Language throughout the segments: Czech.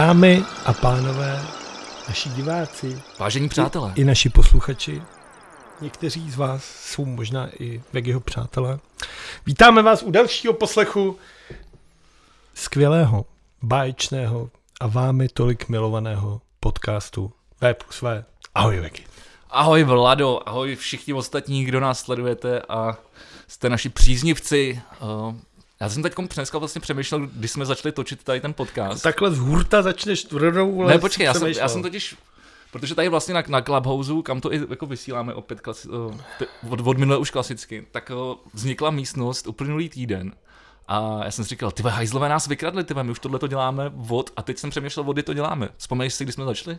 Dámy a pánové, naši diváci, Vážení přátelé, i naši posluchači, někteří z vás jsou možná i Vegiho přátelé. Vítáme vás u dalšího poslechu skvělého, báječného a vámi tolik milovaného podcastu V plus V. Ahoj Vegi. ahoj Vlado, ahoj všichni ostatní, kdo nás sledujete a jste naši příznivci. Já jsem teď dneska vlastně přemýšlel, když jsme začali točit tady ten podcast. Takhle z hurta začneš tvrdou ne, počkej, já jsem, já jsem totiž, protože tady vlastně na, na Clubhouse, kam to i jako vysíláme opět klasi, uh, od, od minule už klasicky, tak uh, vznikla místnost uplynulý týden. A já jsem si říkal, ty hajzlové nás vykradli, ty my už tohle to děláme vod a teď jsem přemýšlel, vody to děláme. Vzpomeneš si, kdy jsme začali?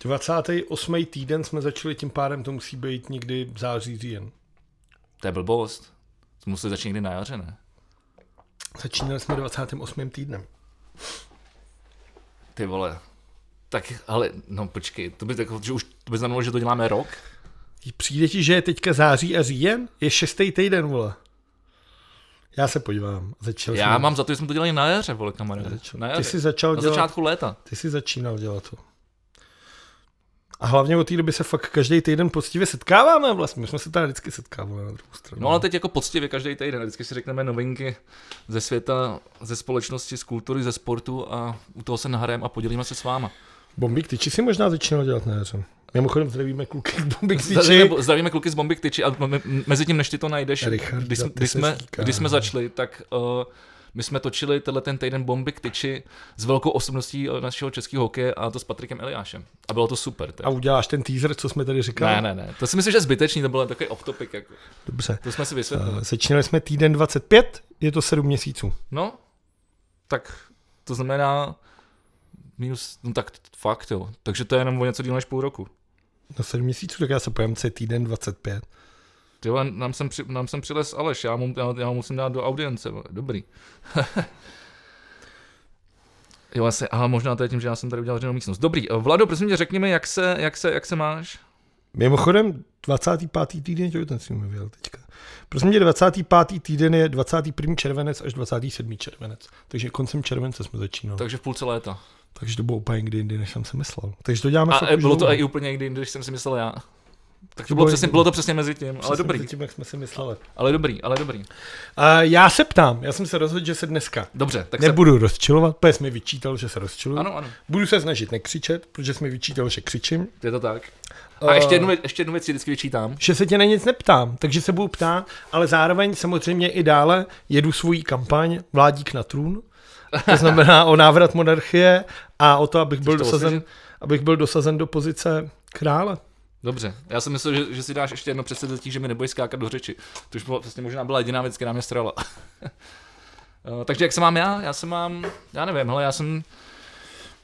28. týden jsme začali, tím pádem to musí být někdy v září, říjen. To je blbost. To musí začít někdy na jaře, ne? Začínali jsme 28. týdnem. Ty vole. Tak, ale, no počkej, to by, jako, že už, to by znamenalo, že to děláme rok? Přijde ti, že je teďka září a říjen? Je šestý týden, vole. Já se podívám. Začal Já jsem, mám za to, že jsme to dělali na jaře, vole, kamaráde. Na Ty jaře. jsi začal Na dělat, začátku léta. ty jsi začínal dělat to. A hlavně od té doby se fakt každý týden poctivě setkáváme vlastně. My jsme se tady vždycky setkávali na druhou stranu. No ale teď jako poctivě každý týden, vždycky si řekneme novinky ze světa, ze společnosti, z kultury, ze sportu a u toho se nahrajeme a podělíme se s váma. Bombik Tyči si možná začínal dělat na jaře. Mimochodem zdravíme kluky k Bombik Tyči. Zdravíme, zdravíme kluky z Bomby Tyči a me- mezi tím, než ty to najdeš, Richard, když, když, jsme, když jsme začali, tak uh, my jsme točili tenhle ten týden Bomby Tyči s velkou osobností eh, našeho českého hokeje a to s Patrikem Eliášem. A bylo to super. A uděláš ten teaser, co jsme tady říkali? Ne, ne, ne. To si myslím, že je zbytečný, to bylo takový off-topic. Jako. Dobře. To jsme si vysvětlili. Uh, začínali jsme týden 25, je to 7 měsíců. No, tak to znamená minus, no tak fakt jo. Takže to je jenom o něco díl než půl roku. Na 7 měsíců, tak já se pojím, co je týden 25. Ty vole, nám sem, při, nám sem přilez Aleš, já mu, já, já mu musím dát do audience, vole. dobrý. jo, asi, aha, možná to je tím, že já jsem tady udělal veřejnou místnost. Dobrý, eh, Vlado, prosím tě, řekni mi, jak se, jak se, jak se máš? Mimochodem, 25. týden, to ten si mluvil teďka. Prosím tě, 25. týden je 21. červenec až 27. červenec. Takže koncem července jsme začínali. Tak. Takže v půlce léta. Takže to bylo úplně někdy jindy, než jsem si myslel. Takže to děláme A fakt e, už bylo to i úplně někdy, když jsem si myslel já. Tak to bylo, přesně, bylo to přesně mezi tím, ale Přesně dobrý, mezi Tím, jak jsme si mysleli. ale dobrý, ale dobrý. A já se ptám, já jsem se rozhodl, že se dneska Dobře, tak se... nebudu rozčilovat, protože jsi mi vyčítal, že se rozčiluju. Ano, ano, Budu se snažit nekřičet, protože jsi mi vyčítal, že křičím. je to tak. A ještě jednu, věc- ještě jednu věc si vždycky vyčítám. že se tě na nic neptám, takže se budu ptát, ale zároveň samozřejmě i dále jedu svůj kampaň Vládík na trůn, to znamená o návrat monarchie a o to, abych byl, dosazen, abych byl dosazen do pozice krále. Dobře, já jsem myslel, že, že si dáš ještě jedno předsevzetí, že mi nebudeš skákat do řeči. To už bylo, vlastně možná byla jediná věc, která mě strala. Eh, Takže jak se mám já? Já se mám, já nevím, hele, já jsem,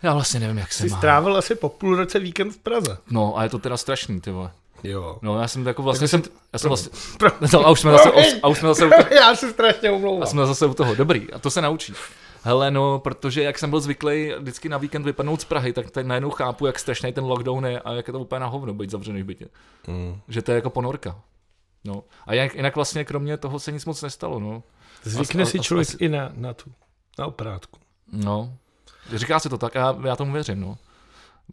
já vlastně nevím, jak se Jsi mám. strávil asi po půl roce víkend v Praze. No a je to teda strašný, ty vole. Jo. No já jsem jako vlastně, jsem, já jsem vlastně, Pro... no, a už jsme zase, a už jsme zase u toho. Já se strašně A omlouvám. jsme zase u toho, dobrý, a to se naučí. Hele, no, protože jak jsem byl zvyklý vždycky na víkend vypadnout z Prahy, tak teď najednou chápu, jak strašný ten lockdown je a jak je to úplně na hovno být zavřený v bytě. Mm. Že to je jako ponorka. No. A jak, jinak vlastně kromě toho se nic moc nestalo, no. Zvykne As- si as- člověk asi- i na, na tu, na oprátku. No. Říká se to tak a já, já tomu věřím, no.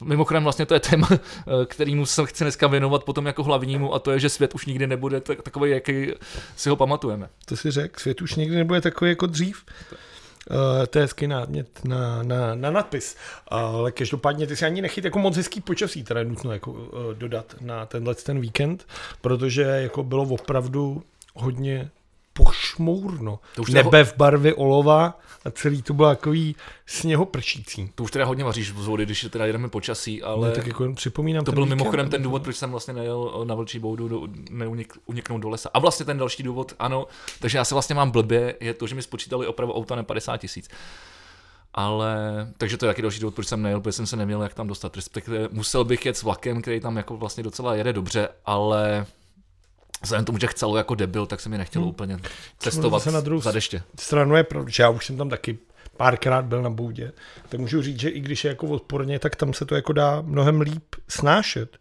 Mimochodem vlastně to je téma, eh, kterýmu se chci dneska věnovat potom jako hlavnímu a to je, že svět už nikdy nebude tak, takový, jaký si ho pamatujeme. To si řekl, svět už nikdy nebude takový jako dřív. Uh, to je hezký námět na, na, na nadpis. Ale každopádně ty si ani nechyt jako moc hezký počasí, teda je nutno jako, uh, dodat na tenhle ten víkend, protože jako bylo opravdu hodně pošmourno. To už Nebe v barvě olova a celý to bylo takový sněhopršící. To už teda hodně vaříš z vody, když teda jedeme počasí, ale... Ale tak jako jen připomínám To byl víkend, mimochodem ten důvod, proč jsem vlastně nejel na vlčí boudu do, neunik, uniknout do lesa. A vlastně ten další důvod, ano, takže já se vlastně mám blbě, je to, že mi spočítali opravu auta na 50 tisíc. Ale, takže to je taky další důvod, proč jsem nejel, protože jsem se neměl jak tam dostat. Respektive musel bych jet s vlakem, který tam jako vlastně docela jede dobře, ale vzhledem tomu, že chcelo jako debil, tak se mi nechtělo Hmm. úplně cestovat zase na druhou za deště. stranu je pravda, že já už jsem tam taky párkrát byl na boudě, tak můžu říct, že i když je jako odporně, tak tam se to jako dá mnohem líp snášet.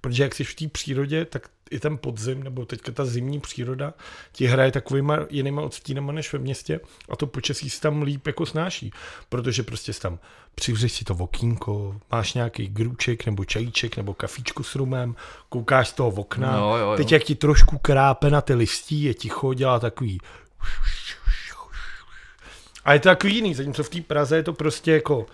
Protože jak jsi v té přírodě, tak i ten podzim, nebo teďka ta zimní příroda, ti hraje takovýma jinýma odstínama než ve městě a to počasí si tam líp jako snáší, protože prostě tam přivřeš si to okýnko, máš nějaký grůček nebo čajíček nebo kafíčku s rumem, koukáš z toho okna, No, jo, jo. teď jak ti trošku krápe na ty listí, je ticho, dělá takový a je to takový jiný, zatímco v té Praze je to prostě jako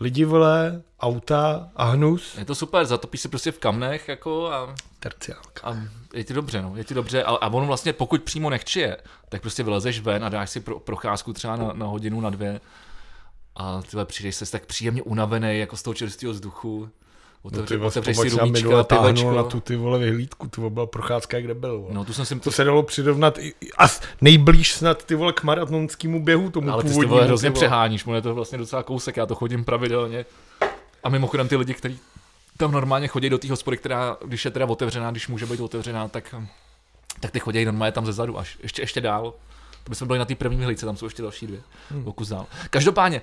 lidi vole, auta a hnus. Je to super, zatopíš se prostě v kamnech jako a, Terciálka. a je ti dobře, no, je ti dobře. A, a on vlastně, pokud přímo nechčije, tak prostě vylezeš ven a dáš si pro, procházku třeba na, na hodinu, na dvě a ty vole, přijdeš se tak příjemně unavený jako z toho čerstvého vzduchu. Otevře, No otevřeš si rumíčka, táhnul pivečko. na tu ty vole vyhlídku, to byla procházka, kde byl. Vole. No, tu jsem si To se dalo přirovnat i, a nejblíž snad ty vole k maratonskému běhu tomu Ale ty si vole hrozně přeháníš, mu je to vlastně docela kousek, já to chodím pravidelně. A mimochodem ty lidi, kteří tam normálně chodí do té hospody, která, když je teda otevřená, když může být otevřená, tak, tak ty chodí normálně tam ze zadu až ještě, ještě dál. To bychom byli na té první hlídce, tam jsou ještě další dvě, hmm. dál. Každopádně,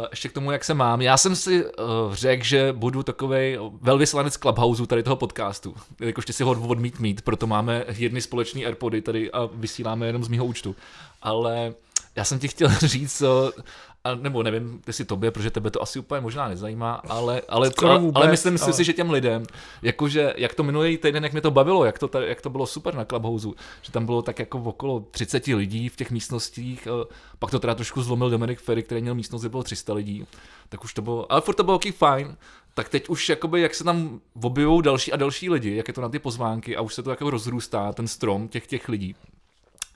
uh, ještě k tomu, jak se mám. Já jsem si uh, řekl, že budu takový velvyslanec Clubhouse tady toho podcastu. Jakož si ho odmít mít, proto máme jedny společný Airpody tady a vysíláme jenom z mýho účtu. Ale já jsem ti chtěl říct, a nebo nevím, jestli tobě, protože tebe to asi úplně možná nezajímá, ale, ale, ale, vůbec, ale myslím ale- si, že těm lidem, jakože, jak to minulý týden, jak mě to bavilo, jak to, jak to bylo super na Clubhouse, že tam bylo tak jako okolo 30 lidí v těch místnostích, pak to teda trošku zlomil Dominik Ferry, který měl místnost, kde bylo 300 lidí, tak už to bylo, ale furt to bylo oký fajn, tak teď už jakoby, jak se tam objevují další a další lidi, jak je to na ty pozvánky a už se to jako rozrůstá, ten strom těch, těch lidí,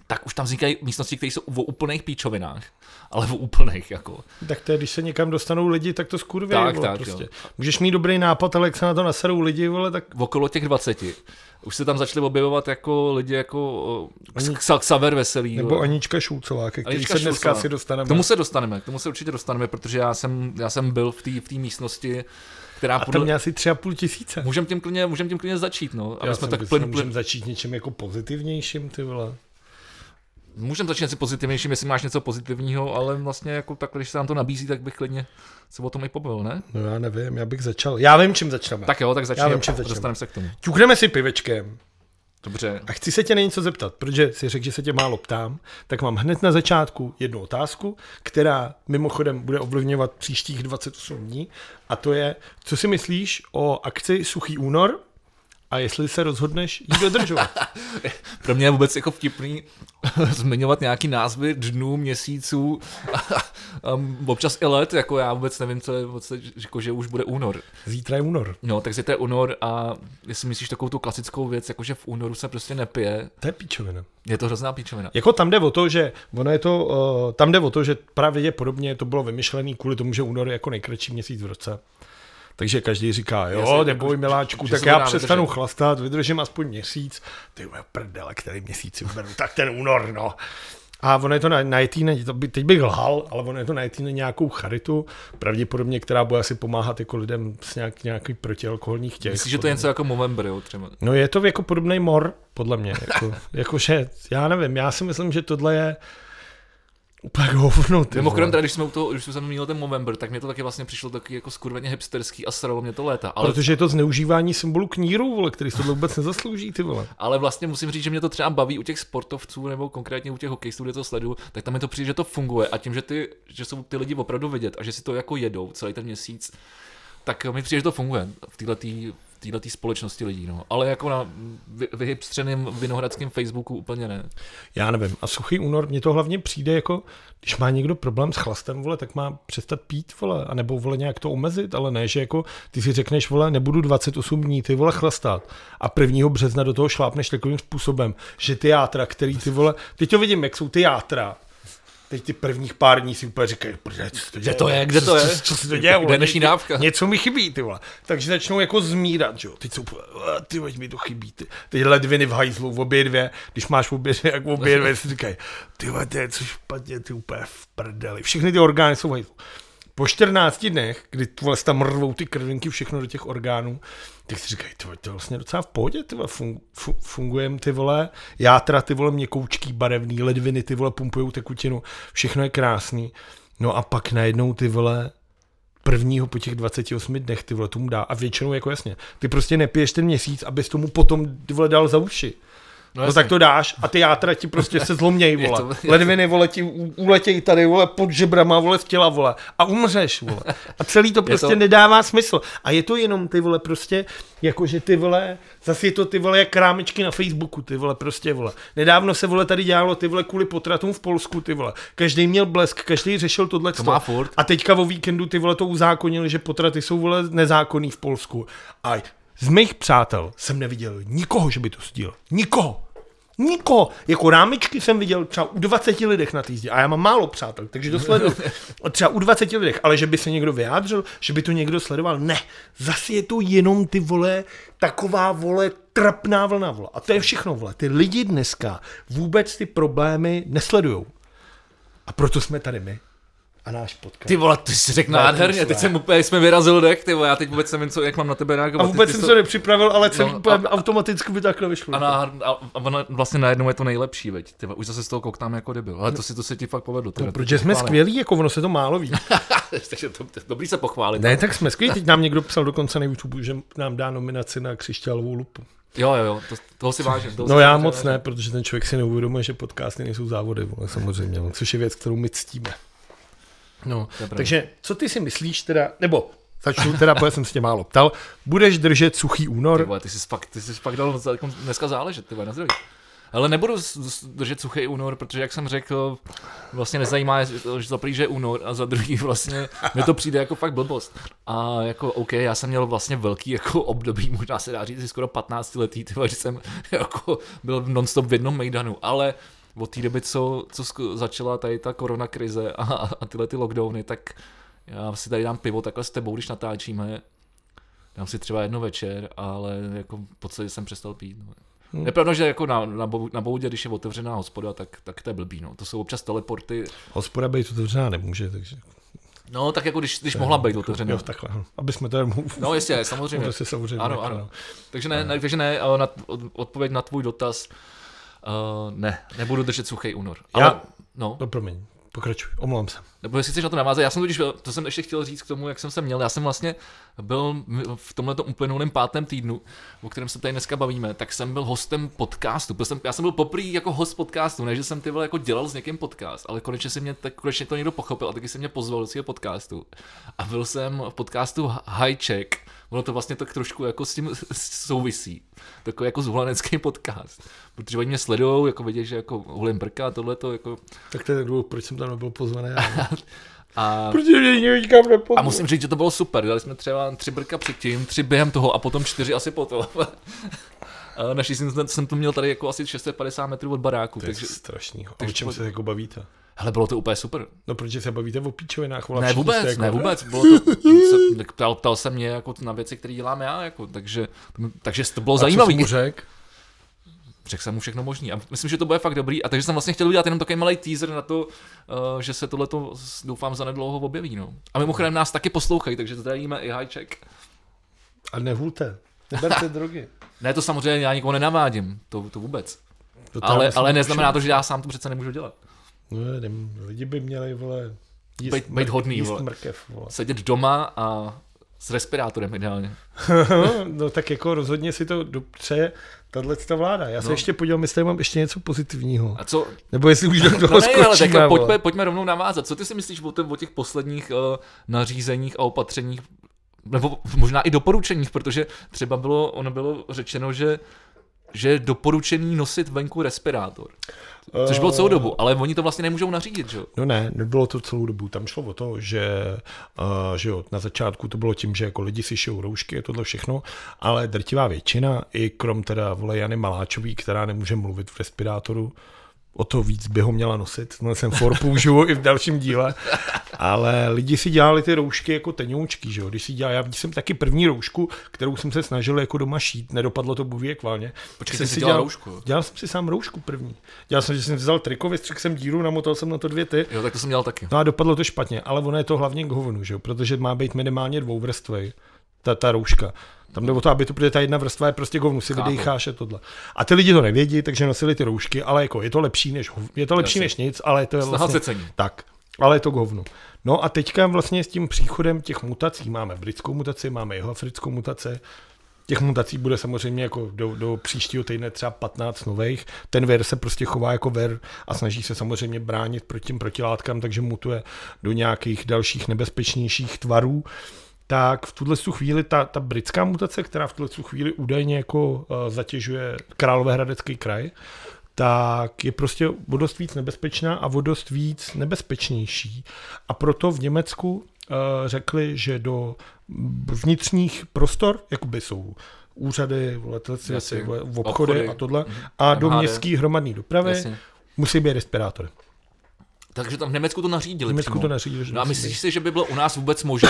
tak už tam vznikají místnosti, které jsou v úplných píčovinách, ale v úplných jako. Tak to je, když se někam dostanou lidi, tak to skurví. Tak, vole, tak, prostě. jo. Můžeš mít dobrý nápad, ale jak se na to naserou lidi, vole, tak okolo těch 20. Už se tam začali objevovat jako lidi jako Ani-. Xaver Veselý. nebo vole. Anička Šulcová, ke který Anička se dneska Šulcová. asi dostaneme. K tomu se dostaneme, k tomu se určitě dostaneme, protože já jsem, já jsem byl v té v té místnosti, která a tam podle... mě asi tři a půl tisíce. Můžeme tím, klidně, můžem tím klidně začít, no. Aby Já jsme tak plyn, můžeme plyn, začít něčím jako pozitivnějším, ty vole. Můžeme začít si pozitivnějším, jestli máš něco pozitivního, ale vlastně jako takhle, když se nám to nabízí, tak bych klidně se o tom i pobavil, ne? No já nevím, já bych začal. Já vím, čím začneme. Tak jo, tak Já začneme, vím, čím začneme. dostaneme se k tomu. Ťukneme si pivečkem. Dobře. A chci se tě na něco zeptat, protože si řekl, že se tě málo ptám, tak mám hned na začátku jednu otázku, která mimochodem bude ovlivňovat příštích 28 dní, a to je, co si myslíš o akci Suchý únor a jestli se rozhodneš ji dodržovat. Pro mě je vůbec jako vtipný zmiňovat nějaký názvy dnů, měsíců a um, občas i let, jako já vůbec nevím, co je, jako, že už bude únor. Zítra je únor. No, takže to je únor a jestli myslíš takovou tu klasickou věc, jako že v únoru se prostě nepije, To je píčovina. je to hrozná píčovina. Jako tam jde o to, že ono je to, uh, tam jde o to, že pravděpodobně to bylo vymyšlené kvůli tomu, že únor je jako nejkratší měsíc v roce. Takže každý říká, jo, Jasně, neboj miláčku, tak já přestanu vydržet. chlastat, vydržím aspoň měsíc. Ty prdele, který měsíc si vyberu, tak ten únor, no. A ono je to na, najetý, na, to by, teď bych lhal, ale ono je to najetý na nějakou charitu, pravděpodobně, která bude asi pomáhat jako lidem s nějak, nějaký protialkoholních těch. Myslíš, že to je něco jako Movember, jo, třeba? No je to jako podobný mor, podle mě. Jako, jakože, já nevím, já si myslím, že tohle je úplně hovno. ty Mimochodem, teda, když jsme, u toho, když jsme měli ten Movember, tak mě to taky vlastně přišlo taky jako skurveně hipsterský a sralo mě to léta. Ale, Protože je to zneužívání symbolu kníru, vole, který se tohle vůbec nezaslouží, ty vole. ale vlastně musím říct, že mě to třeba baví u těch sportovců nebo konkrétně u těch hokejistů, kde to sleduju, tak tam mi to přijde, že to funguje a tím, že, ty, že jsou ty lidi opravdu vidět a že si to jako jedou celý ten měsíc, tak mi přijde, že to funguje v této této společnosti lidí, no. Ale jako na vy- vyhipstřeným vinohradském Facebooku úplně ne. Já nevím. A suchý únor, mně to hlavně přijde jako, když má někdo problém s chlastem, vole, tak má přestat pít, vole, a nebo vole nějak to omezit, ale ne, že jako ty si řekneš, vole, nebudu 28 dní, ty vole chlastat a 1. března do toho šlápneš takovým způsobem, že ty játra, který ty vole, teď to vidím, jak jsou ty játra, teď ty prvních pár dní si úplně říkají, "Prdele, co se to je? Kde to je? Co, co, se to děje, Kde vole? dnešní dávka? Něco mi chybí, ty vole. Takže začnou jako zmírat, jo. Teď jsou, "A, ty veď mi to chybí, ty. Teď ledviny v hajzlu, v obě dvě, když máš v obě dvě, jak v obě dvě, si říkají, ty vole, to je co špatně, ty úplně v prdeli. Všechny ty orgány jsou v hajzlu. Po 14 dnech, kdy vlastně tam rvou ty krvinky všechno do těch orgánů, tak si říkají, to je vlastně docela v pohodě, ty vole, fun, fu, fungujem, ty vole, játra, ty vole, měkoučký, barevný, ledviny, ty vole, pumpujou tekutinu, všechno je krásný. No a pak najednou ty vole prvního po těch 28 dnech ty vole tomu dá a většinou jako jasně, ty prostě nepiješ ten měsíc, abys tomu potom ty vole dal za uši. No, no tak to dáš a ty játra ti prostě se zlomějí, vole. Je to, Ledviny, vole, ti uletějí tady, vole, pod žebrama, vole, v těla, vole. A umřeš, vole. A celý to prostě to... nedává smysl. A je to jenom ty, vole, prostě, jakože ty, vole, zase je to ty, vole, jak krámičky na Facebooku, ty, vole, prostě, vole. Nedávno se, vole, tady dělalo, ty, vole, kvůli potratům v Polsku, ty, vole. Každý měl blesk, každý řešil tohle. To má furt. A teďka o víkendu, ty, vole, to uzákonili, že potraty jsou, vole, nezákonný v Polsku. A z mých přátel jsem neviděl nikoho, že by to sdíl. Nikoho. Niko, jako rámičky jsem viděl třeba u 20 lidech na týzdě a já mám málo přátel, takže to sleduju. Třeba u 20 lidech, ale že by se někdo vyjádřil, že by to někdo sledoval, ne. Zase je to jenom ty vole, taková vole, trapná vlna vole. A to je všechno vole. Ty lidi dneska vůbec ty problémy nesledujou. A proto jsme tady my a náš podcast. Ty vole, ty jsi řekl nádherně, teď jsem úplně, jsme vyrazil dech, ty vole, já teď vůbec nevím, co, jak mám na tebe reagovat. A vůbec jsem se nepřipravil, ale celý no, úplně a, automaticky by takhle vyšlo. A, na, a, a, vlastně najednou je to nejlepší, veď, ty už zase z toho koktám jako debil, ale to si to se ti fakt povedlo. No, protože jsme skvělí, jako ono se to málo ví. Takže to, to, dobrý se pochválit. Ne, tak jsme skvělí, teď nám někdo psal dokonce na YouTube, že nám dá nominaci na křišťálovou lupu. Jo, jo, jo, to, toho si vážím. Toho no si já vážím, moc ne, protože ten člověk si neuvědomuje, že podcasty nejsou závody, vole, samozřejmě, což je věc, kterou my ctíme. No, takže co ty si myslíš teda, nebo začnu teda, protože jsem se tě málo ptal, budeš držet suchý únor? Ty, vole, ty jsi fakt, ty jsi fakt dal jako dneska záležet, ty vole, na zdraví. Ale nebudu držet suchý únor, protože jak jsem řekl, vlastně nezajímá, že za prvý, že je únor a za druhý vlastně mi to přijde jako fakt blbost. A jako OK, já jsem měl vlastně velký jako období, možná se dá říct skoro 15 letý, tyhle, že jsem jako byl non-stop v jednom mejdanu, ale od té doby, co, co začala tady ta korona krize a, a tyhle ty lockdowny, tak já si tady dám pivo takhle s tebou, když natáčíme. Dám si třeba jedno večer, ale jako v podstatě jsem přestal pít. No. Hmm. Je pravda, že jako na, na, na boudě, když je otevřená hospoda, tak, tak to je blbý. No. To jsou občas teleporty. Hospoda být otevřená nemůže, takže... No, tak jako když, když mohla být jako, otevřená. Jo, takhle, aby jsme to No, jistě, samozřejmě. To samozřejmě ano, ano. No. Takže ne, ne, takže ne, na, odpověď na tvůj dotaz. Uh, ne, nebudu držet suchý únor. Ale, Já, no. no promiň, pokračuj, omlouvám se. Nebo jestli chceš na to navázat, já jsem totiž, to jsem ještě chtěl říct k tomu, jak jsem se měl, já jsem vlastně byl v tomhle uplynulém pátém týdnu, o kterém se tady dneska bavíme, tak jsem byl hostem podcastu. Byl jsem, já jsem byl poprý jako host podcastu, ne, že jsem ty vole jako dělal s někým podcast, ale konečně se mě, tak konečně to někdo pochopil a taky se mě pozval do svého podcastu. A byl jsem v podcastu High Check, ono to vlastně tak trošku jako s tím souvisí. Takový jako zvolenecký podcast. Protože oni mě sledují, jako vidět, že jako hulím brka a tohle to jako... Tak to je důvod, proč jsem tam nebyl pozvaný. A, Protože mě nikam a musím říct, že to bylo super. Dali jsme třeba tři brka předtím, tři během toho a potom čtyři asi potom. Naší jsem, jsem to měl tady jako asi 650 metrů od baráku. To je takže, strašný. A o čem se jako bavíte? Hele, bylo to úplně super. No, protože se bavíte o píčovinách? Ne, vůbec, jako, ne, vůbec. Bylo to, se, ptal, ptal se mě jako na věci, které dělám já, jako, takže, takže to bylo zajímavé. Co řekl? Řekl jsem mu všechno možný. A myslím, že to bude fakt dobrý. A takže jsem vlastně chtěl udělat jenom takový malý teaser na to, uh, že se tohle doufám za nedlouho objeví. No. A mimochodem nás taky poslouchají, takže zdravíme i hajček. A nehulte. Neberte drogy. Ne, to samozřejmě já nikoho nenavádím. To, to vůbec. To ale, ale neznamená to, že já sám to přece nemůžu dělat. No, nevím, lidi by měli, vole, jíst, být, být hodný, jíst vole. mrkev, vole. Sedět doma a s respirátorem ideálně. no tak jako rozhodně si to dopře tahle ta vláda. Já se no. ještě podívám, jestli mám ještě něco pozitivního. A co? Nebo jestli už do toho no, ne, ale tak pojďme, pojďme rovnou navázat. Co ty si myslíš o, těch, o těch posledních uh, nařízeních a opatřeních, nebo možná i doporučeních, protože třeba bylo, ono bylo řečeno, že že je doporučený nosit venku respirátor. Což bylo celou dobu, ale oni to vlastně nemůžou nařídit, že jo? No ne, nebylo to celou dobu. Tam šlo o to, že, uh, že jo, na začátku to bylo tím, že jako lidi si šijou roušky, tohle všechno, ale drtivá většina, i krom teda vole Jany Maláčový, která nemůže mluvit v respirátoru, o to víc by ho měla nosit. No, jsem for použiju i v dalším díle. Ale lidi si dělali ty roušky jako tenoučky, že jo. Když si dělal, já jsem taky první roušku, kterou jsem se snažil jako doma šít, nedopadlo to bůh kválně. Počkej, jsem si dělal, dělal roušku? Dělal jsem si sám roušku první. Dělal jsem, že jsem vzal triko, vystřihl jsem díru, namotal jsem na to dvě ty. Jo, tak to jsem dělal taky. No a dopadlo to špatně, ale ono je to hlavně k hovnu, že jo, protože má být minimálně dvouvrstvej ta, ta rouška. Tam jde o to, aby to, protože ta jedna vrstva je prostě govnu, si vydecháš a tohle. A ty lidi to nevědí, takže nosili ty roušky, ale jako je to lepší než, je to lepší než nic, ale je to je vlastně, cení. tak. Ale je to govno. No a teďka vlastně s tím příchodem těch mutací, máme britskou mutaci, máme jeho africkou mutaci, Těch mutací bude samozřejmě jako do, do příštího týdne třeba 15 nových. Ten ver se prostě chová jako ver a snaží se samozřejmě bránit proti těm protilátkám, takže mutuje do nějakých dalších nebezpečnějších tvarů. Tak v tuhle chvíli ta, ta britská mutace, která v tuhle chvíli údajně jako uh, zatěžuje Královéhradecký kraj, tak je prostě o dost víc nebezpečná a o dost víc nebezpečnější. A proto v Německu uh, řekli, že do vnitřních prostor, jakoby jsou úřady, v obchody, obchody a tohle, mhm. a do městské hromadné dopravy Jasně. musí být respirátory. Takže tam v Německu to nařídili. V Německu přímo. to nařídili. No a myslíš si, že by bylo u nás vůbec možné,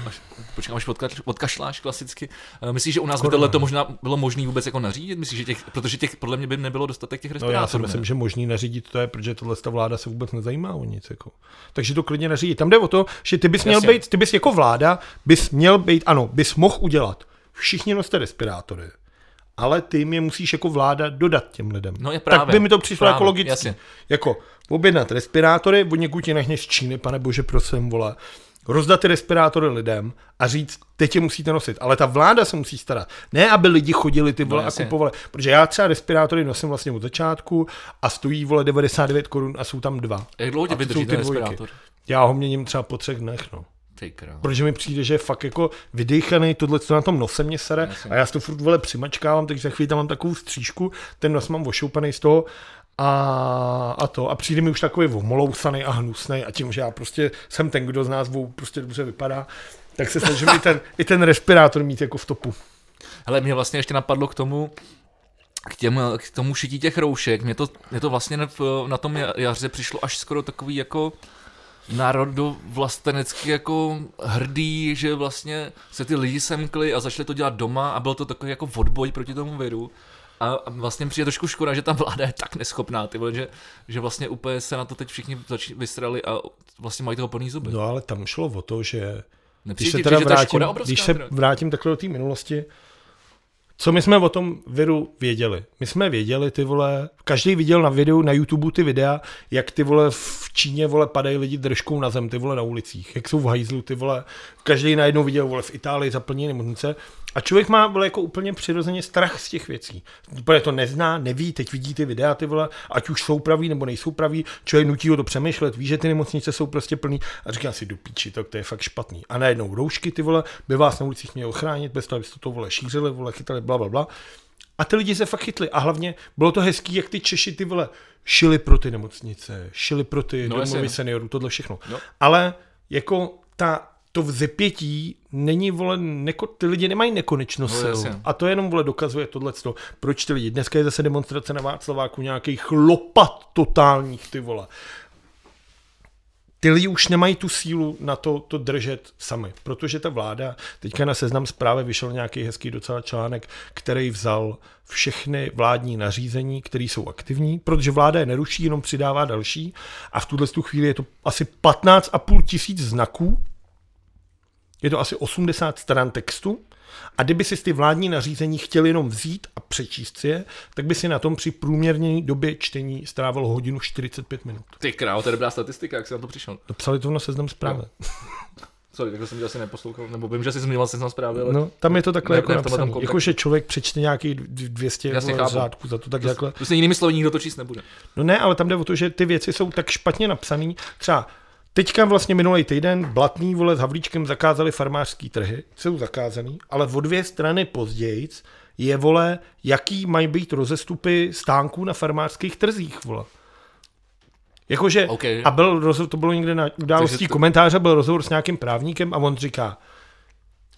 počkám, až odkašláš klasicky, eh, myslíš, že u nás Korona. by tohle to možná bylo možné vůbec jako nařídit? Myslíš, že těch, protože těch, podle mě by nebylo dostatek těch respirátorů. No já si myslím, ne? že možný nařídit to je, protože tohle ta vláda se vůbec nezajímá o nic. Jako. Takže to klidně nařídit. Tam jde o to, že ty bys měl Jasně. být, ty bys jako vláda, bys měl být, ano, bys mohl udělat. Všichni noste respirátory ale ty mě musíš jako vláda dodat těm lidem. No je právě. Tak by mi to přišlo právě, jako logicky. Jasně. Jako objednat respirátory, od někud ti nechně z Číny, pane bože, prosím, vole. Rozdat ty respirátory lidem a říct, teď je musíte nosit. Ale ta vláda se musí starat. Ne, aby lidi chodili ty vole no, a kupovali. Protože já třeba respirátory nosím vlastně od začátku a stojí vole 99 korun a jsou tam dva. Jak dlouho tě vydrží ten respirátor? Já ho měním třeba po třech dnech, no. Protože mi přijde, že je fakt jako vydýchaný, tohle, co na tom nose mě sere. A já si to furt vole přimačkávám, takže za chvíli tam mám takovou střížku, ten nos mám ošoupaný z toho. A, a to. A přijde mi už takový vomolousaný a hnusný a tím, že já prostě jsem ten, kdo z nás dvou prostě dobře vypadá, tak se snažím i ten, i ten respirátor mít jako v topu. Ale mě vlastně ještě napadlo k tomu, k, těm, k tomu šití těch roušek, mě to, mě to vlastně na tom jaře přišlo až skoro takový jako národu vlastenecky jako hrdý, že vlastně se ty lidi semkli a začali to dělat doma a byl to takový jako odboj proti tomu viru. A vlastně přijde trošku škoda, že ta vláda je tak neschopná, ty vole, že, že vlastně úplně se na to teď všichni vystrali a vlastně mají toho plný zuby. No ale tam šlo o to, že když se, teda vrátím, když se vrátím takhle do té minulosti, co my jsme o tom viru věděli? My jsme věděli, ty vole, každý viděl na videu, na YouTube ty videa, jak ty vole v Číně, vole, padají lidi držkou na zem, ty vole na ulicích, jak jsou v hajzlu, ty vole, každý najednou viděl, vole, v Itálii zaplněné nemocnice a člověk má vole, jako úplně přirozeně strach z těch věcí. Úplně to nezná, neví, teď vidí ty videa, ty vole, ať už jsou praví nebo nejsou praví, člověk nutí ho to přemýšlet, ví, že ty nemocnice jsou prostě plný a říká si, do píči, tak to je fakt špatný. A najednou roušky, ty vole, by vás na ulicích mělo ochránit, bez toho, abyste to vole šířili, vole, chytali, bla, bla, bla. A ty lidi se fakt chytli. A hlavně bylo to hezký, jak ty Češi ty vole šili pro ty nemocnice, šili pro ty no, domovy seniorů, tohle všechno. No. Ale jako ta to vzepětí není, vole, neko, ty lidi nemají nekonečno no, sil. A to jenom, vole, dokazuje tohle. Proč ty lidi? Dneska je zase demonstrace na Václaváku nějakých lopat totálních, ty vole. Ty lidi už nemají tu sílu na to, to držet sami, protože ta vláda, teďka na seznam zprávy vyšel nějaký hezký docela článek, který vzal všechny vládní nařízení, které jsou aktivní, protože vláda je neruší, jenom přidává další a v tuhle chvíli je to asi 15,5 tisíc znaků, je to asi 80 stran textu. A kdyby si ty vládní nařízení chtěli jenom vzít a přečíst si je, tak by si na tom při průměrné době čtení strávil hodinu 45 minut. Ty král, to je dobrá statistika, jak jsi na to přišel. Dopsali to na seznam zprávy. No. Sorry, tak jsem tě asi neposlouchal, nebo vím, že jsi zmínil seznam zprávy, ale... No, tam je to takhle ne, jako napsaný. Jakože člověk přečte nějaký 200 řádků za to, tak to, takhle. To se jinými slovy nikdo to číst nebude. No ne, ale tam jde o to, že ty věci jsou tak špatně napsané. Třeba Teďka vlastně minulý týden Blatný vole s Havlíčkem zakázali farmářský trhy, jsou zakázaný, ale o dvě strany později je vole, jaký mají být rozestupy stánků na farmářských trzích, vole. Jakože, okay. a byl rozhovor, to bylo někde na událostí to... komentáře, byl rozhovor s nějakým právníkem a on říká,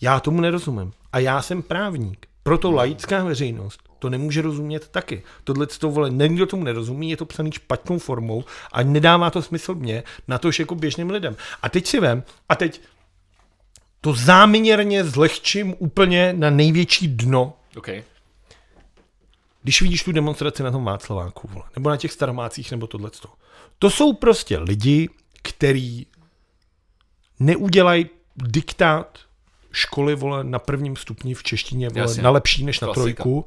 já tomu nerozumím a já jsem právník. Proto laická veřejnost to nemůže rozumět taky. Tohle to vole, nikdo tomu nerozumí, je to psaný špatnou formou a nedává to smysl mě, na to jako běžným lidem. A teď si vem, a teď to záměrně zlehčím úplně na největší dno. Okay. Když vidíš tu demonstraci na tom Václaváku, vole, nebo na těch staromácích, nebo tohle. To jsou prostě lidi, který neudělají diktát školy vole, na prvním stupni v češtině vole, na lepší než na Klasika. trojku,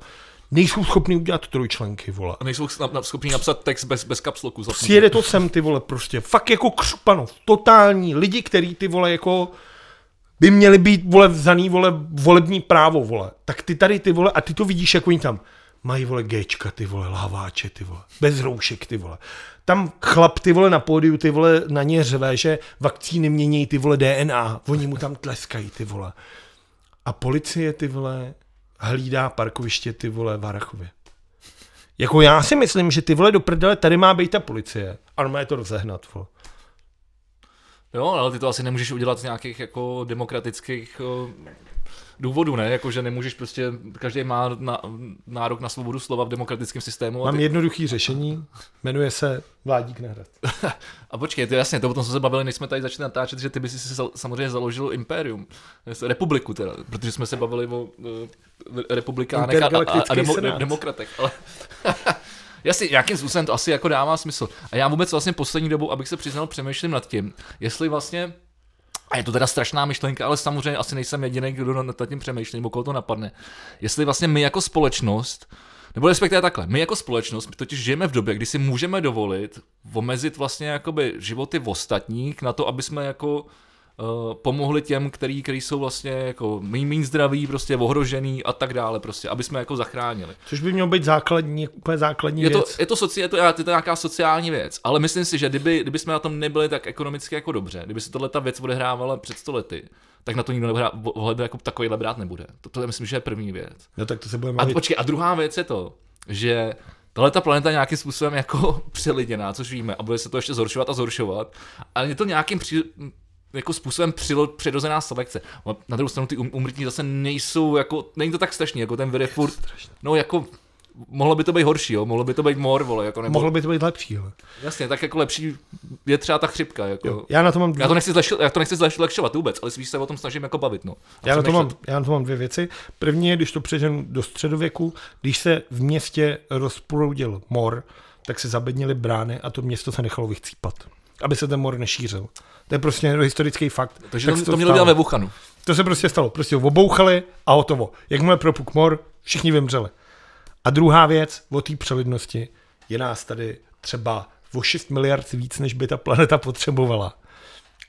Nejsou schopni udělat trojčlenky, vole. A nejsou schopni napsat text bez, bez kapsloku. Sjede to sem, ty vole, prostě. Fakt jako křupanov. Totální lidi, který ty vole jako by měli být, vole, vzaný, vole, volební právo, vole. Tak ty tady, ty vole, a ty to vidíš, jak oni tam mají, vole, géčka, ty vole, láváče, ty vole, bez roušek, ty vole. Tam chlap, ty vole, na pódiu, ty vole, na ně řve, že vakcíny mění, ty vole, DNA. Oni mu tam tleskají, ty vole. A policie, ty vole, hlídá parkoviště, ty vole, v Harachově. Jako já si myslím, že ty vole do prdele, tady má být ta policie. A má je to rozehnat, vole. Jo, ale ty to asi nemůžeš udělat z nějakých jako demokratických uh, důvodů, ne? Jako, že nemůžeš prostě, každý má na, nárok na svobodu slova v demokratickém systému. Mám ty... jednoduchý řešení, jmenuje se Vládík na hrad. a počkej, to jasně, to o tom jsme se bavili, než jsme tady začali natáčet, že ty bys si samozřejmě založil impérium, republiku teda, protože jsme se bavili o uh, republikánech a, a, a demo, demokratech. Ale Jasně, nějakým způsobem to asi jako dává smysl. A já vůbec vlastně poslední dobou, abych se přiznal, přemýšlím nad tím, jestli vlastně je to teda strašná myšlenka, ale samozřejmě asi nejsem jediný, kdo nad tím přemýšlí, nebo koho to napadne. Jestli vlastně my jako společnost, nebo respektive takhle, my jako společnost totiž žijeme v době, kdy si můžeme dovolit omezit vlastně jakoby životy ostatních na to, aby jsme jako pomohli těm, který, který jsou vlastně jako méně zdraví, prostě ohrožený a tak dále, prostě, aby jsme jako zachránili. Což by mělo být základní, úplně základní je to, věc. Je to, soci, je, to, je to nějaká sociální věc, ale myslím si, že kdyby, kdyby jsme na tom nebyli tak ekonomicky jako dobře, kdyby se tohle ta věc odehrávala před stolety, tak na to nikdo ohled jako takovýhle brát nebude. To, to myslím, že je první věc. No tak to se budeme A počkej, a druhá věc je to, že Tahle ta planeta nějakým způsobem jako přeliděná, což víme, a bude se to ještě zhoršovat a zhoršovat. Ale je to nějakým při, jako způsobem přilo, přirozená selekce. Na druhou stranu ty um, umrtní zase nejsou jako, není to tak strašný, jako ten vir furt, no jako, mohlo by to být horší, jo, mohlo by to být mor, vole, jako nebo... Mohlo by to být lepší, jo. Jasně, tak jako lepší je třeba ta chřipka, jako. Jo, já na to mám... Já to nechci, zlehči, já to nechci zlehčovat vůbec, ale spíš se o tom snažím jako bavit, no. já na, to mám, já na to mám dvě věci. První je, když to přeženu do středověku, když se v městě rozproudil mor, tak se zabednili brány a to město se nechalo vychcípat, aby se ten mor nešířil. To je prostě historický fakt. Takže tak to, to mělo dělat ve Wuhanu. To se prostě stalo. Prostě obouchali a hotovo. Jakmile propuk mor, všichni vymřeli. A druhá věc o té přelidnosti je nás tady třeba o 6 miliard víc, než by ta planeta potřebovala.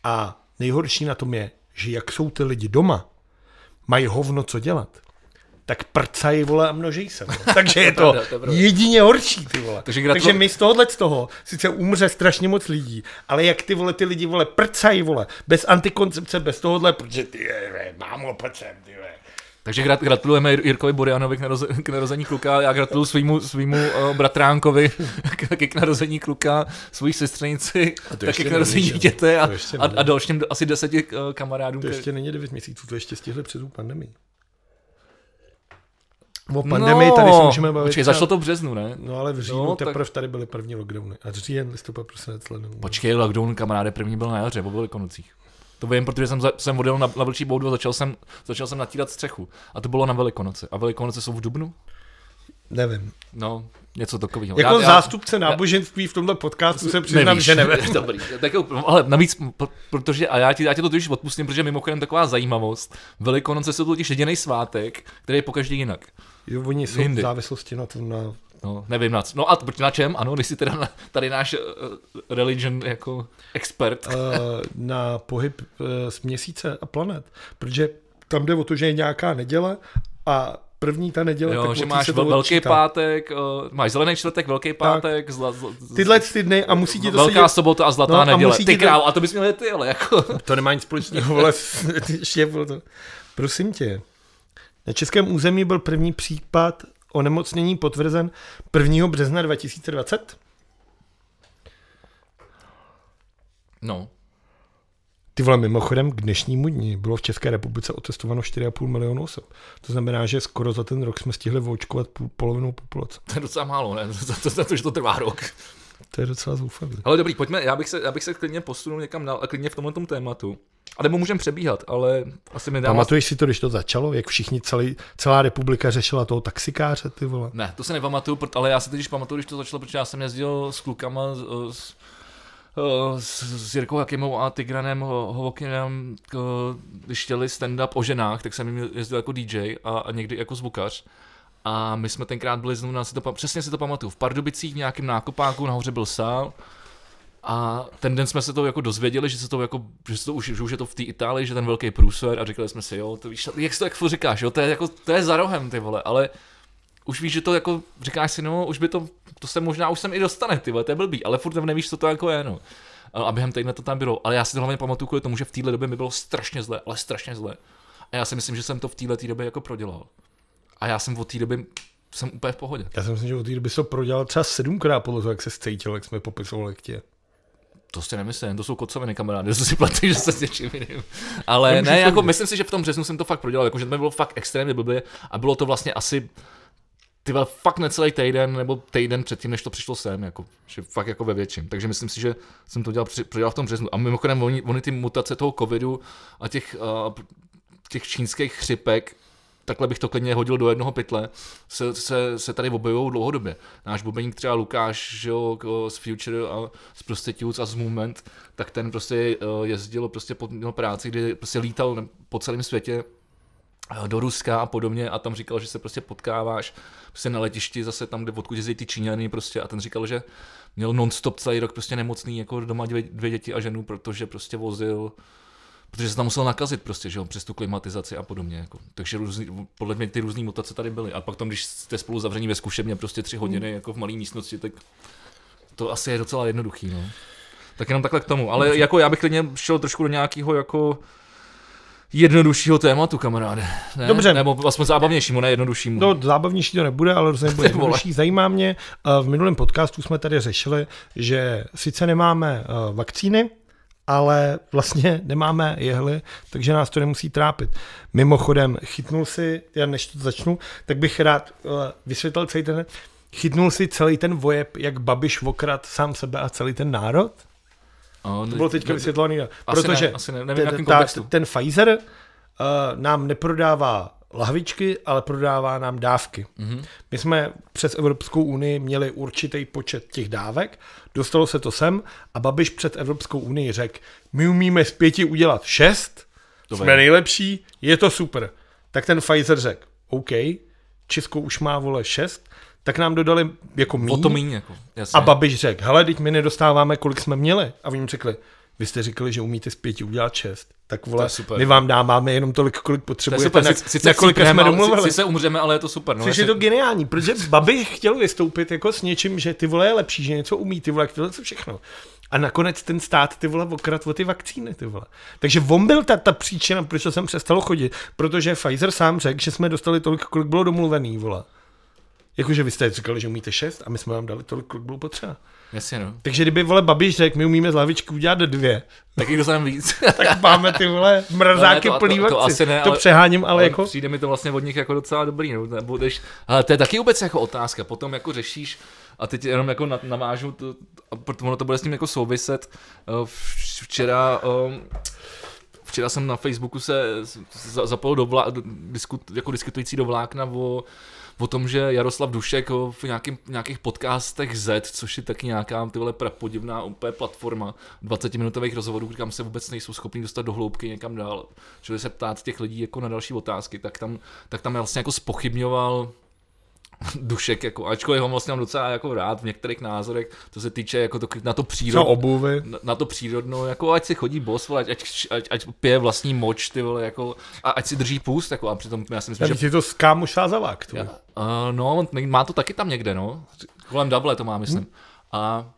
A nejhorší na tom je, že jak jsou ty lidi doma, mají hovno co dělat, tak prcají, vole, a množí se. Vole. Takže je to, jedině horší, ty vole. Takže, gratul... Takže my z tohohle z toho sice umře strašně moc lidí, ale jak ty vole, ty lidi, vole, prcají, vole, bez antikoncepce, bez tohohle, protože ty, mám opecem, ty vole. Takže gratulujeme Jirkovi Borianovi k, naroze, k narození kluka, já gratuluju svýmu, svýmu uh, bratránkovi taky k narození kluka, svojí sestřenici, taky k narození dítěte a, a, a dalším asi deseti uh, kamarádům. To ještě není 9 měsíců, to ještě stihli před pandemii. O pandemii no, tady se můžeme bavit. Počkej, začalo to v březnu, ne? No ale v říjnu no, teprve tak... tady byly první lockdowny. A říjen, listopad, prosinec, leden. Počkej, lockdown, kamaráde, první byl na jaře, po velikonocích. To vím, protože jsem, za, jsem odjel na, na Vlčí boudu a začal jsem, začal jsem natírat střechu. A to bylo na Velikonoce. A Velikonoce jsou v Dubnu? Nevím. No, něco takového. Jako já, zástupce já, náboženství v tomhle podcastu se přiznám, nevíš, že nevím. Dobrý. Tak, ale navíc, protože, a já ti, já ti to totiž odpustím, protože mimochodem taková zajímavost. Velikonoce jsou totiž jediný svátek, který je pokaždý jinak. Jo, oni jsou v závislosti na tom, na No, nevím na co. No a na čem? Ano, když jsi teda na, tady náš uh, religion jako expert. Uh, na pohyb uh, z měsíce a planet. Protože tam jde o to, že je nějaká neděle a první ta neděle, jo, tak že máš vel, velký odčítá. pátek, uh, máš zelený čtvrtek, velký pátek, tak. zla, zla, tyhle ty dny a musí ti to Velká sedět... sobota a zlatá no, neděle. A ty král, a to bys měl ty, ale jako. To nemá nic společného, ale to. Prosím tě, na českém území byl první případ onemocnění potvrzen 1. března 2020? No. Ty vole, mimochodem k dnešnímu dni bylo v České republice otestováno 4,5 milionu osob. To znamená, že skoro za ten rok jsme stihli očkovat půl, polovinu populace. To je docela málo, ne? Za to, za to, že to trvá rok. To je docela zoufalé. Ale dobrý, pojďme, já bych se, já bych se klidně posunul někam dál, klidně v tomhle tématu. A nebo můžeme přebíhat, ale asi mi dává... Pamatuješ si to, když to začalo, jak všichni, celý, celá republika řešila toho taxikáře, ty vole? Ne, to se nepamatuju, ale já si teď pamatuju, když to začalo, protože já jsem jezdil s klukama s, s, s Jirkou Jakimou a Tigranem Hovokinem, když chtěli stand-up o ženách, tak jsem jim jezdil jako DJ a, a někdy jako zvukař. A my jsme tenkrát byli znovu, si to, přesně si to pamatuju, v Pardubicích v nějakém nákopáku, nahoře byl sál. A ten den jsme se to jako dozvěděli, že se to jako, že, se to už, že už je to v té Itálii, že ten velký průser a říkali jsme si, jo, to víš, jak jsi to jak říkáš, jo, to je jako, to je za rohem, ty vole, ale už víš, že to jako, říkáš si, no, už by to, to se možná už sem i dostane, ty vole, to je blbý, ale furt nevíš, co to jako je, no. A během týdne to tam bylo, ale já si to hlavně pamatuju kvůli tomu, že v téhle době mi bylo strašně zle, ale strašně zle. A já si myslím, že jsem to v téhle době jako prodělal. A já jsem od té doby jsem úplně v pohodě. Já si myslím, že od té doby se to prodělal třeba sedmkrát podle toho, jak se cítil, jak jsme popisovali k tě. To si nemyslím, to jsou kocoviny kamarády, to si platí, že se s něčím jiným. Ale ne, jako myslím si, že v tom březnu jsem to fakt prodělal, jako že to mi bylo fakt extrémně blbě a bylo to vlastně asi ty fakt necelý týden, nebo týden předtím, než to přišlo sem, jako, že fakt jako ve větším. Takže myslím si, že jsem to dělal, prodělal v tom březnu. A mimochodem, oni, oni ty mutace toho covidu a těch, uh, těch čínských chřipek, takhle bych to klidně hodil do jednoho pytle, se, se, se tady objevují dlouhodobě. Náš bubeník třeba Lukáš že jo, z Future a z Prostitutes a z Movement, tak ten prostě uh, jezdil prostě po, práci, kdy prostě lítal po celém světě do Ruska a podobně a tam říkal, že se prostě potkáváš prostě na letišti zase tam, kde odkud jezdí ty Číňany prostě a ten říkal, že měl non-stop celý rok prostě nemocný, jako doma dvě, dvě děti a ženu, protože prostě vozil protože se tam musel nakazit prostě, že jo, přes tu klimatizaci a podobně, jako. takže různý, podle mě ty různé mutace tady byly a pak tam, když jste spolu zavření ve zkušebně prostě tři hodiny jako v malé místnosti, tak to asi je docela jednoduchý, no. Tak jenom takhle k tomu, ale jako já bych klidně šel trošku do nějakého jako jednoduššího tématu, kamaráde. Ne? Dobře. Nebo aspoň zábavnějšímu, ne jednoduššímu. No, zábavnější to nebude, ale rozhodně bude jednodušší. Zajímá mě, eh, v minulém podcastu jsme tady řešili, že sice nemáme eh, vakcíny, ale vlastně nemáme jehly, takže nás to nemusí trápit. Mimochodem, chytnul si, já než to začnu, tak bych rád eh, vysvětlil celý ten, chytnul si celý ten vojeb, jak Babiš okrad sám sebe a celý ten národ? A, To bylo teďka vysvětlené. Protože ne, asi ne, nevím, v ten, ta, Pfizer uh, nám neprodává lahvičky, ale prodává nám dávky. Mhm. My jsme přes Evropskou unii měli určitý počet těch dávek, dostalo se to sem a Babiš před Evropskou unii řekl, my umíme z pěti udělat šest, jsme nejlepší, je to super. Tak ten Pfizer řekl, OK, Česko už má vole šest, tak nám dodali jako míň. O to míň, jako, jasně. A Babiš řekl, hele, teď my nedostáváme, kolik jsme měli. A oni řekli, vy jste říkali, že umíte z pěti udělat šest. Tak To vole, je super. my vám dáváme jenom tolik, kolik to je potřebujete, super, na, sice, sice na kolika jsme domluvili. Sice umřeme, ale je to super. No, Což je to geniální, protože Babiš chtěl vystoupit jako s něčím, že ty vole je lepší, že něco umí, ty vole, tohle co všechno. A nakonec ten stát ty vole okrat o ty vakcíny, ty vole. Takže on byl ta, ta příčina, proč jsem přestal chodit, protože Pfizer sám řekl, že jsme dostali tolik, kolik bylo domluvený, vole. Jakože vy jste říkali, že umíte šest a my jsme vám dali tolik, kolik bylo potřeba. Jasně, no. Takže kdyby vole Babiš řekl, my umíme z lavičky udělat dvě, Tak jich dostaneme víc. tak máme ty vole mrazáky No to- plný to- to vakcín. asi ne, to ale- přeháním, ale, Ale jako... přijde mi to vlastně od nich jako docela dobrý, no, když, ale to je taky vůbec jako otázka, potom jako řešíš, a teď jenom jako na- navážu, to, a proto ono to bude s tím jako souviset, Eh, včera, um, včera jsem na Facebooku se za- zapojil do, vlá, jako diskutující do vlákna o, o tom, že Jaroslav Dušek v nějakým, nějakých podcastech Z, což je taky nějaká ty vole prapodivná úplně platforma 20-minutových rozhovorů, kam se vůbec nejsou schopni dostat do hloubky někam dál, čili se ptát těch lidí jako na další otázky, tak tam, tak tam vlastně jako spochybňoval Dušek, jako, ačkoliv ho vlastně mám docela jako rád v některých názorech, to se týče jako to, na to Co přírodno, obuvy? na, na to přírodno, jako ať si chodí bos, ať, ať, ať, ať pije vlastní moč, ty vole, jako, a ať si drží půst, jako, a přitom já si myslím, Já že... si to s kámoš zavák, tu. Uh, no, on má to taky tam někde, no, kolem Double to má, myslím. A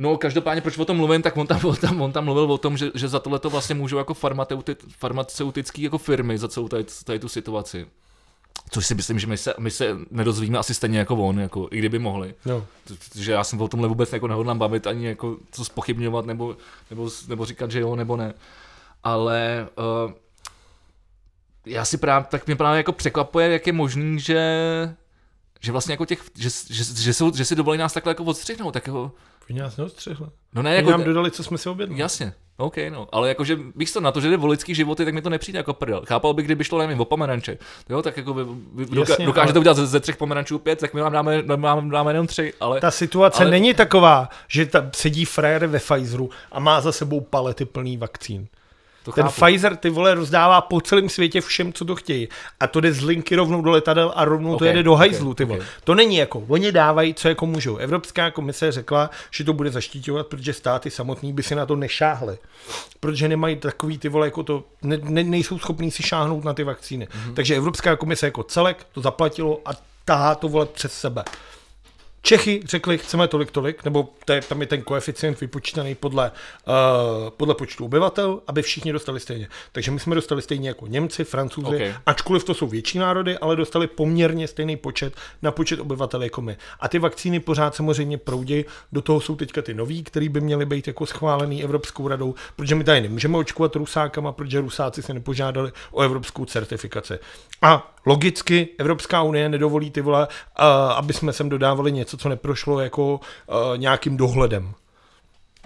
No, každopádně, proč o tom mluvím, tak on tam, on tam, on tam mluvil o tom, že, že za tohle to vlastně můžou jako farmaceuti, farmaceutické jako firmy za celou tady, tady tu situaci. Což si myslím, že my se, my se nedozvíme asi stejně jako on, jako, i kdyby mohli. No. Že já jsem o tomhle vůbec jako nehodlám bavit, ani jako co spochybňovat, nebo, nebo, nebo říkat, že jo, nebo ne. Ale uh, já si právě, tak mě právě jako překvapuje, jak je možný, že že vlastně jako těch, že, že, že, jsou, že si dovolí nás takhle jako odstřihnout, tak jako, Oni nás neostřihli. no ne, Oni jako, nám dodali, co jsme si objednali. Jasně, OK, no, ale jakože víš to, na to, že jde o lidský životy, tak mi to nepřijde jako prdel. Chápal bych, kdyby šlo, nevím, o pomeranče. Jo, tak jako vy, vy Jasně, dokážete ale- udělat ze, ze třech pomerančů pět, tak my vám dáme, dáme, dáme jenom tři, ale Ta situace Ale- není taková, že tam sedí frajer ve Pfizeru a má za sebou palety plný vakcín. To Ten chápu. Pfizer ty vole rozdává po celém světě všem, co to chtějí. A to jde z linky rovnou do letadel a rovnou Ok, to jede do hajzlu, ty vole. ok. To není jako, oni dávají, co jako můžou. Evropská komise řekla, že to bude zaštiťovat, protože státy samotný by si na to nešáhly. Protože nemají takový ty vole, jako to, ne, ne, nejsou schopní si šáhnout na ty vakcíny. Mm-hmm. Takže Evropská komise jako celek to zaplatilo a tahá to vole přes sebe. Čechy řekli, chceme tolik, tolik, nebo to je, tam je ten koeficient vypočítaný podle, uh, podle počtu obyvatel, aby všichni dostali stejně. Takže my jsme dostali stejně jako Němci, Francouzi, Ok. ačkoliv to jsou větší národy, ale dostali poměrně stejný počet na počet obyvatel jako my. A ty vakcíny pořád samozřejmě proudí, do toho jsou teďka ty nový, který by měly být jako schválený Evropskou radou, protože my tady nemůžeme očkovat Rusákama, protože Rusáci se nepožádali o evropskou certifikaci. A logicky Evropská unie nedovolí ty vole, uh, aby jsme sem dodávali něco, co neprošlo jako uh, nějakým dohledem.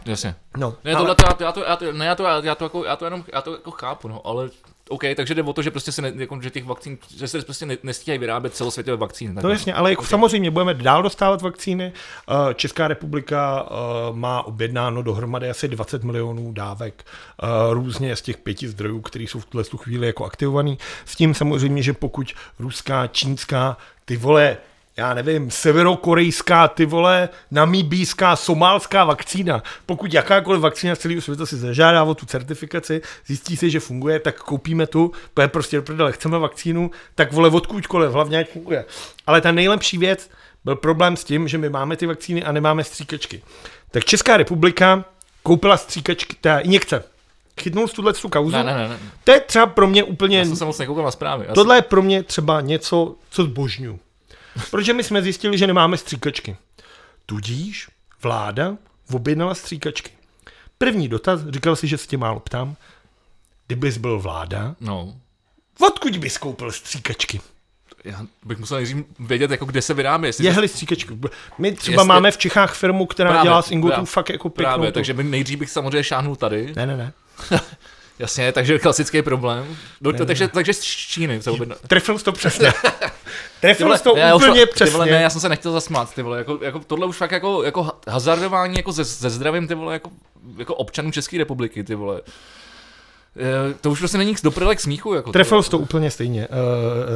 Jasně. No, Ne, tohle, to, já, to, já, to, já, to, ne, já, to, já, to, jako, já to jenom já to jako chápu, no, ale OK, takže jde o to, že prostě se ne, jako, že těch vakcín, že se prostě ne, nestíhají vyrábět celosvětové vakcíny. No takhle. jasně, ale jako samozřejmě budeme dál dostávat vakcíny. Eh, Česká republika eh, má objednáno dohromady asi 20 milionů dávek eh, různě z těch pěti zdrojů, které jsou v tuhle tu chvíli jako aktivovaný. S tím samozřejmě, že pokud ruská, čínská, ty vole, já nevím, severokorejská, ty vole, namíbíská, somálská vakcína. Pokud jakákoliv vakcína z celého světa si zažádá o tu certifikaci, zjistí se, že funguje, tak koupíme tu, to je prostě do prdele, chceme vakcínu, tak vole odkůďkoliv, hlavně jak funguje. Ale ta nejlepší věc byl problém s tím, že my máme ty vakcíny a nemáme stříkačky. Tak Česká republika koupila stříkačky, teda injekce. Chytnul jsi tuhle tu kauzu? Ne, ne, ne, ne. To je třeba pro mě úplně Já jsem se moc nekoukal na zprávy. Tohle je pro mě třeba něco, co zbožňu. Protože my jsme zjistili, že nemáme stříkačky. Tudíž vláda objednala stříkačky. První dotaz, říkal si, že se tě málo ptám, kdybys byl vláda, No, odkud bys koupil stříkačky? já bych musel nejdřív vědět, jako kde se vyrábí. Jestli Jehly stříkačky. My třeba Jestli- máme v Čechách firmu, která Právě, dělá z ingotů právě, fakt jako pěknou. Právě, tu- takže by nejdřív bych samozřejmě šáhnul tady. Ne, ne, ne. Jasně, takže klasický problém. Do, ne, takže, takže z Číny se objedná. Trefil jsi to přesně. Trefil vole, jsi to já už úplně přesně. Ty vole, ne, já jsem se nechtěl zasmát, ty vole, jako, jako tohle už fakt jako, jako ha- hazardování jako ze, ze zdravím, ty vole, jako, jako občanů České republiky, ty vole. Eh, To už prostě není do k smíchu. Jako Trefil jsi to úplně stejně. Uh,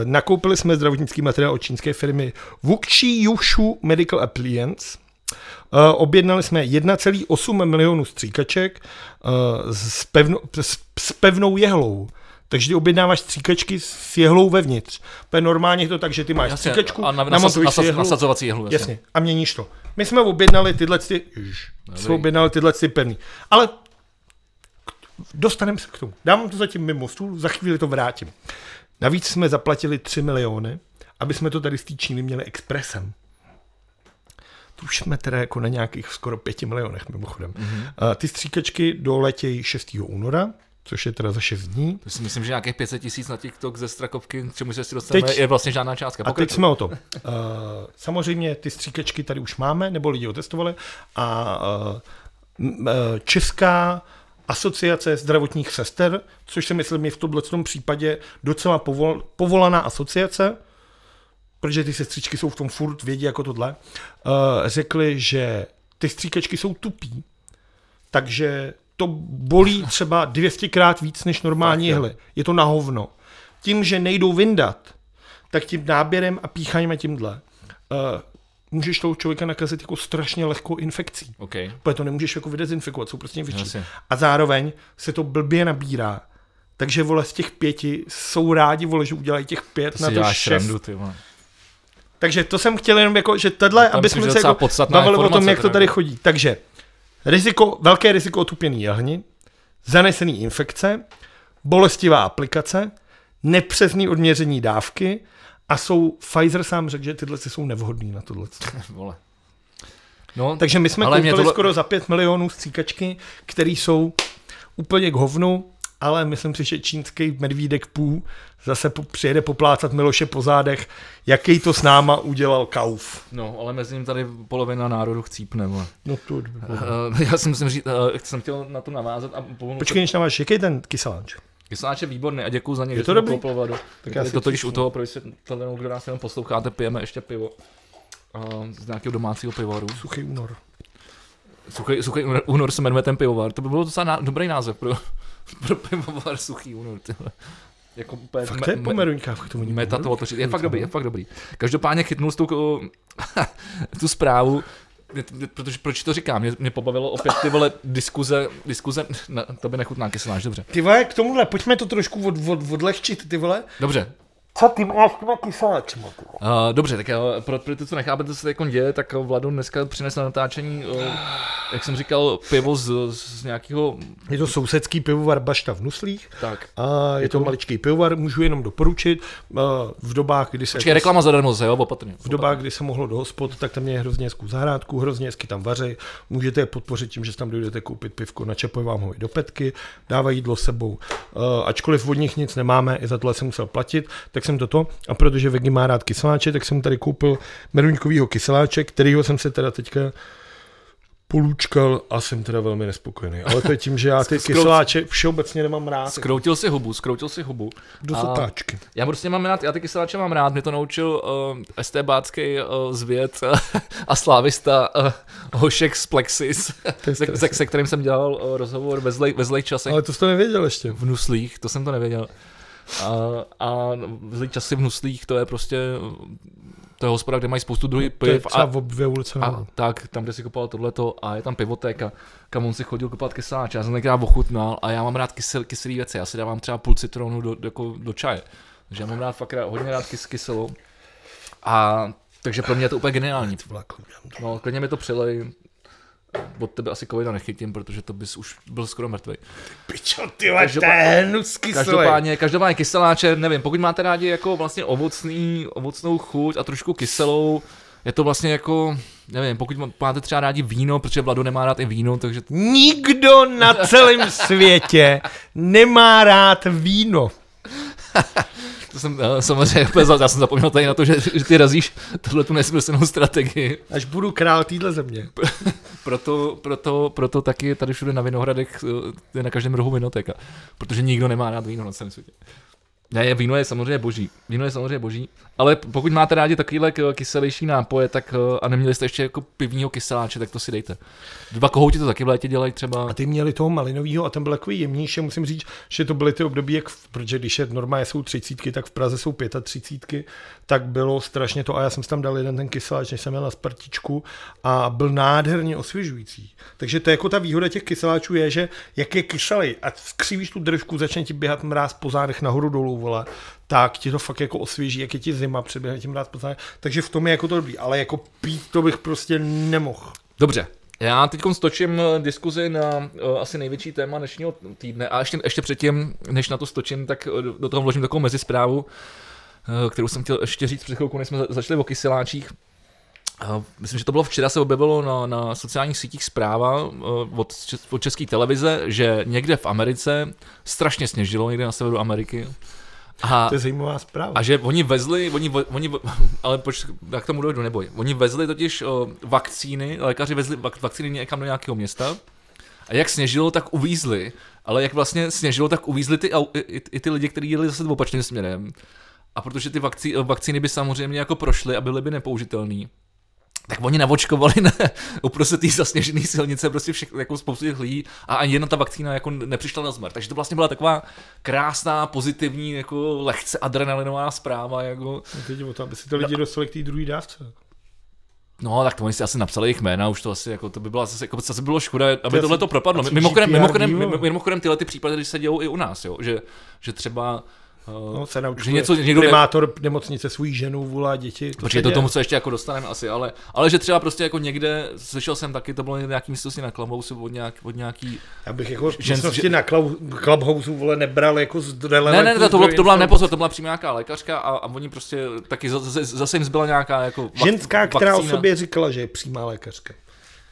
nakoupili jsme zdravotnický materiál od čínské firmy Wuxi Yushu Medical Appliance. Uh, objednali jsme 1,8 milionu stříkaček uh, s, pevno, s, s pevnou jehlou. Takže ty objednáváš stříkačky s jehlou vevnitř. To je normálně je to tak, že ty máš Jasně, stříkačku, a na, namontuješ si nasaz, jehlu, nasazovací jehlu. Jasně. jasně, a měníš to. My jsme objednali tyhle ty, jsme objednali tyhle ty pevný. Ale dostaneme se k tomu. Dám to zatím mimo stůl, za chvíli to vrátím. Navíc jsme zaplatili 3 miliony, aby jsme to tady z té Číny měli expresem. Tu už jsme teda jako na nějakých skoro 5 milionech mimochodem. Mm-hmm. Ty stříkačky doletějí 6. února, což je teda za 6 dní. To si myslím, že nějakých 500 tisíc na TikTok ze Strakovky, k čemu se si dostaneme, Teď- je vlastně žádná částka. A teď Pokračuj. jsme o to. Uh, samozřejmě ty stříkačky tady už máme, nebo lidi otestovali a uh, Česká asociace zdravotních sester, což si myslím je v tomhle případě docela povol, povolaná asociace, protože ty sestřičky jsou v tom furt vědí jako tohle, uh, řekli, že ty stříkačky jsou tupí, takže to bolí třeba 200krát víc než normální jo. jehly. Je to na hovno. Tím, že nejdou vyndat, tak tím náběrem a píchaním a tímhle uh, můžeš toho člověka nakazit jako strašně lehkou infekcí. OK. Protože to nemůžeš jako vydezinfikovat, jsou prostě větší. Jasně. A zároveň se to blbě nabírá. Takže vole z těch pěti jsou rádi, vole, že udělají těch pět To na to šest. srandu, ty vole. Takže to jsem chtěl jenom jako, že tohle, aby jsme se jako bavili o tom, jak to tady chodí. Takže riziko, velké riziko otupěný jahni, zanesený infekce, bolestivá aplikace, nepřesný odměření dávky a jsou, Pfizer sám řekl, že tyhle jsou nevhodný na tohle. Vole. No, Takže my jsme koupili tohle- skoro za 5 milionů stříkačky, které jsou úplně k hovnu, ale myslím si, že čínský medvídek pů zase po, přijede poplácat Miloše po zádech, jaký to s náma udělal Kauf. no, ale mezi ním tady polovina národu chcípne, vole. No to... Uh, já si musím říct, uh, jsem chtěl na to navázat a povolnu Počkej, než naváš, jaký je ten kyseláč? Kyseláč je výborný a děkuji za něj, Je že to jsi dobrý? vodu. Tak si to totiž u toho pro vysvětlenou, kdo nás jenom posloucháte, pijeme ještě pivo. Uh, z nějakého domácího pivovaru. Suchý únor. Suchý, suchý únor- se jmenuje ten pivovar. To by byl docela ná, dobrý název pro, Pro pivovar suchý únor, tyhle. Jako úplně Fakt to je me- po me- meruňkách k tomu Meta to. Je fakt dobrý, je fakt dobrý. Každopádně chytnul jsi tu, tu zprávu, protože proč to říkám, mě, mě pobavilo opět ty vole diskuze, diskuze, na, to by nechutná kyseláš, dobře. Ty vole, k tomuhle, pojďme to trošku od, od, odlehčit, ty vole. Dobře, Co ty máš ty vole? Uh, dobře, tak uh, pro, pro ty, co nechápete, co se teď děje, tak uh, Vlado dneska přinesl na natáčení, uh, jak jsem říkal, pivo z, z nějakého, Je to sousedský pivovar Bašta v Nuslích. tak, A je to to- maličký pivovar, můžu jenom doporučit. A V dobách, kdy se... počkej, reklama zadarmo se, jo, opatrně. V dobách, kdy se mohlo do hospod, tak tam měli hrozně hezkou zahrádku, hrozně hezky tam vařej. Můžete je podpořit tím, že tam dojdete koupit pivko, načapují vám ho i do petky, dávají jídlo s sebou. Uh, ačkoliv od nich nic nemáme, i za tohle jsem musel platit, tak jsem toto. A protože Vegi má rád kyseláče, tak jsem tady koupil meruňkovýho kyseláče, kterýho jsem se teda teďka polůčkal a jsem teda velmi nespokojený. Ale to je tím, že já ty Skrouc- kyseláče všeobecně nemám rád. Skroutil si hubu, skroutil si hubu. Do sotáčky. Já prostě mám rád, já ty kyseláče mám rád, mě to naučil uh, estébácký uh, zvěd uh, a slávista uh, Hošek z Plexis, se, se, se, kterým jsem dělal uh, rozhovor ve, zlej, ve zlejch časech Ale to jste nevěděl ještě. v Nuslích, to jsem to nevěděl. A, a v časy v Nuslích to je prostě, to je hospoda, kde mají spoustu druhých To je piv a, v dvě ulice. a nahoru. tak, tam, kde si kopal tohleto a je tam pivotéka, kam on si chodil kopat kyseláč. Já jsem tenkrát ochutnal a já mám rád kysel, kyselý věci. Já si dávám třeba půl citronu do, do, jako do čaje. Takže já mám rád fakt rád, hodně rád kys, kyselo. A takže pro mě je to úplně geniální. Vlaku. No, klidně mi to přilej. Od tebe asi covida nechytím, protože to bys už byl skoro mrtvý. Pičo, ty vole, Každopád- to je hnusky Každopádně, každopádně kyseláče, nevím, pokud máte rádi jako vlastně ovocný, ovocnou chuť a trošku kyselou, je to vlastně jako, nevím, pokud máte třeba rádi víno, protože Vlado nemá rád i víno, takže Nikdo na celém světě nemá rád víno. to jsem uh, samozřejmě já jsem zapomněl tady na to, že, že ty razíš tohle tu nesmyslnou strategii. Až budu král téhle země. Proto, proto, proto taky tady všude na Vinohradech eh, je na každém rohu vinoteka, protože nikdo nemá rád víno na celém světě. Ne, víno je samozřejmě boží. Víno je samozřejmě boží. Ale pokud máte rádi takovýhle kyselější nápoje, tak eh, a neměli jste ještě jako pivního kyseláče, tak to si dejte. Dva kohouti to taky v létě dělají třeba. A ty měli toho malinového a ten byl takový jemnější. Musím říct, že to byly ty období, jak v, protože když je normálně jsou třicítky, tak v Praze jsou pětatřicítky, tak bylo strašně to. A já jsem tam dal jeden ten kyseláč, než jsem měl na spartičku a byl nádherně osvěžující. Takže to je jako ta výhoda těch kyseláčů je, že jak je kyselý a skřívíš tu držku, začne ti běhat mráz po zádech nahoru dolů, vole, tak ti to fakt jako osvěží, jak je ti zima, přeběhne ti mráz po zádech. Takže v tom je jako to dobrý, ale jako pít to bych prostě nemohl. Dobře. Já teď stočím eh, diskuzi na uh, asi největší téma dnešního týdne a ještě, ještě předtím, než na to stočím, tak eh, do, toho vložím takovou mezisprávu, kterou jsem chtěl ještě říct před chvilkou, než jsme za- začali o kyseláčích. Uh, myslím, že to bylo včera, se objevilo na, na sociálních sítích zpráva uh, od, od české televize, že někde v Americe strašně sněžilo, někde na severu Ameriky. A, To je zajímavá zpráva. a že oni vezli, oni, oni, ale poč, já k tomu dojdu, neboj. Oni vezli totiž o, vakcíny, lékaři vezli vak, vakcíny někam do nějakého města a jak sněžilo, tak uvízli. Ale jak vlastně sněžilo, tak uvízli ty, i, i, i ty lidi, kteří jeli zase opačným směrem. A protože ty vakcí, vakcíny by samozřejmě jako prošly a byly by nepoužitelné, tak oni navočkovali na, uprostřed té zasněžené silnice prostě všechno, jako spoustu těch lidí a ani jedna ta vakcína jako nepřišla na smrt. Takže to vlastně byla taková krásná, pozitivní, jako lehce adrenalinová zpráva. Jako, No Teď o to, aby si ty lidi dostali k té druhé dávce. no, tak to oni si asi napsali jejich jména, už to asi, jako, to by bylo zase, jako, zase bylo škoda, aby tohle to propadlo. Mimochodem, mimochodem, dílo. mimo- mimochodem, tyhle ty případy když se dějou i u nás, jo, že, že třeba No, se naučuje. že něco, někdo, Primátor nemocnice svůj ženu volá děti. To Protože to tomu se ještě jako dostaneme asi, ale, ale že třeba prostě jako někde, slyšel jsem taky, to bylo nějaký místo na Clubhouse od, nějak, od nějaký, Já bych jako Žen- místnosti že- na Clubhouse vole nebral jako z ne, relevantní ne, to, bylo, to byla nepozor, to byla přímo nějaká lékařka a, a oni prostě taky zase, zase jim zbyla nějaká jako Ženská, která o vakcína. sobě říkala, že je přímá lékařka.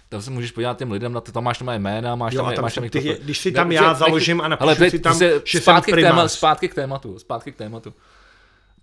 Tam se můžeš podívat těm lidem, na to, tam máš tam jména, máš Jo, tam, tam máš tam ty, když si Ne, tam že- já založím a napíšu Ale si tam, zpátky, k téma, primář. zpátky k tématu, zpátky k tématu.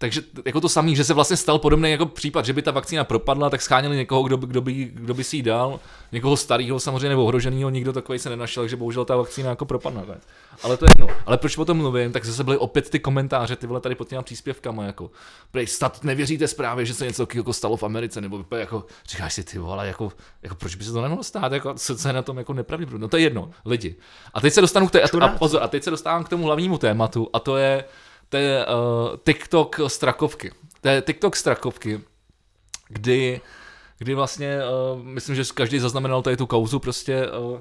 Takže jako to samý, že se vlastně stal podobný jako případ, že by ta vakcína propadla, tak scháněli někoho, kdo, by- kdo, by, kdo by si ji dal, někoho starého samozřejmě nebo ohroženého, nikdo takový se nenašel, takže bohužel ta vakcína jako propadla. Ne? Ale to je jedno. Ale proč o tom mluvím, tak zase byly opět ty komentáře, ty vole tady pod těma příspěvkama, jako, prej, snad nevěříte zprávě, že se něco jako stalo v Americe, nebo jako, říkáš si ty vole, jako, jako proč by se to nemohlo stát, jako, co, co je na tom jako nepravděpodobné, no to je jedno, lidi. A teď se dostanu k té, a, a, pozor, a teď se dostávám k tomu hlavnímu tématu, a to je, to je uh, TikTok strakovky. To je TikTok strakovky, kdy, kdy vlastně, uh, myslím, že každý zaznamenal tady tu kauzu, prostě uh,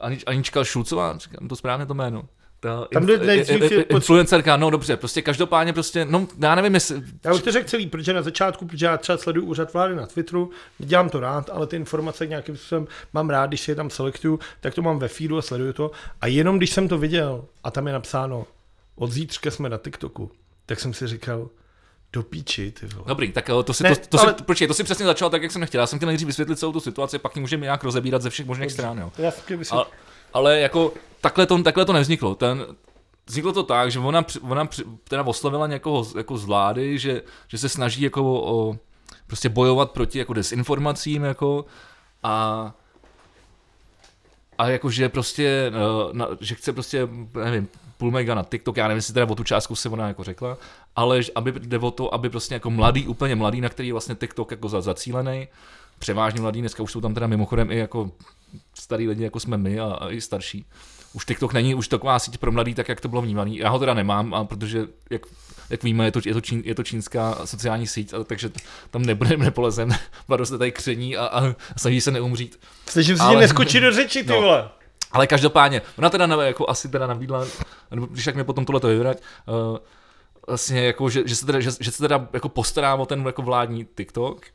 Anič, Anička Šulcová, říkám to správně to jméno. Ta Tam jde nejdřív i- i- je pod- influencerka, no dobře, prostě každopádně prostě, no já nevím, jestli, Já už to řekl celý, protože na začátku, protože já třeba sleduju úřad vlády na Twitteru, dělám to rád, ale ty informace nějakým způsobem mám rád, když si je tam selektuju, tak to mám ve feedu a sleduju to. A jenom když jsem to viděl a tam je napsáno, od zítřka jsme na TikToku, tak jsem si říkal, do píči, ty vole. Dobrý, tak eh, to si, Ne, to, to ale- si, počkej, to si přesně začal tak, jak jsem nechtěl. Já jsem chtěl nejdřív vysvětlit celou tu situaci, pak ji můžeme nějak rozebírat ze všech možných stran. Jo. Já jsem. Ale, ale jako takhle to, takhle to nevzniklo. Ten, vzniklo to tak, že ona, ona teda oslovila někoho z- jako z vlády, že, že se snaží jako o, prostě bojovat proti jako desinformacím jako a a jakože prostě, eh, na, že chce prostě, nevím, půl mega na TikTok, já nevím, jestli teda o tu částku se ona jako řekla, ale aby jde o to, aby prostě jako mladý, úplně mladý, na který je vlastně TikTok jako za, zacílený, převážně mladý, dneska už jsou tam teda mimochodem i jako starý lidi, jako jsme my a, a i starší. Už TikTok není už taková síť pro mladý, tak jak to bylo vnímaný. Já ho teda nemám, a protože jak, jak víme, je to, je, to čín, je to čínská sociální síť, a, takže tam nebude, nepolezem. Vlado se tady kření a, a snaží se neumřít. Snažím se ale- neskočit do řeči, ty No. vole. Ale každopádně, ona teda jako asi teda nabídla, nebo když tak mi potom tohle to vybrať, uh, vlastně jako, že, že, se teda, že, že se teda jako postará o ten jako vládní TikTok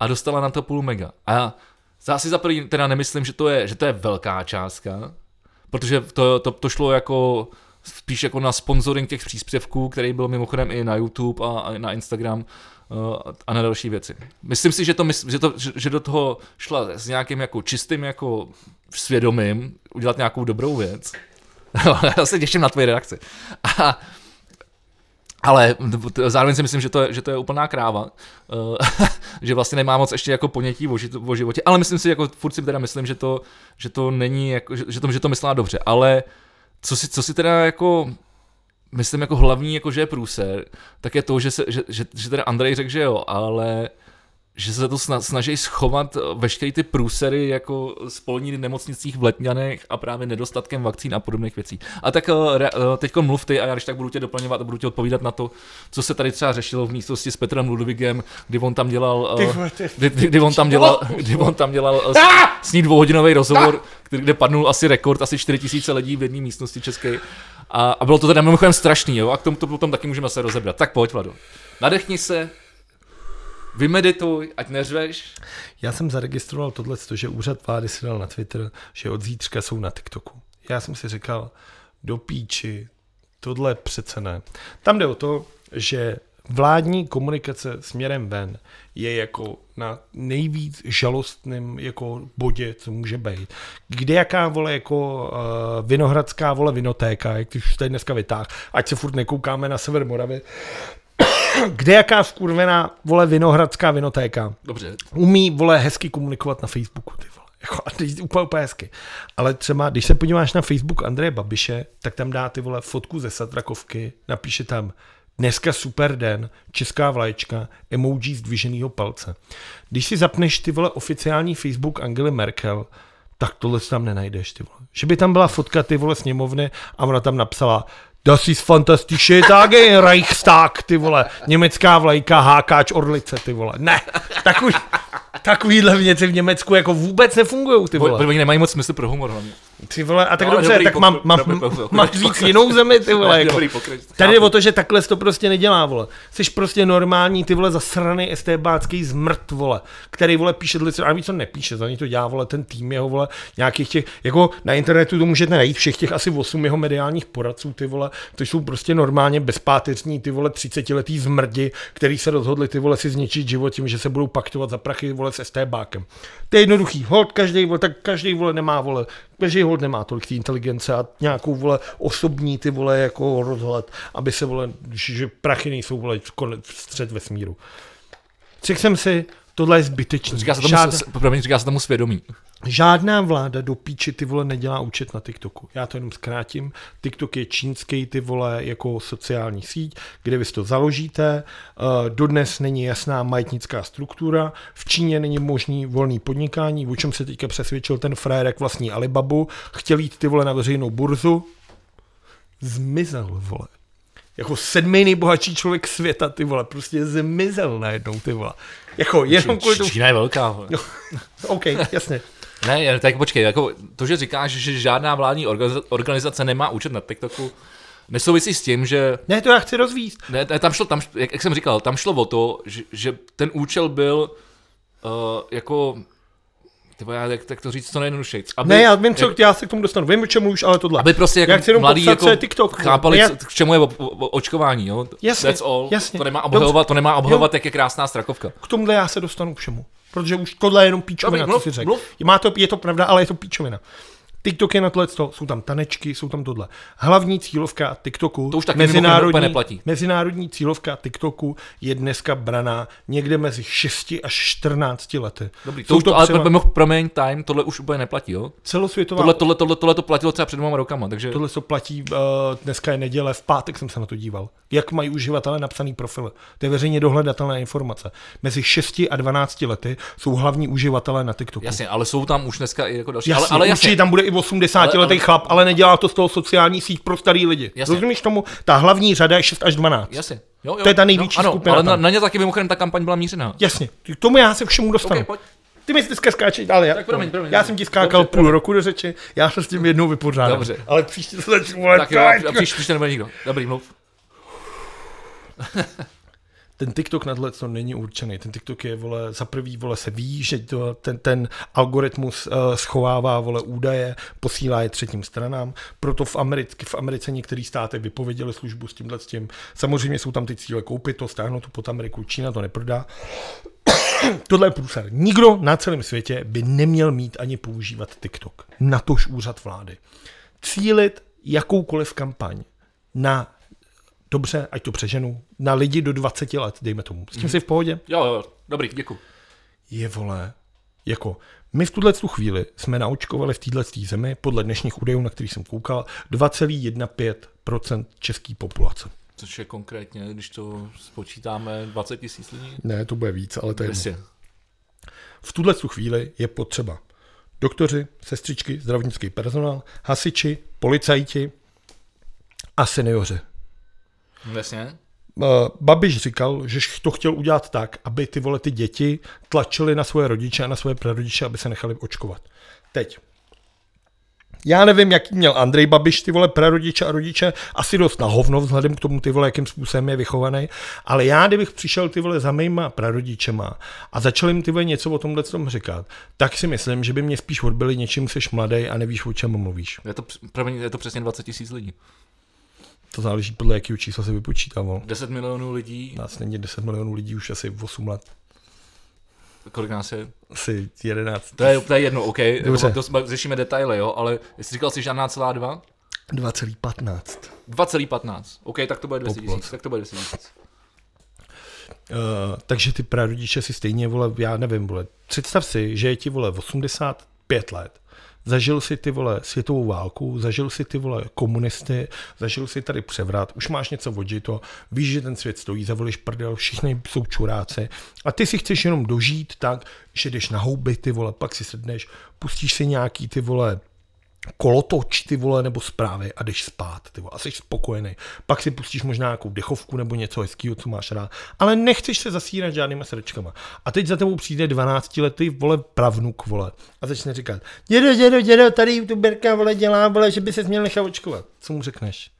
a dostala na to půl mega. A já zase za první teda nemyslím, že to je, že to je velká částka, protože to, to, to šlo jako spíš jako na sponsoring těch příspěvků, který byl mimochodem i na YouTube a, a na Instagram a na další věci. Myslím si, že, to, že, to, že, do toho šla s nějakým jako čistým jako svědomím udělat nějakou dobrou věc. Já se těším na tvoji reakci. A, ale zároveň si myslím, že to je, že to je úplná kráva, eh, že vlastně nemá moc ještě jako ponětí o, životě, ale myslím si, jako furt si teda myslím, že to, že to není, jako, že, to, že to myslela dobře, ale co si, co si teda jako myslím jako hlavní, jako že je průser, tak je to, že, se, že, že, že teda Andrej řekl, že jo, ale že se to sna- snaží schovat veškeré ty průsery jako z polní nemocnicích v Letňanech a právě nedostatkem vakcín a podobných věcí. A tak teď mluv ty a já když tak budu tě doplňovat a budu ti odpovídat na to, co se tady třeba řešilo v místnosti s Petrem Ludwigem, kdy on tam dělal, eh, kdy, kdy, kdy on tam dělal, kdy on tam dělal eh, s, s ní dvouhodinový rozhovor, který, kde padnul asi rekord, asi 4000 lidí v jedné místnosti české. A, a bylo to teda mimochodem strašný, jo? A k tomu to potom taky můžeme se rozebrat. Tak pojď, Vlado. Nadechni se, vymedituj, ať neřveš. Já jsem zaregistroval tohle, že úřad vlády si dal na Twitter, že od zítřka jsou na TikToku. Já jsem si říkal, do píči, tohle přece ne. Tam jde o to, že vládní komunikace směrem ven je jako na nejvíc žalostném jako bodě, co může být. Kde jaká vole jako uh, vinohradská vole vinotéka, jak ty už tady dneska vytáh, ať se furt nekoukáme na sever Moravy, kde jaká skurvená vole vinohradská vinotéka Dobře, umí, vole, hezky komunikovat na Facebooku, ty vole. Jako, a teď úplně, úplně hezky. Ale třeba, když se podíváš na Facebook Andreje Babiše, tak tam dá ty vole fotku ze Satrakovky, napíše tam dneska super den, česká vlaječka, emoji zdviženýho palce. Když si zapneš ty vole oficiální Facebook Angely Merkel, tak tohle tam nenajdeš, ty vole. Že by tam byla fotka ty vole sněmovny a ona tam napsala Das ist fantastische Tage, Reichstag, ty vole. Německá vlajka, hákáč orlice, ty vole. Ne, takový, takovýhle věci v Německu jako vůbec nefungují, ty vole. Oni nemají moc smysl pro humor hlavně. Ty vole, a tak No, dobře, tak mám, mám, mám říct jinou zemi, ty vole, jako. Tady jde o to, že takhle se to prostě nedělá, vole. Jsi prostě normální, ty vole, zasraný estébácký zmrt, vole, který, vole, píše dlice, a víc co nepíše, za ní to dělá, vole, ten tým jeho, vole, nějakých těch, jako na internetu to můžete najít všech těch asi 8 jeho mediálních poradců, ty vole, to jsou prostě normálně bezpáteřní, ty vole, 30 letý zmrdi, který se rozhodli, ty vole, si zničit život tím, že se budou paktovat za prachy, vole, vole s STBákem. To je jednoduchý. Hold, každý, vole, tak každý vole nemá vole, každý hold nemá tolik té inteligence a nějakou vole osobní ty vole jako rozhled, aby se vole, že, prachy nejsou vole konec, střed vesmíru. Řekl jsem si, tohle je zbytečný. Říká se tomu, promiň, říká se tomu svědomí. Žádná vláda do píči ty vole nedělá účet na TikToku. Já to jenom zkrátím. TikTok je čínský ty vole jako sociální síť, kde vy si to založíte. Eh, Dodnes není jasná majetnická struktura. V Číně není možný volný podnikání, o čem se teďka přesvědčil ten frérek vlastní Alibabu. Chtěl jít ty vole na veřejnou burzu. Zmizel, vole. Jako sedmý nejbohatší člověk světa, ty vole, prostě zmizel najednou, ty vole. Jako jenom kvůli tomu... Čína je velká. vole. OK, jasně. Ne, jen tak počkej, jako to, že říkáš, že žádná vládní organiza- organizace nemá účet na TikToku, nesouvisí s tím, že Ne, to já chci rozvíst. ne, ne tam šlo, tam, jak, jak jsem říkal, tam šlo o to, že, že ten účel byl uh, jako ty vole, já, jak, tak to říct to nejjednodušeji. Aby, Ne, já vím, co, jak, já se k tomu dostanu. Vím, o čem mluvíš, ale tohle. aby prostě jako já chci jenom mladí popsat, jako je TikTok. chápali, Já- k čemu je o, o, o, očkování, jo? Jasně, That's all. jasně. To nemá obhajovat, to nemá obhajovat, jak je krásná strakovka. K tomuhle já se dostanu k všemu. Protože už tohle je jenom píčovina, Dobrý, co si řekl. mluv. Má to, je to pravda, ale je to píčovina. TikTok je na tohle, jsou tam tanečky, jsou tam tohle. Hlavní cílovka TikToku, To už taky úplně neplatí. mezinárodní cílovka TikToku je dneska braná někde mezi 6 až 14 lety. Dobrý, Jsou to už, to, ale třeba pro, promiň, time, tohle už úplně neplatí, jo? celosvětová Tohle, tohle, tohle, tohle to platilo třeba před dvěma rokama, takže Tohle to platí, uh, dneska je neděle, v pátek jsem se na to díval. Jak mají uživatelé napsaný profily. To je veřejně dohledatelná informace. Mezi 6 a 12 lety jsou hlavní uživatelé na TikToku. jasně, ale jsou tam už dneska i jako další. Jasně, ale, ale jasně, tam bude i 80 Ale- letý ale- chlap, ale nedělá to z toho sociální síť pro starý lidi. Jasně. Rozumíš tomu? Ta hlavní řada je 6 až 12. jasně. Jo, jo, To je ta největší jo, ano, skupina Ale na, tam. na, ně taky mimochodem ta kampaň byla mířená. Jasně, k tomu já se všemu dostanu. Ok, pojď. Ty mi dneska skáčeš, ale já, Tak promiň, promiň, já jsem ti skákal Dobře, půl roku do řeči, já se s tím jednou vypořádám. Dobře. Ale příště se začnu volat. Tak jo, a příště, příště nebude nikdo. Dobrý, mluv. ten TikTok na tohle to není určený. Ten TikTok je, vole, za prvý, vole, se ví, že to, ten, ten algoritmus uh, schovává, vole, údaje, posílá je třetím stranám, proto v, Americe, v Americe některé státy vypověděly službu s tímhle s tím. Samozřejmě jsou tam ty cíle koupit to, stáhnout to pod Ameriku, Čína to neprodá. Tohle je průser. Nikdo na celém světě by neměl mít ani používat TikTok. Natož úřad vlády. Cílit jakoukoliv kampaň na dobře, ať to přeženu, na lidi do 20 let, dejme tomu. S tím si v pohodě? Jo, jo, dobrý, děkuji. Je vole, jako my v tuhle tu chvíli jsme naočkovali v této zemi, podle dnešních údajů, na který jsem koukal, 2,15% české populace. Což je konkrétně, když to spočítáme, 20 tisíc lidí? Ne, to bude víc, ale to je jedno. 200. V tuhle tu chvíli je potřeba doktoři, sestřičky, zdravotnický personál, hasiči, policajti a seniori. Jasně. Uh, Babiš říkal, že to chtěl udělat tak, aby ty vole ty děti tlačily na svoje rodiče a na svoje prarodiče, aby se nechali očkovat. Teď. Já nevím, jaký měl Andrej Babiš ty vole prarodiče a rodiče, asi dost na hovno vzhledem k tomu ty vole, jakým způsobem je vychovaný, ale já, kdybych přišel ty vole za mýma prarodičema a začal jim ty vole něco o tomhle tom říkat, tak si myslím, že by mě spíš odbyli něčím, seš mladý a nevíš, o čem mluvíš. Je to, promiň, je to přesně 20 tisíc lidí. To záleží podle jakého čísla se vypočítával. 10 milionů lidí, Nás není 10 milionů lidí už asi 8 let. kolik nás je? Asi 11. To je, to je jedno, OK, Dobře. to jsme, řešíme detaily, jo, ale jestli říkal jsi žádná celá dva? 2,15. 2,15. OK, tak to bude 200 tisíc, tak to bude 200 tisíc. Uh, takže ty prarodiče si stejně, vole, já nevím, vole, představ si, že je ti, vole, 85 let, zažil si ty, vole, světovou válku, zažil si ty, vole, komunisty, zažil si tady převrat, už máš něco odžito, víš, že ten svět stojí, zavolíš prdel, všichni jsou čuráci. A ty si chceš jenom dožít tak, že jdeš na houby, ty vole, pak si sedneš, pustíš si nějaký, ty vole, kolotoč, ty vole, nebo zprávy a jdeš spát, ty vole, a jsi spokojený. Pak si pustíš možná nějakou dechovku nebo něco hezkého, co máš rád, ale nechceš se zasírat žádnýma srdečkama. A teď za tebou přijde 12 letý, vole, pravnuk, vole, a začne říkat, dědo, dědo, dědo, tady youtuberka, vole, dělá, vole, že by se měl nechat očkovat. Co mu řekneš?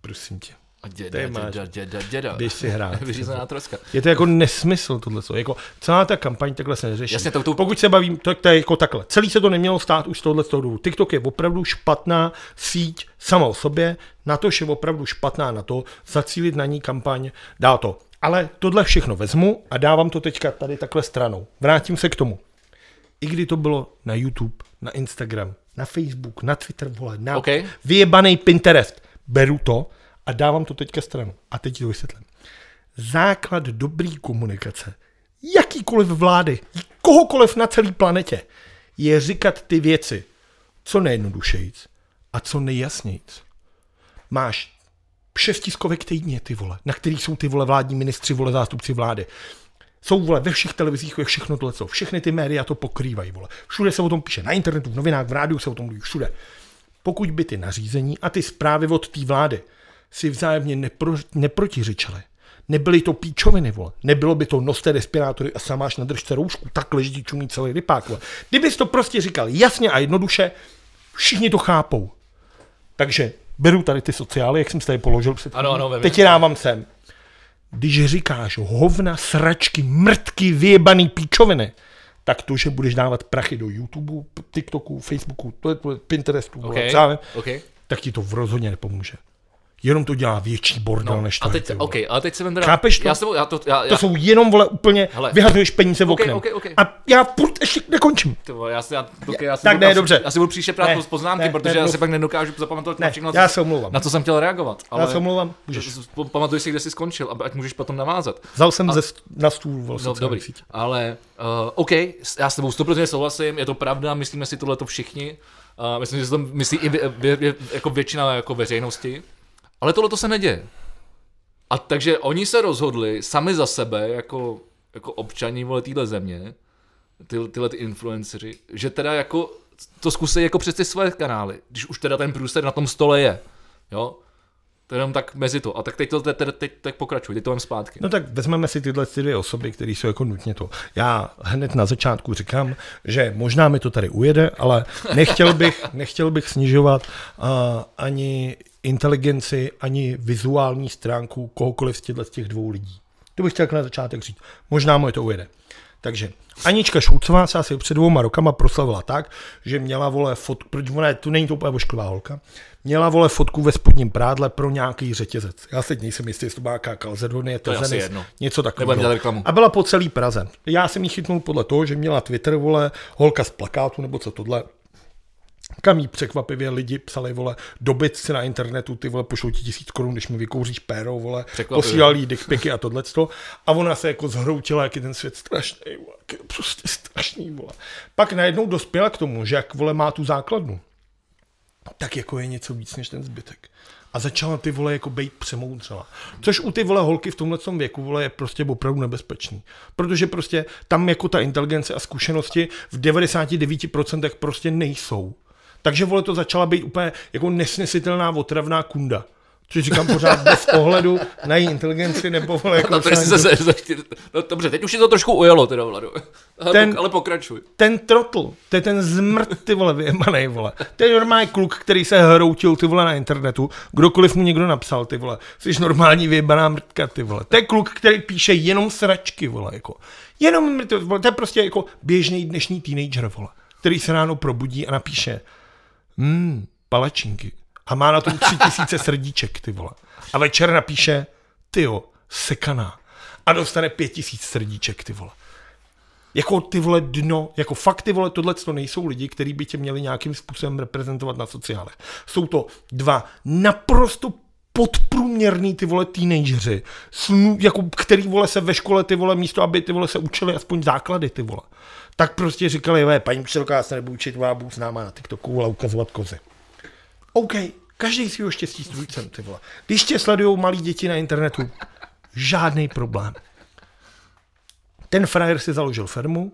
Prosím tě. A děda, máš. děda, děda, děda. Běž si hrát. Vyřízená troska. Je to jako nesmysl tohle. Jako celá ta kampaň takhle se neřeší. Jasně, to- to- Pokud se bavím, tak to je jako takhle. Celý se to nemělo stát už z tohohle důvodu. TikTok je opravdu špatná síť sama o sobě, na to je opravdu špatná na to zacílit na ní kampaň, dá to Ale tohle všechno vezmu a dávám to teďka tady takhle stranou. Vrátím se k tomu. I kdy to bylo na YouTube, na Instagram, na Facebook, na Twitter, vole, na OK. vyjebaný Pinterest. Beru to a dávám to teďka stranu. A teď to vysvětlím. Základ dobrý komunikace, jakýkoliv vlády, kohokoliv na celé planetě, je říkat ty věci co nejjednodušejc a co nejjasnějc. Máš šest tiskovek týdně, ty vole, na kterých jsou ty vole vládní ministři, vole zástupci vlády. Jsou vole ve všech televizích, ve všechno tohle, co. Všechny ty média to pokrývají, vole. Všude se o tom píše, na internetu, v novinách, v rádiu se o tom mluví, všude. Pokud by ty nařízení a ty zprávy od té vlády si vzájemně nepro, neprotiřečily, nebyly to píčoviny, vole. Nebylo by to noste respirátory a sám máš na držce roušku, tak leží čumí celý rypák, vole. Kdybys to prostě říkal jasně a jednoduše, všichni to chápou. Takže beru tady ty sociály, jak jsem si tady položil před Ano, ano. Teď je dávám sem. Když říkáš hovna, sračky, mrtky, vyjebaný píčoviny, tak to, že budeš dávat prachy do YouTube, TikToku, Facebooku, Pinterestu, OK, okay. OK. tak ti to v rozhodně nepomůže. Jenom to dělá větší bordel než to. No, A teď, OK, ale teď se vem teda... Chápeš to? Já, tebou- já to, já, já, To jsou jenom, vole, úplně, Hele. vyhazuješ peníze v OK, oknem. OK, OK. A já furt ještě nekončím. Ty vole, já, si, já, okay, já si Tak budu, ne, já dobře. Já si budu příště prát Ne, poznámky, ne, protože ne, já si pak nedokážu zapamatovat na Ne, všechno, já se omlouvám. na co jsem chtěl reagovat. Ale Já se omlouvám, můžeš. Pamatuj si, kde jsi skončil, ať můžeš potom navázat. Vzal jsem ze, st- na stůl vole, No, dobrý, sítě. ale uh, OK, já s tebou 100% souhlasím, je to pravda, myslíme si tohle všichni. Uh, myslím, že si to myslí i vě, vě, vě, jako většina jako veřejnosti. Ale tohle to se neděje. A takže oni se rozhodli sami za sebe, jako, jako občani vole téhle země, ty, tyhle ty influenceři, že teda jako to zkusí jako přes ty své kanály, když už teda ten průser na tom stole je. Jo? To je jenom tak mezi to. A tak teď to teď, teď, teď, pokračuj, teď to vem zpátky. No tak vezmeme si tyhle ty dvě osoby, které jsou jako nutně to. Já hned na začátku říkám, že možná mi to tady ujede, ale nechtěl bych, nechtěl bych snižovat uh, ani inteligenci, ani vizuální stránku kohokoliv z těchto z těch dvou lidí. To bych chtěl na začátek říct. Možná mu je to ujede. Takže Anička Šulcová se asi před dvouma rokama proslavila tak, že měla vole fotku, protože ona tu není to úplně vošklivá holka, měla vole fotku ve spodním prádle pro nějaký řetězec. Já teď nejsem jistý, jestli to byla nějaká Calzedonie, je asi Tezenis, jedno. něco takového. A byla po celý Praze. Já jsem ji chytnul podle toho, že měla Twitter, vole, holka z plakátu nebo co tohle. Kam jí překvapivě lidi psali, vole, dobit si na internetu, ty vole, pošlou ti tisíc korun, když mi vykouříš péro, vole, posílali jí dickpiky a tohleto. A ona se jako zhroutila, jak je ten svět strašný, vole, jak je prostě strašný, vole. Pak najednou dospěla k tomu, že jak, vole, má tu základnu, tak jako je něco víc než ten zbytek. A začala ty vole jako být přemoudřela. Což u ty vole holky v tomhle věku vole je prostě opravdu nebezpečný. Protože prostě tam jako ta inteligence a zkušenosti v 99% prostě nejsou. Takže vole to začala být úplně jako nesnesitelná otravná kunda. Což říkám pořád bez ohledu na její inteligenci nebo vole jako No, si se, se, se, no, dobře, teď už si to trošku ujelo, teda, Vlado. Ale, Ten- ale pokračuj. ten trotl, to je ten zmrt, ty vole, vyjemanej, vole. To je normální kluk, který se hroutil, ty vole, na internetu. Kdokoliv mu někdo napsal, ty vole. Jsi normální vyjebaná mrtka, ty vole. To je kluk, který píše jenom sračky, vole, jako. Jenom mrt, vole. To je prostě jako běžný dnešní teenager, vole. Který se ráno probudí a napíše, hmm, palačinky. A má na tom tři tisíce srdíček, ty vole. A večer napíše, tyjo, sekaná. A dostane pět tisíc srdíček, ty vole jako ty vole dno, jako fakt ty vole, tohle to nejsou lidi, kteří by tě měli nějakým způsobem reprezentovat na sociálech. Jsou to dva naprosto podprůměrný ty vole teenageři, jako, který vole se ve škole ty vole místo, aby ty vole se učili aspoň základy ty vole. Tak prostě říkali, ve, paní učitelka, já se nebudu učit, budu s náma na TikToku a ukazovat kozy. OK, každý svýho štěstí s dvojcem, ty vole. Když tě sledují malí děti na internetu, žádný problém. Ten frajer si založil firmu,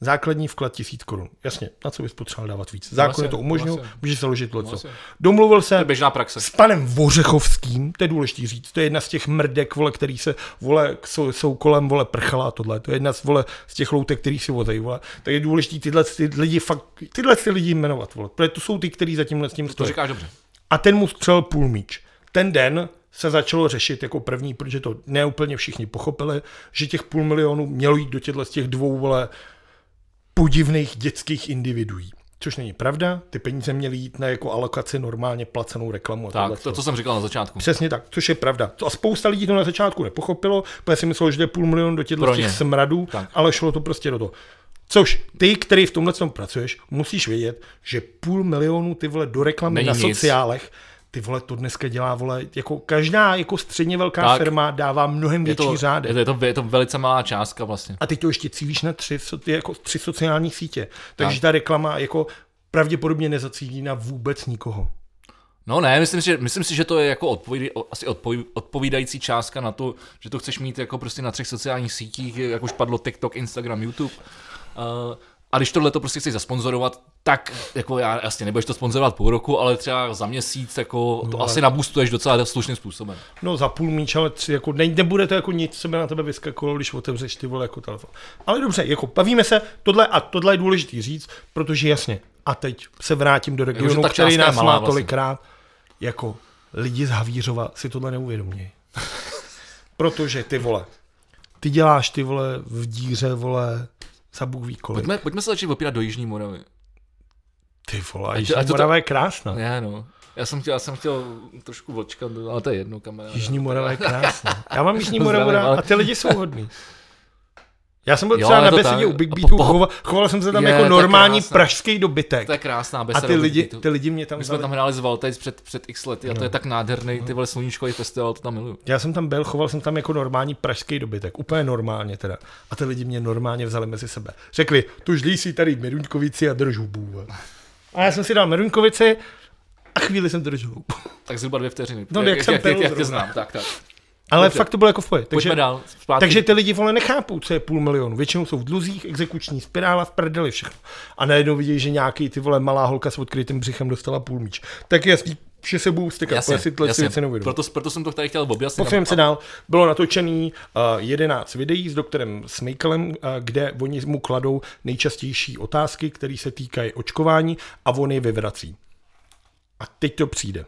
základní vklad tisíc korun. Jasně, na co bys potřeboval dávat víc? Zákon je to umožnil, vlastně. můžeš založit to, co. Vlastně. Domluvil se To je běžná praxe. s panem Vořechovským, to je důležité říct, to je jedna z těch mrdek, vole, který se, vole, jsou, jsou kolem, vole, prchala a tohle, to je jedna z, vole, z těch loutek, který si vozejí, vole. Tak je důležité tyhle ty lidi fakt, tyhle ty lidi jmenovat, vole, protože to jsou ty, kteří za tímhle s tím To stojí. říkáš dobře. A ten mu střel půl míč. Ten den se začalo řešit jako první, protože to neúplně všichni pochopili, že těch půl milionu mělo jít do těchto z těch dvou vole podivných dětských individuí. Což není pravda, ty peníze měly jít na jako alokaci normálně placenou reklamu. a Tak, to, to jsem říkal na začátku. Přesně tak, což je pravda. To a spousta lidí to na začátku nepochopilo, protože si myslelo, že je půl milionu do těchto těch smradů, Tak. ale šlo to prostě do toho. Což ty, který v tomhle tom pracuješ, musíš vědět, že půl milionu ty vole do reklamy Není na nic. sociálech, ty vole to dneska dělá, vole, jako každá jako středně velká Tak. firma dává mnohem větší to, řádek. je, to, je, to, je to velice malá částka vlastně. A teď to ještě cílíš na tři, jako tři sociální sítě. Takže Tak. ta reklama jako pravděpodobně nezacílí na vůbec nikoho. No ne, myslím, si, že, myslím si, že to je jako odpovídej, o- asi odpoví, odpovídající částka na to, že to chceš mít jako prostě na třech sociálních sítích, jak už padlo TikTok, Instagram, YouTube. Uh, a když tohle to prostě chceš zasponzorovat, tak jako já jasně nebudeš to sponzorovat půl roku, ale třeba za měsíc jako to ale- asi nabustuješ docela slušným způsobem. No za půl míč, ale tři, jako ne, nebude to jako nic, co by na tebe vyskakovalo, když otevřeš ty vole jako telefon. Ale dobře, jako bavíme se, tohle a tohle je důležitý říct, protože jasně, a teď se vrátím do regionu, ta který nás má vlastně. tolikrát, jako lidi z Havířova si tohle neuvědomějí. protože ty vole, ty děláš ty vole v díře, vole, za Bůh ví kolik. Pojďme, pojďme se začít opírat do Jižní Moravy. Ty vole, Jižní ať to- Morava je krásná. Ne, no. Já jsem chtěl, já jsem chtěl trošku odčkat, ale to je jedno, kamaráde. Jižní Morava je krásná. Já mám Jižní Moravu a ty lidi jsou hodný. Já jsem byl Jo, třeba na besedě tak. u Big A Beatu, po- choval, choval jsem se tam Je, jako normální krásná. pražský dobytek. To je krásná A beseda. ty do lidi, ty lidi mě tam My jsme tam hráli z Valtejs před, před x lety a to je tak nádherný, ty vole sluníčkový festival, to tam miluju. Já jsem tam byl, choval jsem tam jako normální pražský dobytek, úplně normálně teda. A ty lidi mě normálně vzali mezi sebe. Řekli, tu žlí si tady Meruňkovici a drž hubu. A já jsem si dal Meruňkovici a chvíli jsem držel hubu. Tak zhruba dvě vteřiny. No, jak jsem jak, pil jak, jak tě znám, tak, tak. Ale Dobře. fakt to bylo jako v. Pojďme Takže, dál. Zpátky. takže ty lidi vole nechápou, co je půl milionu. Většinou jsou v dluzích, exekuční spirála, v prdeli všechno. A najednou vidí, že nějaký ty vole malá holka s odkrytým břichem dostala půl míč. Tak je jasný, že se budou stykat, jasně, protože si tyhle jasně. věci. Proto, proto, jsem to tady chtěl objasnit. Posuneme se dál. Bylo natočený uh, 11 videí s doktorem Smejkelem, uh, kde oni mu kladou nejčastější otázky, které se týkají očkování a on je vyvrací. A teď to přijde.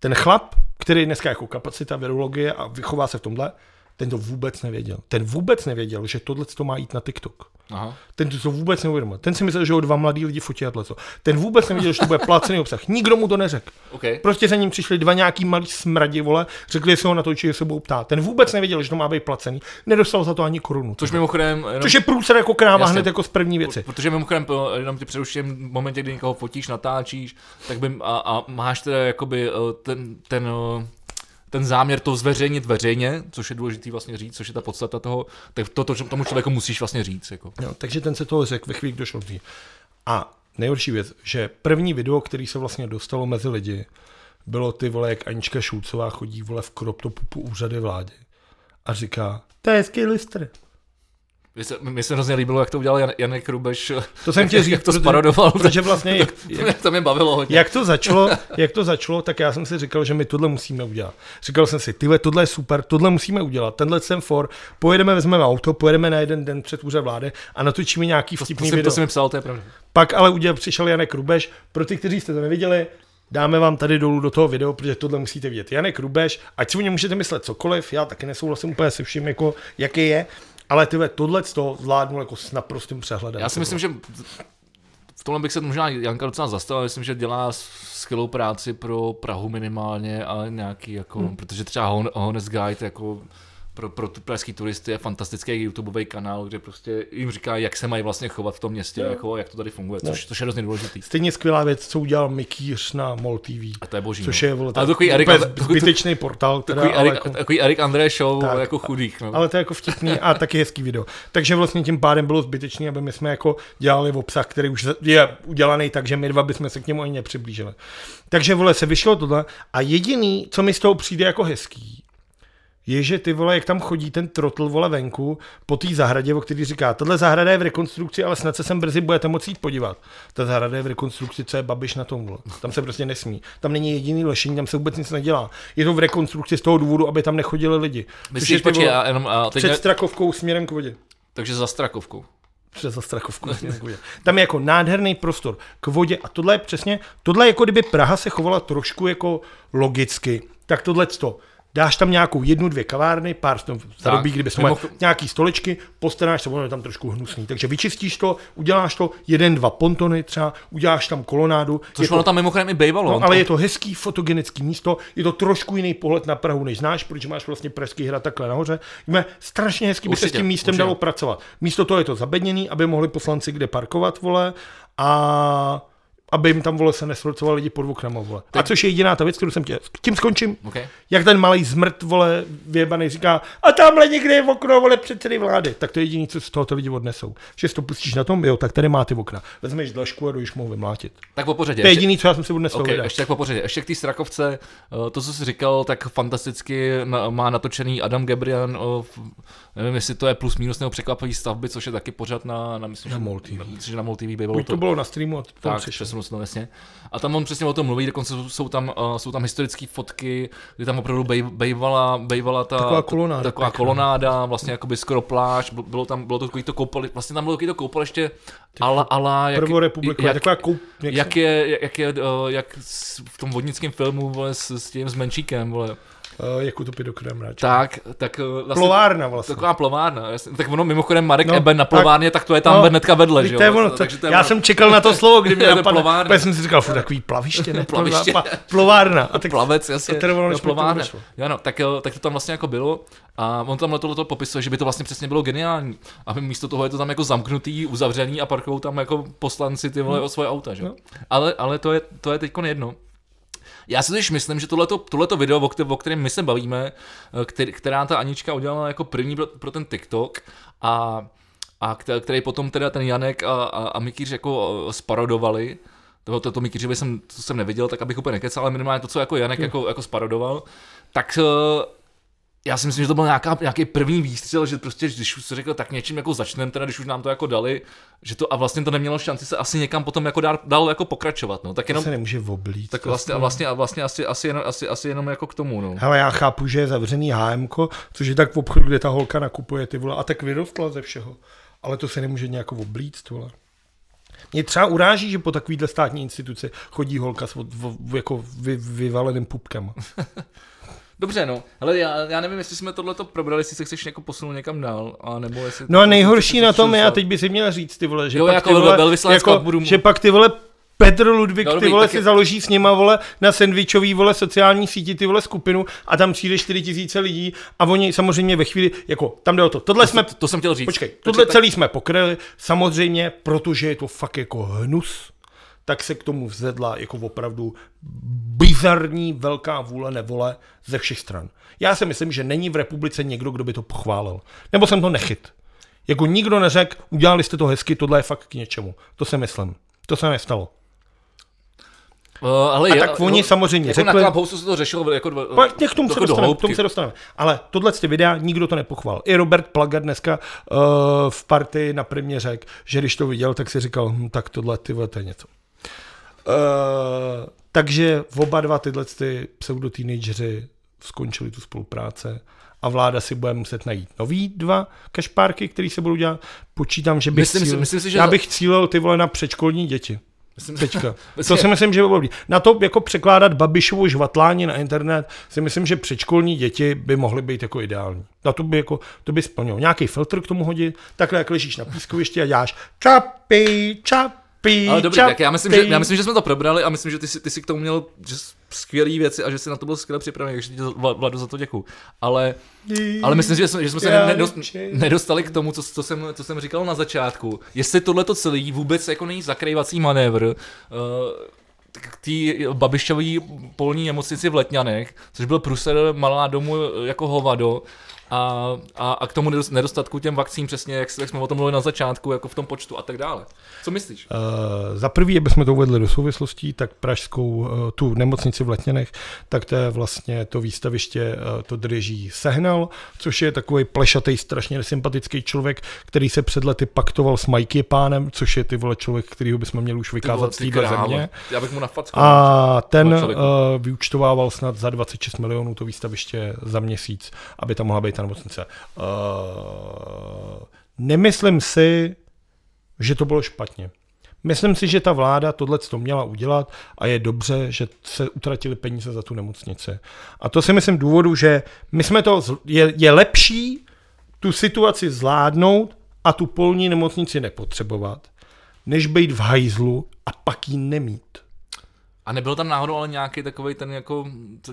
Ten chlap, který je dneska jako kapacita virologie a vychová se v tomhle, ten to vůbec nevěděl. Ten vůbec nevěděl, že tohle to má jít na TikTok. Aha. Ten to vůbec neuvědomil. Ten si myslel, že ho dva mladí lidi fotí a tohleto. Ten vůbec nevěděl, že to bude placený obsah. Nikdo mu to neřekl. Okay. Prostě za ním přišli dva nějaký malí smradi, vole, řekli, že se ho natočí, že se budou ptát. Ten vůbec nevěděl, že to má být placený, nedostal za to ani korunu. Což mimochodem... Jenom, Což je průser jako kráva Jasně. hned jako z první věci. Protože mimochodem, jenom ti přeruším, v momentě, kdy někoho fotíš, natáčíš, tak by, a, a máš teda jakoby eh, ten, ten, eh, ten záměr to zveřejnit veřejně, což je důležitý vlastně říct, což je ta podstata toho, tak to, to tomu člověku musíš vlastně říct. Jako. Jo, takže ten se toho řekl ve chvíli, došlo. A nejhorší věc, že první video, který se vlastně dostalo mezi lidi, bylo ty vole, jak Anička Šulcová chodí vole v crop topu po úřady vlády a říká, to je hezký listr. Mně se, mně se hrozně líbilo, jak to udělal Jan, Janek Rubeš, To jsem chtěl říct, jak to protože- sparodoval, Protože vlastně, jak, jak, to mě bavilo hodně. Jak to začalo, jak to začalo, tak já jsem si říkal, že my tohle musíme udělat. Říkal jsem si, tyhle, tohle je super, tohle musíme udělat, tenhle jsem for, pojedeme, vezmeme auto, pojedeme na jeden den před úřad vlády a natočíme nějaký to, vtipný to, video. to jsi mi psal, to je pravda. Pak ale udělal, přišel Janek Rubeš, pro ty, kteří jste to neviděli, dáme vám tady dolů do toho videa, protože tohle musíte vidět. Janek Rubeš, ať si o něm můžete myslet cokoliv, já taky nesouhlasím úplně se vším, jako, jaký je, ale tyhle, tohle to zvládnul jako s naprostým přehledem. Já si myslím, že v tomhle bych se možná Janka docela zastavil, myslím, že dělá skvělou práci pro Prahu minimálně, ale nějaký jako, hmm. protože třeba Hon- Honest Guide jako pro, pro tu pražský turisty je fantastický YouTubeový kanál, kde prostě jim říká, jak se mají vlastně chovat v tom městě, Jo. jako, jak to tady funguje, což, což je hrozně důležitý. Stejně skvělá věc, co udělal Mikýř na MOL TV. A to je boží. Což no. je vole, takový Erik, zbytečný portál, teda, takový, ale, Erik, jako, takový Erik André show, Tak. jako chudých. No. ale to je jako vtipný a taky hezký video. Takže vlastně tím pádem bylo zbytečný, aby my jsme jako dělali obsah, který už je udělaný tak, že my dva bychom se k němu ani nepřiblížili. Takže vole se vyšlo tohle a jediný, co mi z toho přijde jako hezký, je, že ty vole, jak tam chodí ten trotl vole venku po té zahradě, o který říká, tohle zahrada je v rekonstrukci, ale snad se sem brzy budete moci jít podívat. Ta zahrada je v rekonstrukci, co je babiš na tom, vole. Tam se prostě nesmí. Tam není jediný lešení, tam se vůbec nic nedělá. Je to v rekonstrukci z toho důvodu, aby tam nechodili lidi. Což Myslíš, počkej, vole, a jenom, a teď před ne, Strakovkou směrem k vodě. takže za Strakovkou. Přes za Strakovku. Tam je jako nádherný prostor k vodě a tohle je přesně, tohle je jako kdyby Praha se chovala trošku jako logicky, tak tohle to dáš tam nějakou jednu, dvě kavárny, pár tam zarobí, kdyby jsme mimoch- nějaký stolečky, postaráš se, ono je tam trošku hnusný. Takže vyčistíš to, uděláš to, jeden, dva pontony třeba, uděláš tam kolonádu. Což je to- ono tam mimochodem i bývalo. No, ale to- je to hezký fotogenický místo, je to trošku jiný pohled na Prahu, než znáš, protože máš vlastně Pražský hrad takhle nahoře. Víme, strašně hezky by se s Určitě, tím místem určitě. dalo pracovat. Místo toho je to zabedněný, aby mohli poslanci kde parkovat, vole, a aby jim tam vole se nesvrcoval lidi pod oknama, vole. A což je jediná ta věc, kterou jsem tě... Tím skončím. Okay. Jak ten malý zmrt, vole, vyjebaný říká, a tamhle někde je okno, vole, předsedy vlády. Tak to je jediné, co z tohoto lidi odnesou. Že si to pustíš na tom, jo, tak tady má ty okna. Vezmeš dlažku a už mu vymlátit. Tak po pořadě. To je jediné, co já jsem si odnesl. Okay, ještě tak po pořadě. Ještě k té strakovce, eh, to, co jsi říkal, tak fantasticky má natočený Adam Gebrian of eh, nevím, jestli to je plus minus nebo překvapivý stavby, což je taky pořád na, na myslím, na Mol Myslím, že na Mol TV by bylo Buď to, to bylo na streamu a to tak, přešlo. 1918, no jasně. A tam on přesně o tom mluví, dokonce jsou tam, uh, jsou tam historické fotky, kdy tam opravdu bej, bejvala, bejvala ta taková kolonáda, taková kolonáda vlastně jakoby skoro pláž, bylo tam bylo to takový to koupal, vlastně tam bylo takový to koupaliště ala, ala, jak, republika, jak, taková koup, jak, jak, je, jak, je, eh, jak, jak v tom vodnickém filmu vole, s, s tím s Menšíkem, vole uh, jak utopit do kremráče. Tak, tak uh, vlastně, Plovárna vlastně. Taková plovárna, jasně. tak ono mimochodem Marek No, no, Eben na tak- plovárně, tak to je tam no, no, hnedka vedle, že jo? ono, to, Takže to je já ono. jsem čekal na to slovo, kdy mě napadlo. Já jsem si říkal, furt takový plaviště, ne? Plaviště. Pla- Plovárna. A tak Plavec, jasně. to trvalo, jo, plovárna. Jo, no, tak, jo, tak to tam vlastně jako bylo a on tam tohle to popisuje, že by to vlastně přesně bylo geniální. A místo toho je to tam jako zamknutý, uzavřený a parkují tam jako poslanci ty vole o svoje auta, že? No. Ale, ale to je, to je teď jedno. Já si totiž myslím, že tohleto, tohleto video, o kterém, o kterém my se bavíme, eh, který, která ta Anička udělala jako první pro, pro ten TikTok a, a kte- který potom teda ten Janek a, a, a Mikýř jako eh, sparodovali, to, to, to Mikýřovi jsem, to jsem neviděl, tak abych úplně nekecal, ale minimálně to, co jako Janek jako, jako sparodoval, tak eh, já si myslím, že to byl nějaká, nějaký první výstřel, že prostě, když už se řekl, tak něčím jako začneme, teda když už nám to jako dali, že to a vlastně to nemělo šanci se asi někam potom jako dál, dál jako pokračovat, no, tak jenom, se nemůže oblít. tak vlastně, a to- vlastně, a vlastně asi, asi, jenom, asi, asi jenom jako k tomu, no. Hele, já chápu, že je zavřený HM, což je tak v obchodu, kde ta holka nakupuje ty vole, a tak vyrostla ze všeho. Ale to se nemůže nějak oblíct, vole. Mě třeba uráží, že po takovýhle státní instituci chodí holka s od, v, jako vy, vyvaleným pupkem. Dobře, no, ale já, já nevím, jestli jsme tohleto probrali, jestli se chceš jako posunout někam dál, a nebo jestli... No a nejhorší na tom je, a teď by si měl říct, ty vole, že Jo, pak jako ty vole, jako, budu- že pak ty vole Petr Ludvík, No, ty vole, tak si je- založí s nima, vole, na sandvičový, vole, sociální síti, ty vole, skupinu a tam přijde 4 tisíce lidí a oni samozřejmě ve chvíli, jako, tam jde o to, tohle jsme, To, to jsem chtěl říct. počkej, tohle tak- celý jsme pokryli, samozřejmě, protože je to fakt jako hnus, tak se k tomu vzedla jako opravdu bizarní velká vůle nevole ze všech stran. Já si myslím, že není v republice někdo, kdo by to pochválil. Nebo jsem to nechyt. Jako nikdo neřekl, udělali jste to hezky, tohle je fakt k něčemu. To si myslím. To se nestalo. Uh, ale A je- tak oni no, samozřejmě jako řekli- na Clubhouse se to řešilo jako dva, Pa, k tomu se, do dostaneme, k tomu se dostaneme. Ale tohle ty videa nikdo to nepochval. I Robert Plaga dneska uh, v partii na primě řekl, že když to viděl, tak si říkal, hm, tak tohle ty to je něco. Uh, takže oba dva tyhle ty pseudo skončili tu spolupráce a vláda si bude muset najít nový dva kašpárky, který se budou dělat. Počítám, že bych Myslím si- cílil, myslím si, že já bych cílil ty vole na předškolní děti. Myslím, Teďka. To si myslím, že by bylo. Na to jako překládat Babišovu žvatlání na internet si myslím, že předškolní děti by mohly být jako ideální. Na to by jako, to by splnilo. Nějaký filtr k tomu hodit, takhle jak ležíš na pískovišti a děláš čapy, čapy, Ale dobrý, tak já myslím, že, já myslím, že jsme to probrali a myslím, že ty si, ty si k tomu měl že jsi skvělý věci a že jsi na to byl skvěle připravený, takže ti Vla- Vlado za to děkuju. Ale, ale myslím že jsme, že jsme se nedost, nečím. nedostali k tomu, co, co, jsem, co jsem říkal na začátku. Jestli tohleto celý vůbec jako není zakrývací manévr, uh, k té Babišové polní nemocnici v Letňanech, což byl pruser malá domů jako hovado, a, a, a k tomu nedos- nedostatku těm vakcín přesně, jak, jak jsme o tom mluvili na začátku, jako v tom počtu a tak dále. Co myslíš? Uh, za prvý, abychom to uvedli do souvislostí, tak pražskou uh, tu nemocnici v Letněnech, tak to je vlastně to výstaviště, uh, to drží Sehnal, což je takový plešatý, strašně nesympatický člověk, který se před lety paktoval s Mikey pánem, což je ty vole člověk, kterýho bychom měli už vykázat z téhle země. Já bych mu nafackal. A ten uh, vyučtovával snad za 26 milionů to výstaviště za měsíc, aby tam mohla být ta nemocnice. Uh, nemyslím si, že to bylo špatně. Myslím si, že ta vláda tohle to měla udělat a je dobře, že se utratili peníze za tu nemocnici. A to si myslím důvodu, že my jsme to, je, je lepší tu situaci zvládnout a tu polní nemocnici nepotřebovat, než být v hajzlu a pak ji nemít. A nebyl tam náhodou ale nějaký takový ten jako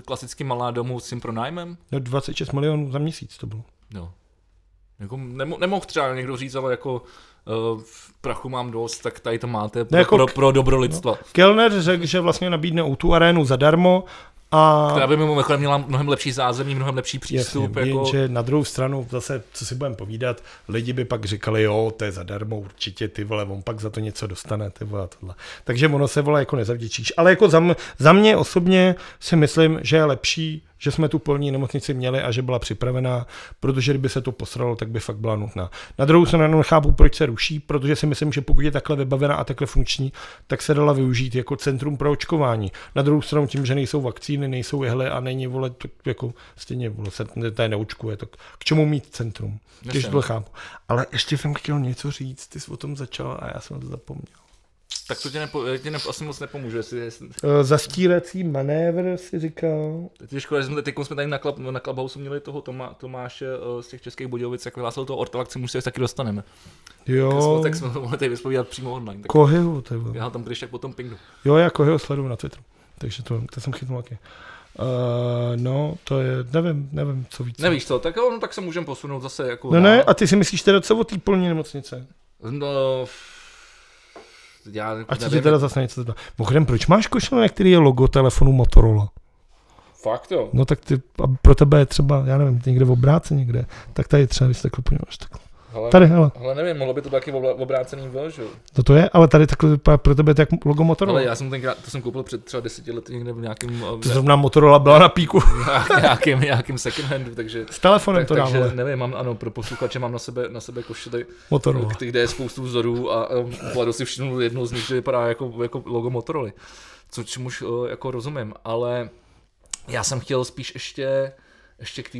klasický malá domů s tím pronájmem? No 26 milionů za měsíc to bylo. No. Jako nemo, nemohl třeba někdo říct, ale jako uh, v prachu mám dost, tak tady to máte pro, jako pro, pro dobro lidstva. No. Kellner řekl, že vlastně nabídne tu arénu zadarmo a... Která by mimochodem měla mnohem lepší zázemí, mnohem lepší přístup. Jasně, jako... že na druhou stranu, zase, co si budeme povídat, lidi by pak říkali, jo, to je zadarmo, určitě, ty vole, on pak za to něco dostane, ty vole, tohle. Takže ono se vole jako nezavděčíš. Ale jako za, m- za mě osobně si myslím, že je lepší že jsme tu polní nemocnici měli a že byla připravená, protože kdyby se to posralo, tak by fakt byla nutná. Na druhou stranu nechápu, proč se ruší, protože si myslím, že pokud je takhle vybavená a takhle funkční, tak se dala využít jako centrum pro očkování. Na druhou stranu tím, že nejsou vakcíny, nejsou jehle a není vole, to jako stejně vole, se to neočkuje, tak k čemu mít centrum? Těž to chápu. Ale ještě jsem chtěl něco říct, ty jsi o tom začal a já jsem to zapomněl. Tak to tě, nepo, tě ne, asi moc nepomůže. Jestli, jestli... Uh, zastírací manévr si říkal. Teď je škoda, že jsme, teď jsme tady na, klub, na Clubhouse měli toho Toma, Tomáše uh, z těch českých Budějovic, jak vyhlásil toho Ortolak, už se taky dostaneme. Jo. Tak jsme to mohli tady vyspovídat přímo online. Tak Kohyho, Já tam když tak potom pingu. Jo, já Kohyho sleduju na Twitteru, takže to, to jsem chytnul taky. Uh, no, to je, nevím, nevím, co víc. Nevíš co, tak, no, tak se můžeme posunout zase jako... No ne, a ty si myslíš teda co o té polní nemocnice? No, já A co tě teda zase něco teda. Mimochodem, proč máš košile, na který je logo telefonu Motorola? Fakt jo. No tak ty, a pro tebe je třeba, já nevím, někde v obráce někde, tak tady třeba, když takhle podíváš takhle. Hele, tady, hele. Ale nevím, mohlo by to taky obrácený byl, že jo? No to je, ale tady takhle vypadá pro tebe to jak logo Motorola. Ale já jsem tenkrát, to jsem koupil před třeba deseti lety někde v nějakém... To zrovna Motorola byla na píku. nějakým, nějakým second handu, takže... S telefonem tak, to takže, nevím, mám, ano, pro posluchače mám na sebe, na sebe košily, Motorola. kde je spoustu vzorů a um, Vlado si všimnul jednou z nich, že vypadá jako, jako logo Motorola. Co čemuž uh, jako rozumím, ale já jsem chtěl spíš ještě ještě k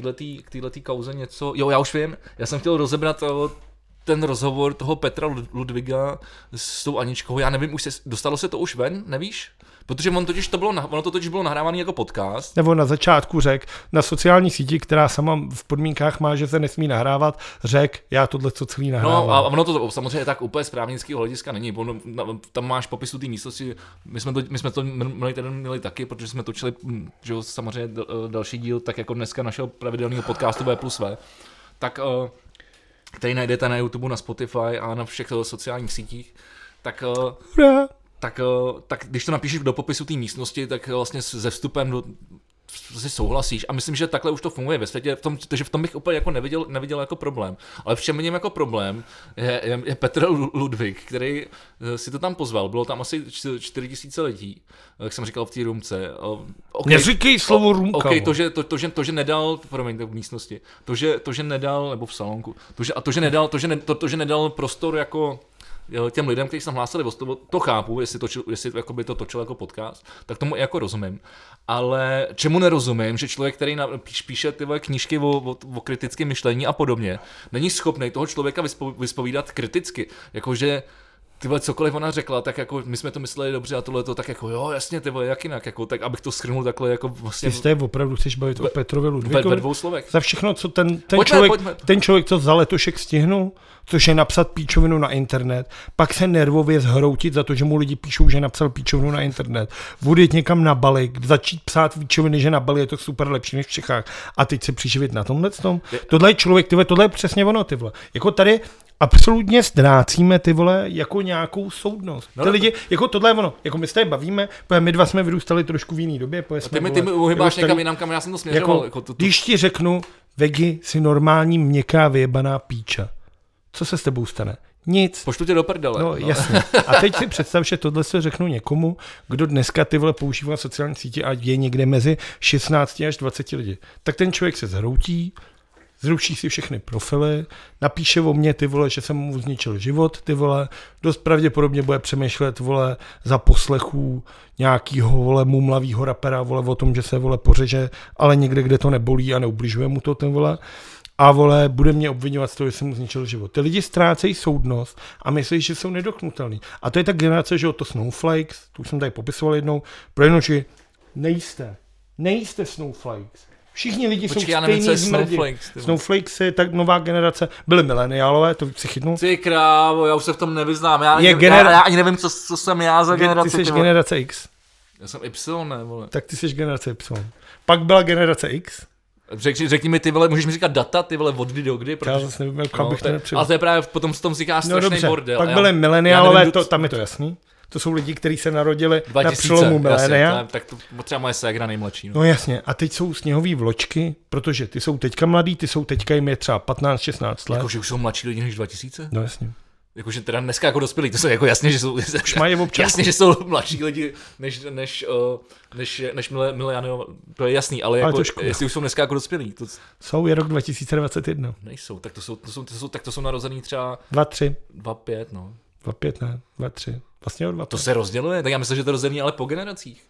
této k kauze něco, jo já už vím, já jsem chtěl rozebrat uh, ten rozhovor toho Petra Ludviga s tou Aničkou, já nevím, už se, dostalo se to už ven, nevíš? Protože on totiž to bylo, ono to totiž bylo nahrávané jako podcast. Nebo na začátku řek, na sociální síti, která sama v podmínkách má, že se nesmí nahrávat, řek, já tohle co celý nahrávám. No a ono to samozřejmě tak úplně z právnického hlediska není. Tam máš popisu té místnosti, my jsme to, my jsme to minulý týden měli taky, protože jsme točili, hm, že jo, samozřejmě další díl, tak jako dneska našeho pravidelného podcastu V plus V. Tak uh, který najdete na YouTube, na Spotify a na všech sociálních sítích, tak, Hurá. Tak, tak když to napíšeš do popisu té místnosti, tak vlastně se vstupem do si souhlasíš a myslím, že takhle už to funguje ve světě, v tom, takže v tom bych úplně jako neviděl, neviděl jako problém. Ale v čem vidím jako problém je, je, je Petr Ludvík, který eh, si to tam pozval, bylo tam asi 4 tisíce lidí, jak jsem říkal v té rumce. Okay, Neříkej slovo rumka. Okay, to, že, to, to, že, to, že nedal, promiň, v místnosti, to že, to, že nedal, nebo v salonku, to, že, a to, že nedal, to, že, ne, to, to, že nedal prostor jako těm lidem, kteří se hlásili to, to chápu, jestli, točil, jestli by to točil jako podcast, tak tomu jako rozumím. Ale čemu nerozumím, že člověk, který píš, píše ty knížky o, o, o kritickém myšlení a podobně, není schopný toho člověka vyspo, vyspovídat kriticky. Jakože ty vole, cokoliv ona řekla, tak jako my jsme to mysleli dobře a tohle to tak jako jo, jasně, ty vole, jak jinak, jako, tak abych to schrnul takhle jako vlastně. Ty jste opravdu chceš bavit ve, o Petrovi Ludvíkovi? Ve, ve dvou slovech. Za všechno, co ten, ten, pojďme, člověk, pojďme. ten člověk, co za letošek stihnul, což je napsat píčovinu na internet, pak se nervově zhroutit za to, že mu lidi píšou, že napsal píčovinu na internet, vodit někam na Bali, začít psát píčoviny, že na Bali je to super lepší než v Čechách a teď se přiživit na tomhle tom. Tohle je člověk, tyhle, tohle je přesně ono, ty vole. Jako tady absolutně ztrácíme ty vole jako nějakou soudnost. No, ty lidi, jako tohle je ono, jako my se tady bavíme, my dva jsme vyrůstali trošku v jiný době. Jsme, ty mi, ty mi uhybáš někam jinam, kam já jsem to směřoval. Jako, jako to, to... Když ti řeknu, Vegi, si normální měkká vyjebaná píča. Co se s tebou stane? Nic. Pošlu tě do prdele. No, no. jasně. A teď si představ, že tohle se řeknu někomu, kdo dneska ty vole používá sociální sítě a je někde mezi 16 až 20 lidi. Tak ten člověk se zhroutí, zruší si všechny profily, napíše o mě ty vole, že jsem mu zničil život, ty vole, dost pravděpodobně bude přemýšlet, vole, za poslechů nějakýho, vole, mumlavýho rapera, vole, o tom, že se, vole, pořeže, ale někde, kde to nebolí a neubližuje mu to, ten vole. a vole, bude mě obvinovat z toho, že jsem mu zničil život. Ty lidi ztrácejí soudnost a myslí, že jsou nedotknutelní. A to je ta generace, že jo, to Snowflakes, to už jsem tady popisoval jednou, pro jednou, že nejste, nejste Snowflakes. Všichni lidi Počkej, jsou já nevím, stejní zmrdi. Snowflakes. Snowflakes je tak nová generace, byli mileniálové, to si chytnu. Ty krávo, já už se v tom nevyznám. Já, Je gener- genera- já, já ani nevím, co, co jsem já za generaci. jsi ty vole. generace X, Já jsem Y, ne, vole. tak ty jsi generace Y. Pak byla generace X, Řekni, řekni mi ty vole, můžeš mi říkat data, ty vole, od kdy do kdy, já protože... zase nevím, jak bych to to je, nepřijel. ale to je právě, potom v tom vzniká No strašný dobře, bordel. pak já- byly já mileniálové, nevím, to, tam je to jasný. To jsou lidi, kteří se narodili 2000, na přelomu jasně, milénia. je- tak to třeba moje ségra nejmladší. No. No jasně, a teď jsou sněhový vločky, protože ty jsou teďka mladí, ty jsou teďka jim je třeba 15-16 let. Jakože už jsou mladší lidi než 2000? No jasně. Jakože teda dneska jako dospělí, to jsou jako jasně, že jsou... Už mají. Jasně, že jsou mladší lidi než, než, uh, než, než mile, miliony, to je jasný, ale, Ale jako, to jestli už jsou dneska jako dospělí, to Jsou, je rok 2021. nejsou, tak to jsou, to jsou, to jsou, tak to jsou narozený třeba 2-3, 2-5, no. 2-5 ne, 2-3. Vlastně o 2 To se rozděluje, tak já myslím, že to je rozdělený ale po generacích.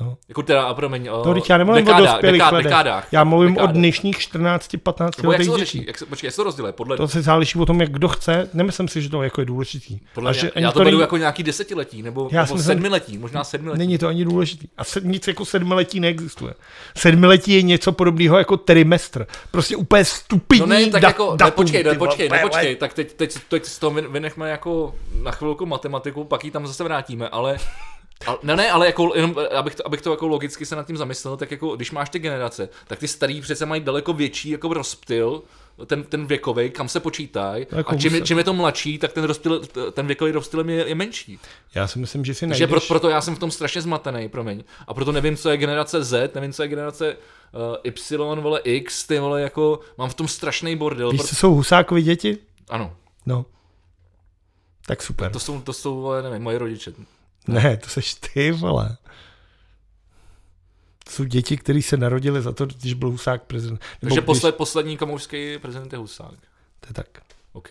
No. Jako teda, a promiň, No, teď já nemluvím o dekáda, dospělých dekád, letech. dekádách. Já mluvím Dekáda. o dnešních 14-15 Nebo jak se letech to dětí. Jak se, počkej, jak se to rozděluje? Podle, To se záleží o tom, jak kdo chce. Nemyslím si, že to jako je důležitý. podle a mě, že já to to beru není- jako nějaký desetiletí, nebo, Já nebo sedmiletí, možná sedmiletí. Není to ani důležitý. A se, nic jako sedmiletí neexistuje. Sedmiletí je něco podobného jako trimestr. Prostě úplně stupidní No ne, tak da- jako, ne, datum, počkej, ty ne, počkej, ne, úplně, počkej, tak teď, teď, teď z toho vy- vynechme jako na chvilku matematiku, pak ji tam zase vrátíme, ale, ale ne, ne, ale jako, jenom, abych, to, abych to jako logicky se nad tím zamyslel, tak jako, když máš ty generace, tak ty starý přece mají daleko větší jako rozptyl, ten, ten věkový, kam se počítají, Jako a čím je, čím je to mladší, tak ten, rozptyl, ten věkový rozptyl je, je menší. Já si myslím, že si najdeš... pro, proto já jsem v tom strašně zmatený, promiň. A proto nevím, co je generace Z, nevím, co je generace uh, Y, vole, X, ty vole, jako, mám v tom strašný bordel. Víš, co jsou husákovi děti? Ano, No. Tak super. to jsou, to jsou, vole, nevím, moje rodiče. Ne, to seš ty, vole. To jsou děti, které se narodily za to, když byl Husák prezident. Nebo Takže když, posled, poslední komoušský prezident je Husák. To je tak. OK.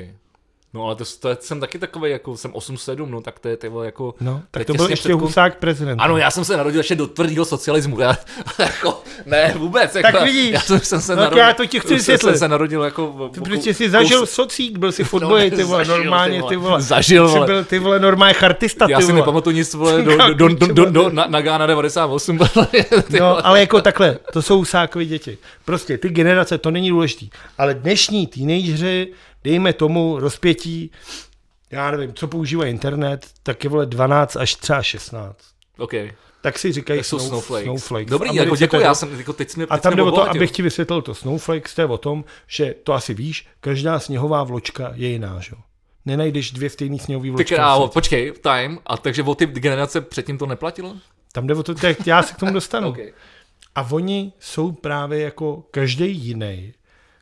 No ale to, to jsem taky takový, jako jsem 8-7, no tak to je ty vole, jako... No, tak to byl ještě před kon- Husák prezident. Ano, já jsem se narodil ještě do tvrdého socialismu. Já, jako, ne, vůbec. Jako, Tak vidíš. Já jsem, jsem se Tak narodil, já to ti chci vysvětlit. jsem se narodil jako... Ty prostě si kous- zažil socík, byl si v odboji, ty vole, zažil, normálně, ty vole. Zažil, Jsi vole. byl, ty vole, normálně chartista, Já ty si vole. nepamatuju nic, vole, do, do, do, do, do, na, na Gána 98. Ty. No, ale jako takhle, to jsou Husákovi děti. Prostě ty generace, to není důležitý. Ale dnešní teenageři, dejme tomu rozpětí, já nevím, co používají internet, tak je vole 12 až třeba 16. OK, Tak si říkají tak jsou snow, snowflakes. snowflakes. Dobrý, jako děkuji, já jsem, jako teď jsi mě, A tam jde o to, abych ti vysvětlil to Snowflakes, to je o tom, že to asi víš, každá sněhová vločka je jiná, že jo. Nenajdeš dvě stejné sněhové Ty vločky. krávo, počkej, time, a takže o ty generace předtím to neplatilo? Tam jde o to, tak já se k tomu dostanu. OK. A oni jsou právě jako každý jiný,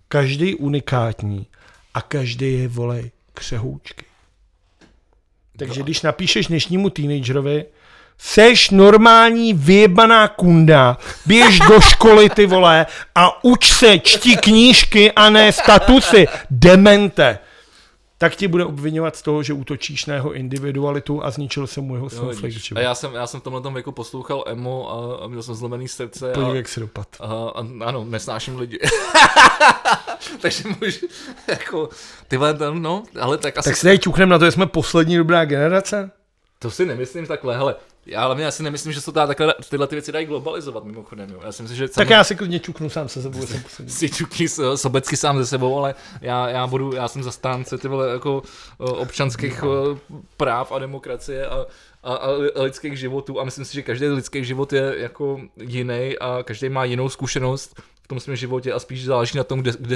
každý unikátní a každý je, vole, křehoučky. Takže když napíšeš dnešnímu teenagerovi, seš normální vyjebaná kunda, běž do školy, ty vole, a uč se, čti knížky a ne statusy, demente. Tak ti bude obvinovat z toho, že útočíš na jeho individualitu a zničil jsem mu jeho Jo, snowflake a já jsem, já jsem v tomhle tom věku poslouchal emo a, a měl jsem zlomený srdce. A, Podívej, jak si dopad. a, a, ano, nesnáším lidi. takže můžu, jako, ty tam, no, ale tak asi, Tak si tady ťuknem na to, že jsme poslední dobrá generace? to si nemyslím takhle, hele, já hlavně asi nemyslím, že se to dá takhle, tyhle ty věci dají globalizovat mimochodem, jo. Já si myslím, že Tak já si klidně čuknu sám se sebou, jsem si čuky s- sobecky sám ze sebou, ale já, já budu, já jsem zastánce ty vole jako občanských o, práv a demokracie a, a, a lidských životů a myslím si, že každý lidský život je jako jiný a každý má jinou zkušenost v tom svém životě a spíš záleží na tom, kde, kde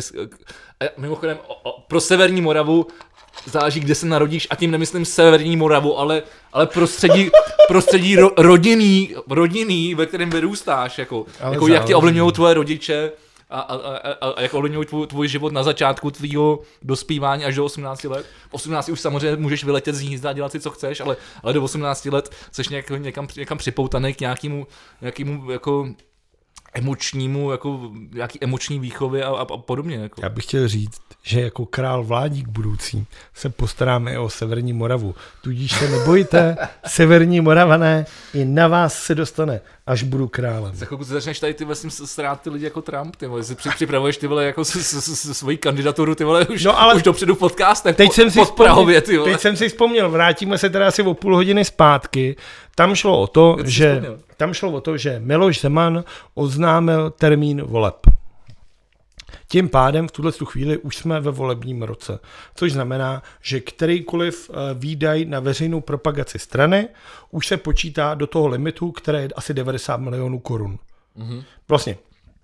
a mimochodem o, o, pro severní Moravu záleží, kde se narodíš a tím nemyslím severní Moravu, ale, ale prostředí, prostředí ro, rodinný, rodinný, ve kterém vyrůstáš, jako, Ale jako jak tě ovlivňují tvoje rodiče, a, a, a, a, a jak ovlivňují tvůj, tvůj život na začátku tvýho dospívání až do 18 let. V 18 už samozřejmě můžeš vyletět z hnízda a dělat si, co chceš, ale, ale do 18 let jsi nějak, někam, někam připoutaný k nějakému, nějakému jako emočnímu, jako nějaký emoční výchově a, a, a podobně. Jako. Já bych chtěl říct, že jako král vládík budoucí se postaráme i o Severní Moravu. Tudíž se nebojte, Severní Moravané, i na vás se dostane, až budu králem. Za chvilku začneš tady ty vlastně srát ty lidi jako Trump, ty vole, si při- připravuješ ty vole jako s, s, s, svoji kandidaturu, ty vole, už, No, ale- už dopředu v podcastech, Teď po, jsem, si pod Prahově, ty vzpomněl, vole. teď jsem si vzpomněl, vrátíme se teda asi o půl hodiny zpátky. Tam šlo o to, že, vzpomněl. tam šlo o to, že Miloš Zeman oznámil termín voleb. Tím pádem v tuhle tu chvíli už jsme ve volebním roce, což znamená, že kterýkoliv eh, výdaj na veřejnou propagaci strany už se počítá do toho limitu, které je asi 90 milionů korun. Mm-hmm. Vlastně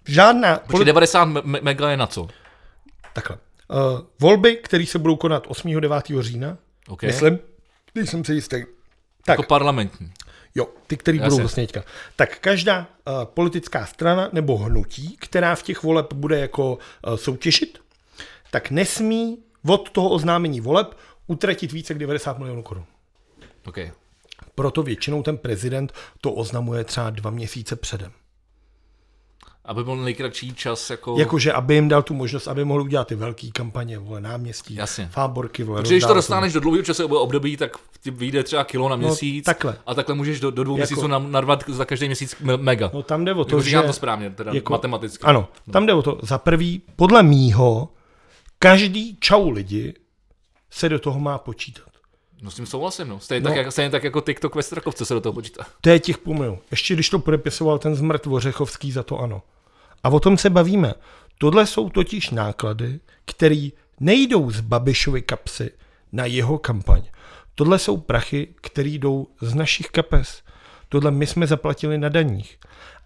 žádná... Počkej, 90 me- me- mega je na co? Takhle. Uh, volby, které se budou konat 8. 9. října, Okay. myslím, když jsem si jistý. Tak, Jako parlamentní. Jo, ty, který Jasně. budou vlastně teďka. Tak každá uh, politická strana nebo hnutí, která v těch voleb bude jako uh, soutěžit, tak nesmí od toho oznámení voleb utratit více jak 90 milionů korun. Okay. Proto většinou ten prezident to oznamuje třeba dva měsíce předem. Aby byl nejkratší čas jako... Jakože, aby jim dal tu možnost, aby mohli udělat ty velké kampaně, vole, náměstí, Jasně. fáborky, vole, Protože když to dostaneš do dlouhého časového období, tak ti vyjde třeba kilo na měsíc. takhle. A takhle můžeš do, do dvou Jako- měsíců narvat za každý měsíc me- mega. No tam jde o to, To, že... to správně, teda jako- jako, matematicky. Ano, tam jde o to. Za prvý, podle mýho, každý čau lidi se do toho má počítat. No s tím souhlasím, no. Stejně, No. Tak, jak, stejně tak jako TikTok ve Strakovce se do toho počítá. To je těch půl. Ještě když to podepisoval ten zmrt Ořechovský, za to ano. A o tom se bavíme. Tohle jsou totiž náklady, které nejdou z Babišovy kapsy na jeho kampaň. Tohle jsou prachy, které jdou z našich kapes. Tohle my jsme zaplatili na daních.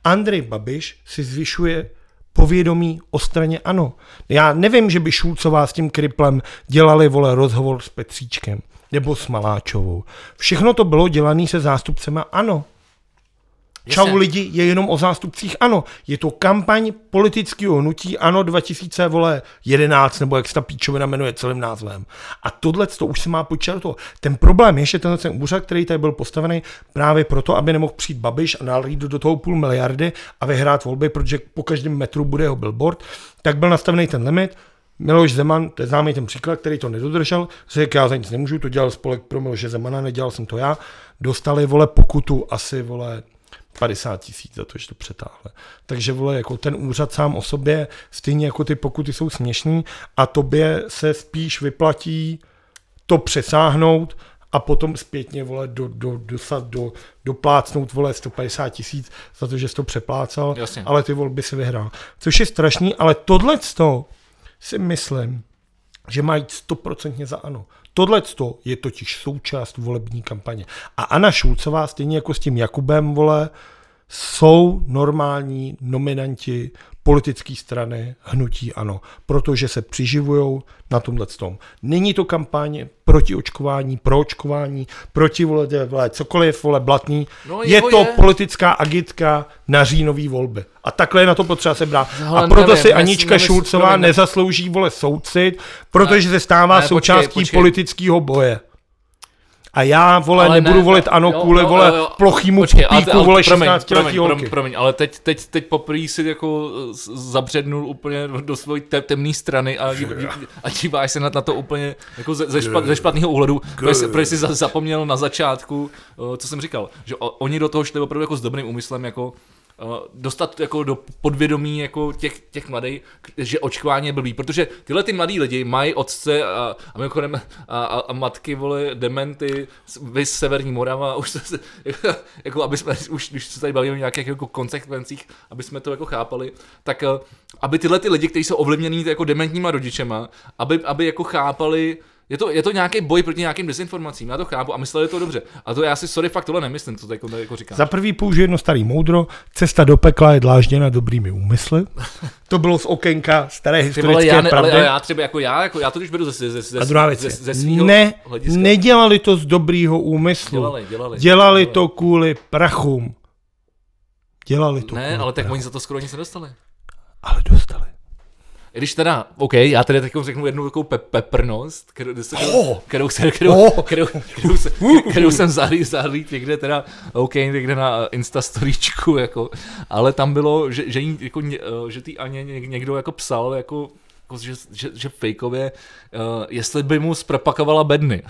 Andrej Babiš si zvyšuje povědomí o straně ano. Já nevím, že by Šulcová s tím kriplem dělali vole rozhovor s Petříčkem nebo s Maláčovou. Všechno to bylo dělané se zástupcema ano. Čau Jasně. lidi je jenom o zástupcích ANO. Je to kampaň politického hnutí ANO 2011, nebo jak se ta píčovina jmenuje celým názvem. A tohle to už se má počítat to. Ten problém je, že tenhle ten úřad, který tady byl postavený právě proto, aby nemohl přijít Babiš a nalít do toho půl miliardy a vyhrát volby, protože po každém metru bude jeho billboard, tak byl nastavený ten limit. Miloš Zeman, to je známý ten příklad, který to nedodržel, řekl, já za nic nemůžu, to dělal spolek pro Miloše Zemana, nedělal jsem to já. Dostali, vole, pokutu asi, vole, 50 tisíc za to, že to přetáhle. Takže vole, jako ten úřad sám o sobě, stejně jako ty pokuty jsou směšný a tobě se spíš vyplatí to přesáhnout a potom zpětně, vole, do, do, do, do, doplácnout, vole, 150 tisíc za to, že jsi to přeplácal, Jasně. ale ty volby si vyhrál. Což je strašný, ale tohle si myslím, že mají stoprocentně za ano. Tohle je totiž součást volební kampaně. A Anna Šulcová, stejně jako s tím Jakubem, vole, jsou normální nominanti politické strany hnutí ano, protože se přiživují na tomhle tom. Není to kampaň proti očkování, pro očkování, proti vole, vole cokoliv, vole blatný. No, je jako to je. politická agitka na říjnový volby. A takhle je na to potřeba se brát. Hele, A proto nevím, si Anička nemysl- Šulcová promiň, ne- nezaslouží vole soucit, protože se stává Ne, součástí politického boje. A já, vole, Ale nebudu ne, volit ano jo, kvůli, jo, vole, jo, jo. plochýmu Počkej, ale- pupíku, ale vole, promiň, 16 promiň, promiň, holky. promiň, ale teď, teď, teď poprvé si jako z- zabřednul úplně do svojí te, temné strany a, a díváš se na, na to úplně jako ze, ze, špat, ze špatného úhledu, protože, protože jsi za- zapomněl na začátku, eh, co jsem říkal, že oni do toho šli opravdu jako s dobrým úmyslem, jako eh, dostat jako do podvědomí jako těch, těch mladých, že očkování je blbý, protože tyhle ty mladí lidi mají otce a, a mimochodem a, a, a, matky, vole, dementy, vys Severní Morava, už se, jako, jako, aby jsme, už když se tady bavíme o nějakých jako konsekvencích, aby jsme to jako chápali, tak eh, aby tyhle ty lidi, kteří jsou ovlivnění jako dementníma rodičema, aby, aby jako chápali, je to, je to nějaký boj proti nějakým dezinformacím, já to chápu a mysleli to dobře. A to já si sorry, fakt tohle nemyslím, co tady jako, jako říkám. Za prvý použiju jedno starý moudro, cesta do pekla je dlážděna dobrými úmysly. To bylo z okénka staré Ty vole, historické já, ne, ale pravdy. já třeba jako já, jako já to když beru ze, ze, ze, A druhá věc ze, ze svýho ne, hlediska. nedělali to z dobrýho úmyslu. Dělali, dělali. Dělali to kvůli prachům. Dělali to Ne, kvůli ale tak oni za to skoro nic nedostali. Ale dostali. Když teda, OK, já tady teď řeknu jednu takovou pe- peprnost, kterou, Oh. kterou, kterou, kterou, Oh. kterou, kterou, se- kterou jsem zahlí, zahlí někde teda, OK, někde na Instastoríčku, jako, ale tam bylo, že, že, jí, jako, eh, že ty Aně něk- někdo jako psal, jako, jako že, že, že fejkově, uh, jestli by mu zpropakovala bedny.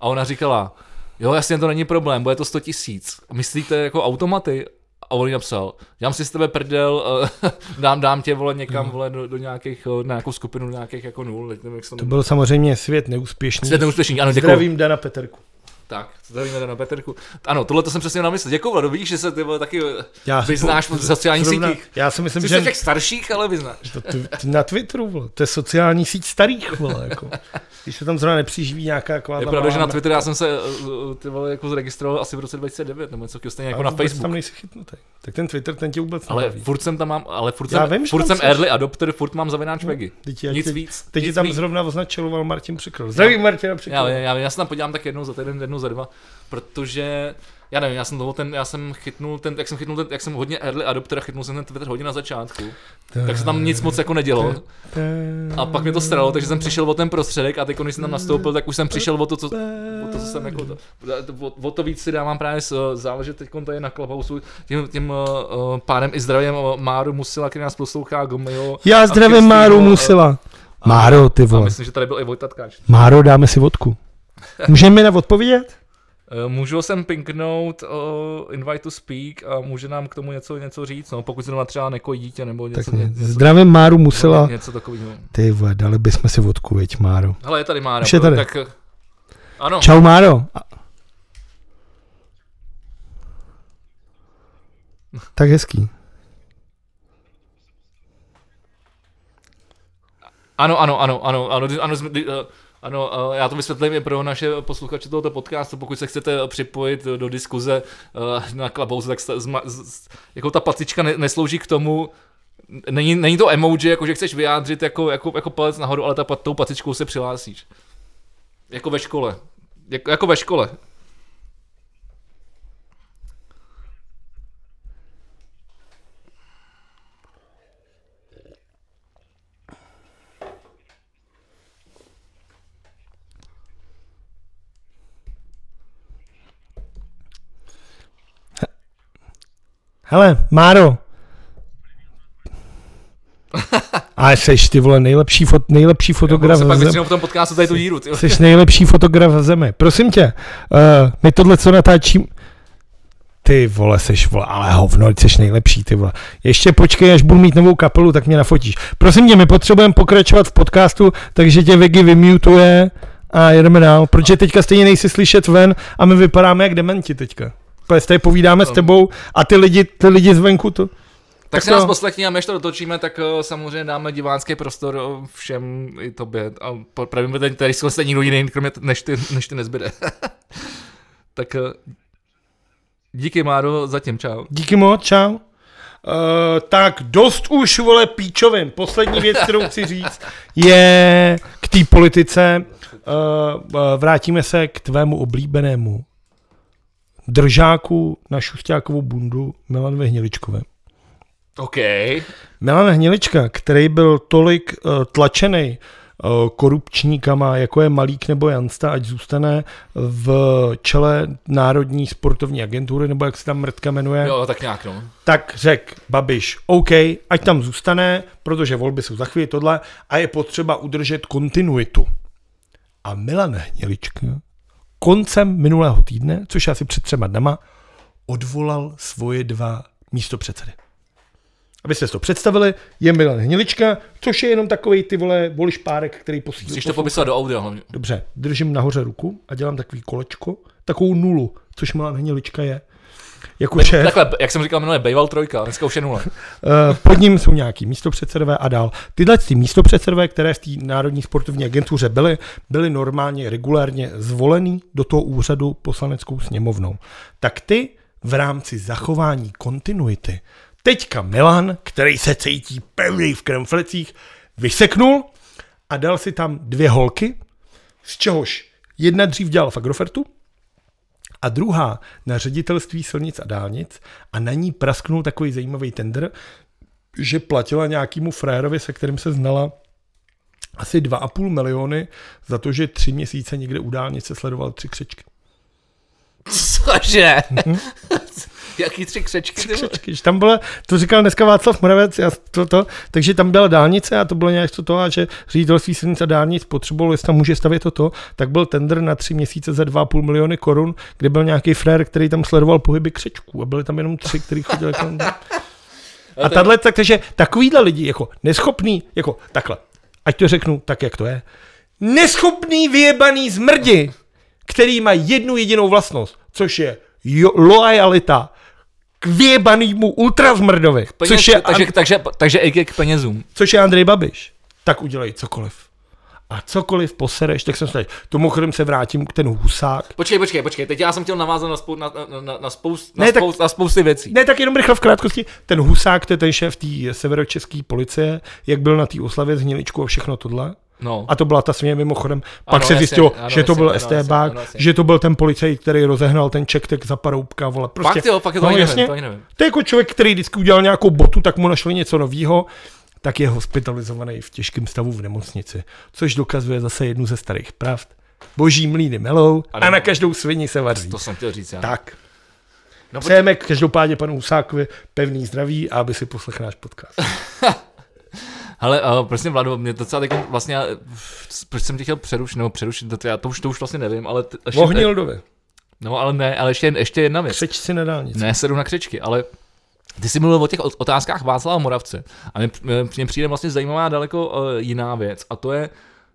A ona říkala, jo, jasně, to není problém, bude to 100 tisíc. Myslíte jako automaty? A on napsal, dám si z tebe prdel, eh, dám, dám tě, vole, někam, vole, do, do nějakých, eh, na nějakou skupinu, nějakých jako nul, nevím, jak to byl samozřejmě svět neúspěšný. Svět neúspěšný, ano, děkuji. Zdravím Dana Peterku. Tak, zdravíme na Peterku. Ano, tohle to jsem přesně na mysli. Děkuji, Vlado, vidíš, že se ty vole, taky Já- vyznáš v sociálních Zrovna- sítích. Já si myslím, Jsi že těch starších, ale vyznáš. to, ty, ty na Twitteru, vole, to je sociální síť starých, vole, jako. Když se tam zrovna nepřiživí nějaká taková Je pravda, že na Twitteru já jsem se eh, ty vole, jako zaregistroval asi v roce 2009 nebo něco stejně jako na Facebook. tam nejsi chytnutý. Tak ten Twitter, ten tě vůbec Ale nebaví. furt jsem tam mám, ale furt Já jsem, vím, furt jsem early adopter, furt mám zavináč Vegy. Teď, já Nic teď, víc. teď tam zrovna označoval Martin Překrol. Zdravím Martina Já, Překrol. já, já, já se tam podívám tak jednou za týden, jednou za dva, protože já nevím, já jsem toho ten, já jsem chytnul ten, jak jsem chytnul ten, jak jsem hodně early adopter a chytnul jsem ten Twitter hodně na začátku, tak se tam nic moc jako nedělo. A pak mě to stralo, takže jsem přišel o ten prostředek a teď, když jsem tam nastoupil, tak už jsem přišel o to, co, o to, co jsem jako, to, o, o, to víc si dávám právě s- záležet teď tady na Clubhouse, tím, tím uh, pádem i zdravím uh, Máru Musila, který nás poslouchá, Gomeo. Já a zdravím Máru uh, Musila. Máro, ty A vole. myslím, že tady byl i Vojta Tkáč. Máro, dáme si vodku. Můžeme mi na odpovědět? Eh, Můžu sem pinknout uh, invite to speak a může nám k tomu něco, něco říct, no, pokud se doma třeba nekojí dítě nebo něco, Tak ně, něco, zdravím Máru Musila. ně, něco takového. Ty vole, dali bychom si vodku, veď Máro. Hele, je tady Mára, Už je tady. tak eh, ano, Čau Máro. A- Tak hezký. ano, ano, ano, ano, ano, ano, di- eh, ano, já to vysvětlím i pro naše posluchače tohoto podcastu, pokud se chcete připojit do diskuze eh, na Clubhouse, tak jako ta pacička ne, neslouží k tomu, není, není to emoji, jako že chceš vyjádřit jako, jako, jako palec nahoru, ale ta, tou pacičkou se přihlásíš. Jako ve škole. Jako, jako ve škole. Hele, Máro. A seš ty vole nejlepší, fot, nejlepší fotograf zemi. většinou v tom podcastu tady tu díru. Ty. Jsi nejlepší fotograf v zemi. Prosím tě, uh, my tohle co natáčím... Ty vole, seš vole, ale hovno, jsi nejlepší, ty vole. Ještě počkej, až budu mít novou kapelu, tak mě nafotíš. Prosím tě, my potřebujeme pokračovat v podcastu, takže tě Vegy vymutuje a jedeme dál, protože teďka stejně nejsi slyšet ven a my vypadáme jak dementi teďka. Tady povídáme s tebou a ty lidi, ty lidi zvenku to... Tak Tak si nás to- poslechni a my, až to dotočíme, tak uh, samozřejmě dáme divácký prostor uh, všem i tobě. A mi tady, tady se nikdo jiný, kromě t- než ty, než ty nezbyde. tak uh, díky Máro, zatím čau. Díky moc, čau. Uh, tak dost už, vole, píčovin. Poslední věc, kterou chci říct, je k té politice. Uh, vrátíme se k tvému oblíbenému držáku na šustákovou bundu Milanovi Hniličkové. OK. Milan Hnilička, který byl tolik uh, tlačený uh, korupčníkama, jako je Malík nebo Jansta, ať zůstane v čele Národní sportovní agentury, nebo jak se tam mrtka jmenuje, Jo, tak nějak no. tak řekl Babiš, OK, ať tam zůstane, protože volby jsou za chvíli tohle a je potřeba udržet kontinuitu. A Milan Hnilička koncem minulého týdne, což je asi před třema dnama, odvolal svoje dva místopředsedy. Abyste si to představili, je Milan Hnilička, což je jenom takový ty vole volišpárek, který posílá. Musíš to popisovat do audio hlavně. Dobře, držím nahoře ruku a dělám takový kolečko, takovou nulu, což Milan Hnilička je. Jako šéf. Takhle, jak jsem říkal minule, Bejval trojka, dneska už je nula. Eh, pod ním jsou nějaký místopředsedové a dál. Tyhle ty místopředsedové, které v té Národní sportovní agentuře byly, byly normálně regulárně zvolený do toho úřadu poslaneckou sněmovnou. Tak ty v rámci zachování kontinuity teďka Milan, který se cítí pevný v kremflecích, vyseknul a dal si tam dvě holky, z čehož jedna dřív dělala v Agrofertu, a druhá na ředitelství silnic a dálnic a na ní prasknul takový zajímavý tender, že platila nějakému frérovi, se kterým se znala asi 2,5 miliony za to, že tři měsíce někde u dálnice sledoval tři křečky. Cože? Jaký tři křečky? Tři křečky. Že tam byla, to říkal dneska Václav Moravec, já to, to, takže tam byla dálnice a to bylo nějak to, a že ředitelství silnic a dálnic potřebovalo, jestli tam může stavět toto, tak byl tender na tři měsíce za 2,5 miliony korun, kde byl nějaký frér, který tam sledoval pohyby křečků a byli tam jenom tři, kteří chodili tam. A tahle, tak, takže takovýhle lidi, jako neschopný, jako takhle, ať to řeknu tak, jak to je, neschopný vyjebaný zmrdi, který má jednu jedinou vlastnost, což je jo, lojalita k vyjebanýmu ultrazmrdovi, Peněz, což je, takže, takže, takže i k penězům. což je Andrej Babiš, tak udělej cokoliv. A cokoliv posereš, tak jsem se tomu chodem se vrátím k ten husák. Počkej, počkej, počkej, teď já jsem chtěl navázat na, spou, na, na, na, na, spoust, na, Ne, tak- spoust, na spousty věcí. Ne, tak jenom rychle v krátkosti. Ten husák, to je ten šéf té severočeské policie, jak byl na té oslavě s Hniličkou a všechno tohle. No. A to byla ta směje mimochodem. Pak Ano, se jasně, zjistilo, ano, že to jasně, byl ano, STBák, jasně, ano, jasně. že to byl ten policajt, který rozehnal ten čektek za paroubka, vole. Prostě, Fakt jo, fakt je to no, ani nevím, jasně. to nevím. To je jako člověk, který vždycky udělal nějakou botu, tak mu našli něco nového, tak je hospitalizovaný v těžkém stavu v nemocnici. Což dokazuje zase jednu ze starých pravd. Boží mlýny melou a na každou svini se vaří. To jsem chtěl říct já. Tak. No, Přejeme každopádně panu Husákovi pevný zdraví a aby si poslechl náš podcast. Ale uh, prostě Vlado, mě docela teď vlastně, já, proč jsem tě chtěl přerušit, nebo přerušit, to, já to už, to už vlastně nevím, ale t, ještě, Vohnildovi. no ale ne, ale ještě, ještě jedna věc. Křeč si na dálnici. Ne, sedu na křečky, ale ty jsi mluvil o těch ot- otázkách Václava Moravce a mně, přijde vlastně zajímavá daleko uh, jiná věc a to je,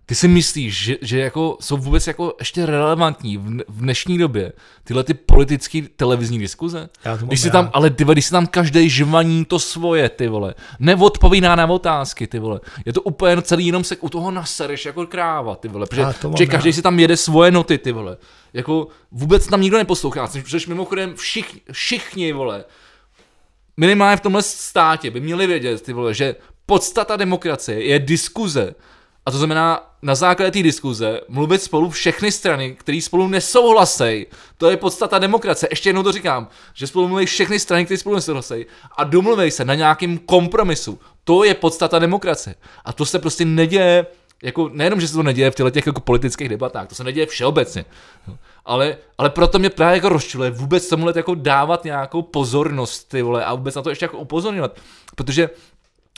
ty si myslíš, že, že jako jsou vůbec jako ještě relevantní v, v dnešní době tyhle ty politické televizní diskuze? Já to mám Když si tam, ale ty, když si tam každý žvaní to svoje, ty vole, neodpovídá na otázky, ty vole. Je to úplně celý, jenom se u toho nasereš jako kráva, ty vole, protože, protože každý si tam jede svoje noty, ty vole. Jako vůbec tam nikdo neposlouchá, což mimochodem všichni, všichni, vole, minimálně v tomhle státě by měli vědět, ty vole, že podstata demokracie je diskuze. A to znamená na základě té diskuze mluvit spolu všechny strany, které spolu nesouhlasejí. To je podstata demokracie. Ještě jednou to říkám, že spolu mluví všechny strany, které spolu nesouhlasejí a domluvej se na nějakým kompromisu. To je podstata demokracie. A to se prostě neděje, jako nejenom, že se to neděje v těchto těch jako politických debatách, to se neděje všeobecně. Ale, ale proto mě právě jako rozčiluje vůbec tomuhle jako dávat nějakou pozornost, ty vole, a vůbec na to ještě jako upozorňovat. Protože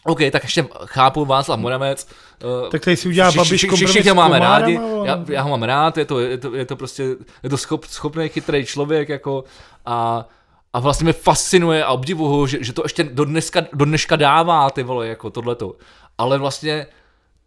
OK, tak ještě chápu Václav Moravec. Uh, Tak tady si udělá všichni- Babiš kompromis Všichni máme rádi, já, já ho mám rád, je to, je to, je to prostě, je to schop, schopný, chytrý člověk, jako, a, a vlastně mě fascinuje a obdivuju že, že to ještě do dneska, do dneška dává, ty vole, jako tohleto. Ale vlastně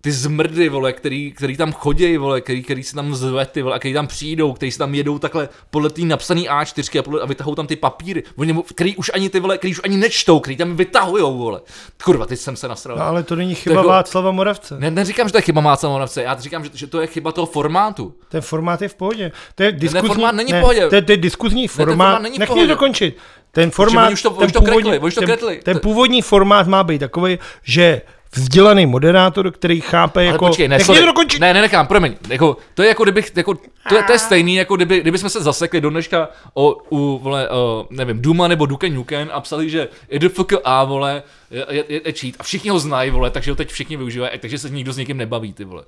ty zmrdy, vole, který, který tam chodí, vole, který, který se tam zve, ty vole, a který tam přijdou, který se tam jedou takhle podle té napsaný A4 a, podle, a vytahou tam ty papíry, oni, který už ani ty vole, který už ani nečtou, který tam vytahujou, vole. Kurva, teď jsem se nasral. No, ale to není chyba jako- Václava Moravce. Ne, neříkám, že to je chyba Václava Moravce, já říkám, že, že to je chyba toho formátu. Ten formát je v pohodě. To je diskuzní, formát není v ne, pohodě. To je, to je diskuzní formát. formát v Nech mě dokončit. Ten formát, už to- ten, už to už to ten, ten původní formát má být takový, že vzdělaný moderátor, který chápe Ale jako... počkej, ne, sorry. mě to dokončit. ne, ne, nechám, promiň, jako, to je jako kdybych, jako, to, je, to je stejný, jako kdyby, kdyby jsme se zasekli do dneška o, u, vole, o, nevím, Duma nebo Duke Nukem a psali, že IDFKA, vole, je, je, je, cheat a všichni ho znají, vole, takže ho teď všichni využívají, takže se nikdo s nikým nebaví, ty vole.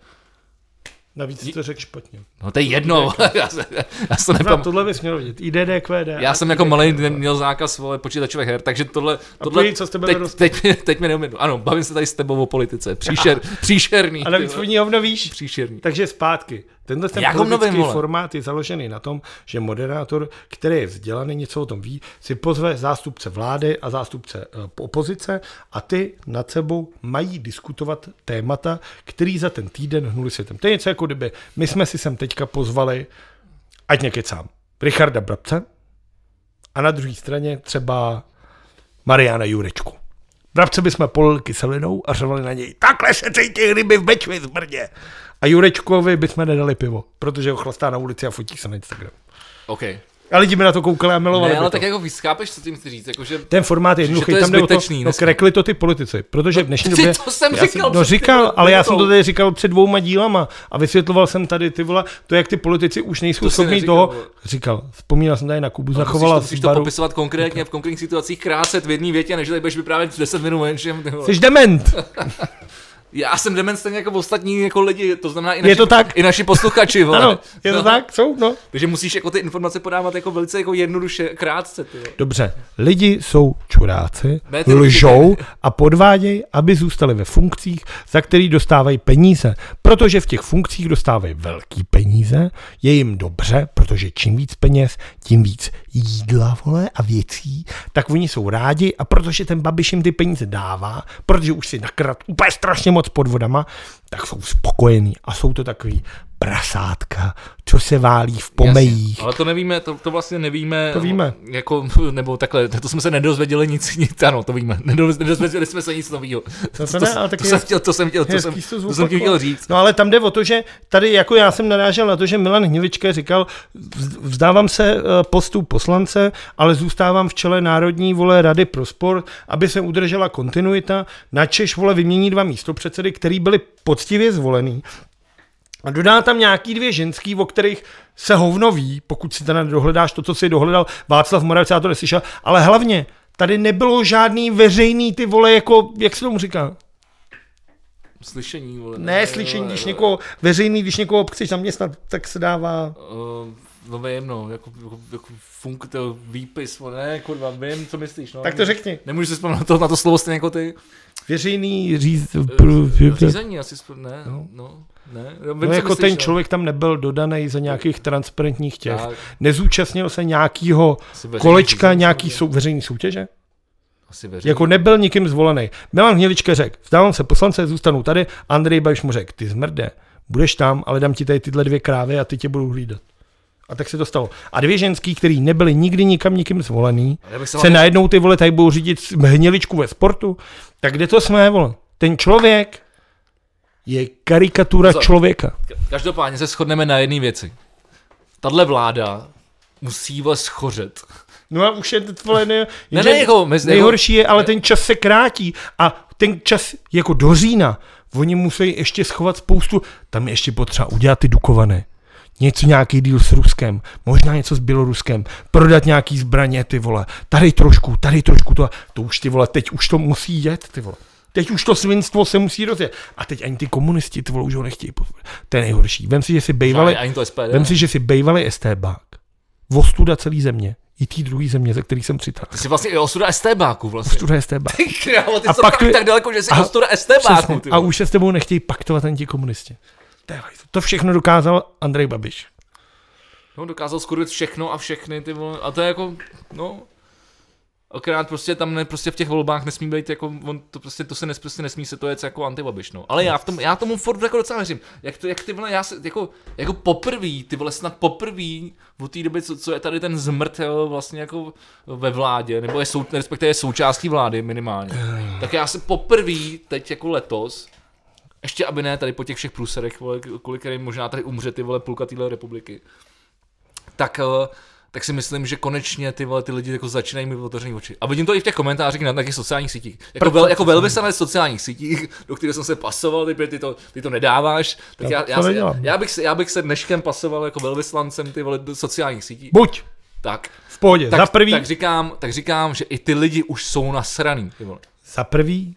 Navíc to řekl špatně. No to je jedno, já, se, já se nepam, tohle bys měl vidět. IDDQD. já jsem jako malý měl zákaz vole, počítačových her, takže tohle, tohle pojď, co z tebe teď, teď, teď, teď mi neumět. Ano, bavím se tady s tebou o politice. Příšer, příšerný. A ty navíc hovno víš. Příšerný. Takže zpátky. Tenhle ten Jak ho politický vole? formát je založený na tom, že moderátor, který je vzdělaný, něco o tom ví, si pozve zástupce vlády a zástupce eh, opozice a ty nad sebou mají diskutovat témata, který za ten týden hnuli světem. To je něco jako kdyby my jsme si sem teďka pozvali, ať nekecám, Richarda Brabce a na druhé straně třeba Mariana Jurečku. Brabce bychom polili kyselinou a řvali na něj, takhle se cítí ryby v Bečvě zmrdě. A Jurečkovi bychom nedali pivo, protože ho chlastá na ulici a fotí se na Instagram. OK. A lidi mi na to koukali a milovali. Ne, by ale to. tak jako vyschápeš, co tím chci říct, jakože Ten formát je jednoduchý, je tam jde o to, no, krekli to ty politici, protože v dnešní době... to jsem říkal no před říkal, ale já jsem to tady říkal před dvouma dílama a vysvětloval jsem tady ty vole, to jak ty politici už nejsou To schopní toho, říkal, vzpomínal jsem tady na Kubu, No, zachovala musíš to, musíš to popisovat konkrétně v konkrétních situacích, krátce v jedné větě, než tady budeš vyprávět 10 minut menším. Jsi dement. Já jsem dement stejně jako ostatní jako lidi, to znamená i naši, Je to tak? i naši posluchači. Vole. Ano, je to No. tak? Jsou, no. Takže musíš jako ty informace podávat jako velice jako jednoduše, krátce. Ty. Dobře, lidi jsou čuráci, Ne, ty lžou a podvádějí, aby zůstali ve funkcích, za který dostávají peníze. Protože v těch funkcích dostávají velký peníze, je jim dobře, protože čím víc peněz, tím víc jídla, vole, a věcí, tak oni jsou rádi a protože ten Babiš jim ty peníze dává, protože už si nakrát úplně strašně moc pod vodama, tak jsou spokojení. A jsou to takový prasátka, co se válí v pomejích. Jasně, ale to nevíme, to, to vlastně nevíme. To víme. Jako, nebo takhle, to jsme se nedozvěděli nic, nic ano, to víme. Nedoz- Nedozvěděli jsme se nic nového. To, to, ne, ale to, to, jsem chtěl, to jsem chtěl, to jsem, to jsem chtěl říct. No ale tam jde o to, že tady jako já jsem narážel na to, že Milan Hnilička říkal, vz- vzdávám se eh, postu poslance, ale zůstávám v čele Národní vole Rady pro sport, aby se udržela kontinuita. Na Češ vole vymění dva místopředsedy, který byli poctivě zvolený. A dodá tam nějaký dvě ženský, o kterých se hovno ví, pokud si teda dohledáš to, co si dohledal Václav Moravec, já to neslyšel, ale hlavně tady nebylo žádný veřejný ty vole, jako, jak se tomu říká? Slyšení, vole. Ne, slyšení, když někoho veřejný, když někoho chceš zaměstnat, tak se dává. Uh, no vím, no, jako, jako, jako funk, to výpis, vole, ne, kurva, vím, co myslíš, no. Tak to řekni. Nemůžu si vzpomenout na to, na to slovo stejně jako ty. Veřejný říz... Eh, Řízení asi, ne, no, no ne. No, vím, No jako myslíš, ten člověk tam nebyl dodaný za nějakých transparentních těch. Tak, Nezúčastnil se veřejný kolečka, řízení, nějaký sou, veřejný soutěže? Asi veřejný. Jako nebyl nikým zvolený. Milan Hnilička řekl, vzdávám se poslance, zůstanu tady. Andrej Babiš mu řekl, ty zmrde, budeš tam, ale dám ti tady tyhle dvě krávy a ty tě budou hlídat. A tak se to stalo. A dvě ženský, který nebyly nikdy nikam nikým zvolený, se hlavně- najednou ty vole tady budou řídit hniličku ve sportu, tak kde to jsme, vole? Ten člověk je karikatura Pozor. člověka. Každopádně se shodneme na jedné věci. Tahle vláda musí vole schořet. No a už je to vole, ne, Ne, ne, jako, mezi, nejhorší je, ale ten čas se krátí a ten čas jako do října, oni musí ještě schovat spoustu, tam je ještě potřeba udělat ty dukované. Něco, nějaký díl s Ruskem, možná něco s Běloruskem, prodat nějaký zbraně, ty vole, tady trošku, tady trošku, to, to už ty vole, teď už to musí jet, ty vole. Teď už to svinstvo se musí rozjet. A teď ani ty komunisti, ty vole, už ho nechtějí. To je nejhorší. Vem si, že si bejvali, Ani to SPD. vem si, že si bejvali STBák. Vostuda celý země. I té druhé země, ze kterých jsem přitáhl. Ty jsi vlastně i ostuda STBáku vlastně. Ostuda STBák. Ty ty A jsi pak- tak, daleko, že jsi a- ostuda STBáku. Přesně. A už se s tebou nechtějí paktovat ani ti komunisti. To. To všechno dokázal Andrej Babiš. No, dokázal skurvit všechno a všechny, ty vole. A to je jako, no, Akorát prostě tam ne, prostě v těch volbách nesmí být jako, on to prostě, to se nes, prostě nesmí se to jet jako antibabiš, no. Ale já, v tom, já tomu furt jako docela věřím. Jak, to, jak ty vole, já se, jako, jako poprvý, ty vole snad poprvý od té doby, co, co, je tady ten zmrt jo, vlastně jako ve vládě, nebo je sou, respektive je součástí vlády minimálně. Tak já se poprvý teď jako letos, ještě aby ne tady po těch všech průserech, vole, kvůli kterým možná tady umře ty vole půlka téhle republiky, tak eh, tak si myslím, že konečně ty vole, ty lidi jako začínají mít otevřený oči. A vidím to i v těch komentářích na těch sociálních sítích. Jako, vel, jako velvyslanec sociálních sítích, do kterých jsem se pasoval, ty, ty, to, ty to nedáváš, tak Já já, já, já, bych se, já bych se dneškem pasoval jako velvyslancem ty vole do sociálních sítí. Buď Tak, v pohodě. tak, za prvý, tak, říkám, tak říkám, že i ty lidi už jsou nasraný. Ty vole. za prvý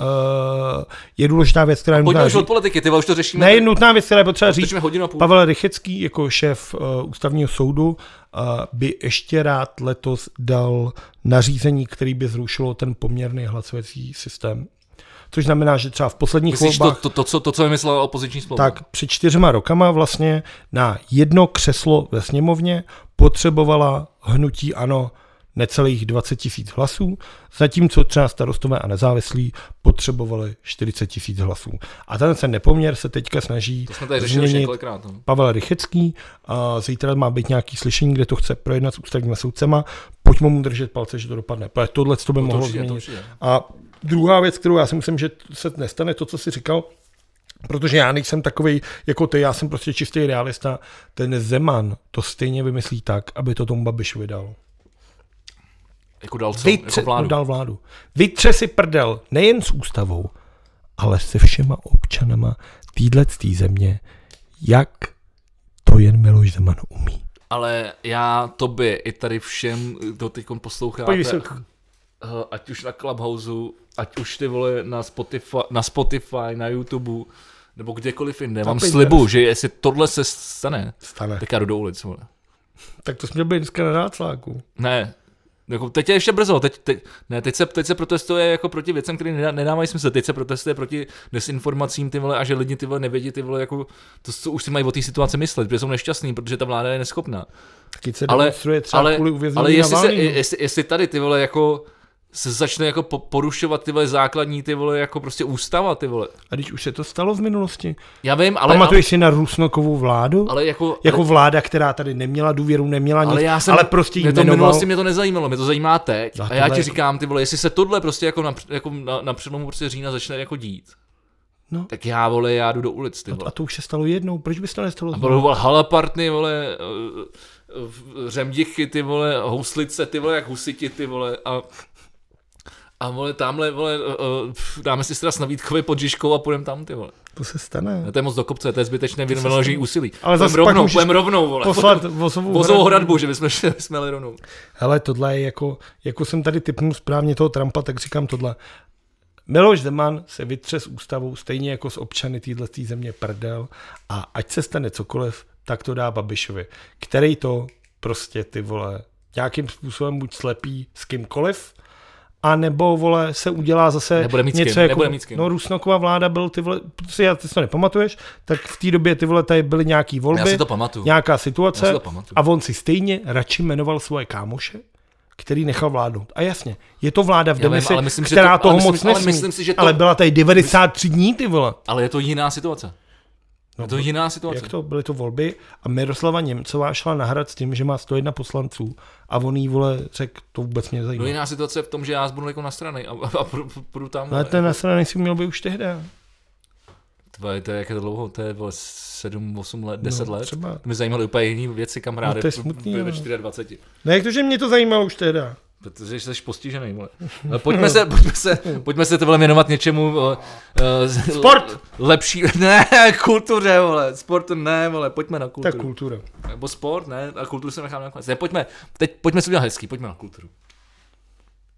uh, je důležitá věc, která je nutná už od politiky, ty už to řešíme. Ne, je nutná věc, která je potřeba říct. Pavel Rychecký jako šéf uh, ústavního soudu uh, by ještě rád letos dal nařízení, který by zrušilo ten poměrný hlasovací systém. Což znamená, že třeba v posledních Myslíš to, volbách, to, to, co, to, co vymyslela opoziční spolu? tak před čtyřma rokama vlastně na jedno křeslo ve sněmovně potřebovala hnutí ano necelých 20 tisíc hlasů, zatímco třeba starostové a nezávislí potřebovali 40 tisíc hlasů. A ten se nepoměr se teďka snaží To jsme tady změnit. No. Pavel Rychecký. A zítra má být nějaký slyšení, kde to chce projednat s ústavními soudcema. Pojďme mu držet palce, že to dopadne. Protože tohle to by To mohlo určitě, změnit. A druhá věc, kterou já si myslím, že se nestane, to, co jsi říkal, Protože já nejsem takový jako ty, já jsem prostě čistý realista. Ten Zeman to stejně vymyslí tak, aby to tomu Babišovi dal. Jako dal co? Vytře, Jako vládu. No, dal vládu. Vytře si prdel nejen s ústavou, ale se všema občanama týhle tý země, jak to jen Miloš Zeman umí. Ale já tobě i tady všem, kdo teď posloucháte, eh, ať už na Clubhouse, ať už ty vole na Spotify, na, Spotify, na YouTube, nebo kdekoliv jinde, vám Tapej slibu, že jestli tohle se stane, stane. tak já jdu do ulic. Vole. Tak to jsme byli dneska na nácláku. Ne, jako teď je ještě brzo, teď, teď, ne, teď, se, teď se protestuje jako proti věcem, které nedá, nedávají smysl, teď se protestuje proti desinformacím ty vole a že lidi ty vole nevědí ty vole jako to, co už si mají o té situaci myslet, protože jsou nešťastní, protože ta vláda je neschopná. Taky se Ale- demonstruje třeba ale, kvůli ale jestli, se, jestli, jestli, tady ty vole jako se začne jako po- porušovat ty vole základní ty vole jako prostě ústava ty vole. A když už se to stalo v minulosti. Já vím, ale, Ale, Pamatuješ si na Rusnokovou vládu? ale, ale jako, jako ale, vláda, která tady neměla důvěru, neměla nic, ale já jsem, ale prostě mě to jmenoval... minulosti mě to nezajímalo, mě to zajímá teď. A A já ti říkám, ty vole, jestli se tohle prostě jako na, jako na, na přelomu prostě října začne jako dít, No. tak já vole, já jdu do ulic, ty A vole. to už se stalo jednou, proč by se to nestalo? A vole halapartny, vole, eh, eh, řemdichy, ty vole, houslice, ty vole, jak husiti, ty vole, a a vole, tamhle, vole, uh, dáme si sraz na Vítkově pod Žižkou a půjdeme tam, ty vole. To se stane. To je moc do kopce, to je zbytečné vynaložení úsilí. Ale zase pak rovnou, půjdem rovnou, vole. Poslat vozovou, Vozovou hradbu, že bychom šli, jsme jeli rovnou. Hele, tohle je jako, jako jsem tady typnul správně toho Trumpa, tak říkám tohle. Miloš Zeman se vytře s ústavou, stejně jako s občany téhle země prdel a ať se stane cokoliv, tak to dá Babišovi, který to prostě ty vole nějakým způsobem buď slepí s kýmkoliv, a nebo vole se udělá zase Nebude mít něco kým, jako, nebude mít kým. no Rusnoková vláda byl ty vole, si já ty si to nepamatuješ, tak v té době ty vole tady byly nějaký volby, Já si to pamatuju. nějaká Já si situace to pamatuju. a on si stejně radši jmenoval svoje kámoše, který nechal vládnout. A jasně, je to vláda v demisi, ale myslím, že která to- toho ale moc myslím- ale nesmí. myslím si, že to- ale byla tady 93 dní, ty vole. Ale je to jiná situace. No, Je to jiná situace. Jak to? Byly to volby a Miroslava Němcová šla nahrad s tím, že má 101 poslanců a on jí, vole, řekl, to vůbec mě No zajímá. jiná situace je v tom, že já budu jako na strany a, a, a půjdu, tam. No, ale ten na straně si měl by už tehdy. Tvoje, to je jak je to dlouho, to je vole 7, 8 let, 10 No, let. třeba. To mi zajímaly úplně jiné věci, kamaráde. No, to je smutný, ve ale. 24. No jak to, že mě to zajímalo už tehdy? Protože jsi postižený, vole. Ale Pojďme se, pojďme se, pojďme se tohle věnovat něčemu uh, Sport! Lepší, ne, kultuře, vole, sport ne, vole, pojďme na Tak kulturu. kultura. Nebo sport, ne, a kulturu se necháme nakonec. Ne, pojďme, teď pojďme si udělat hezký, pojďme na kulturu.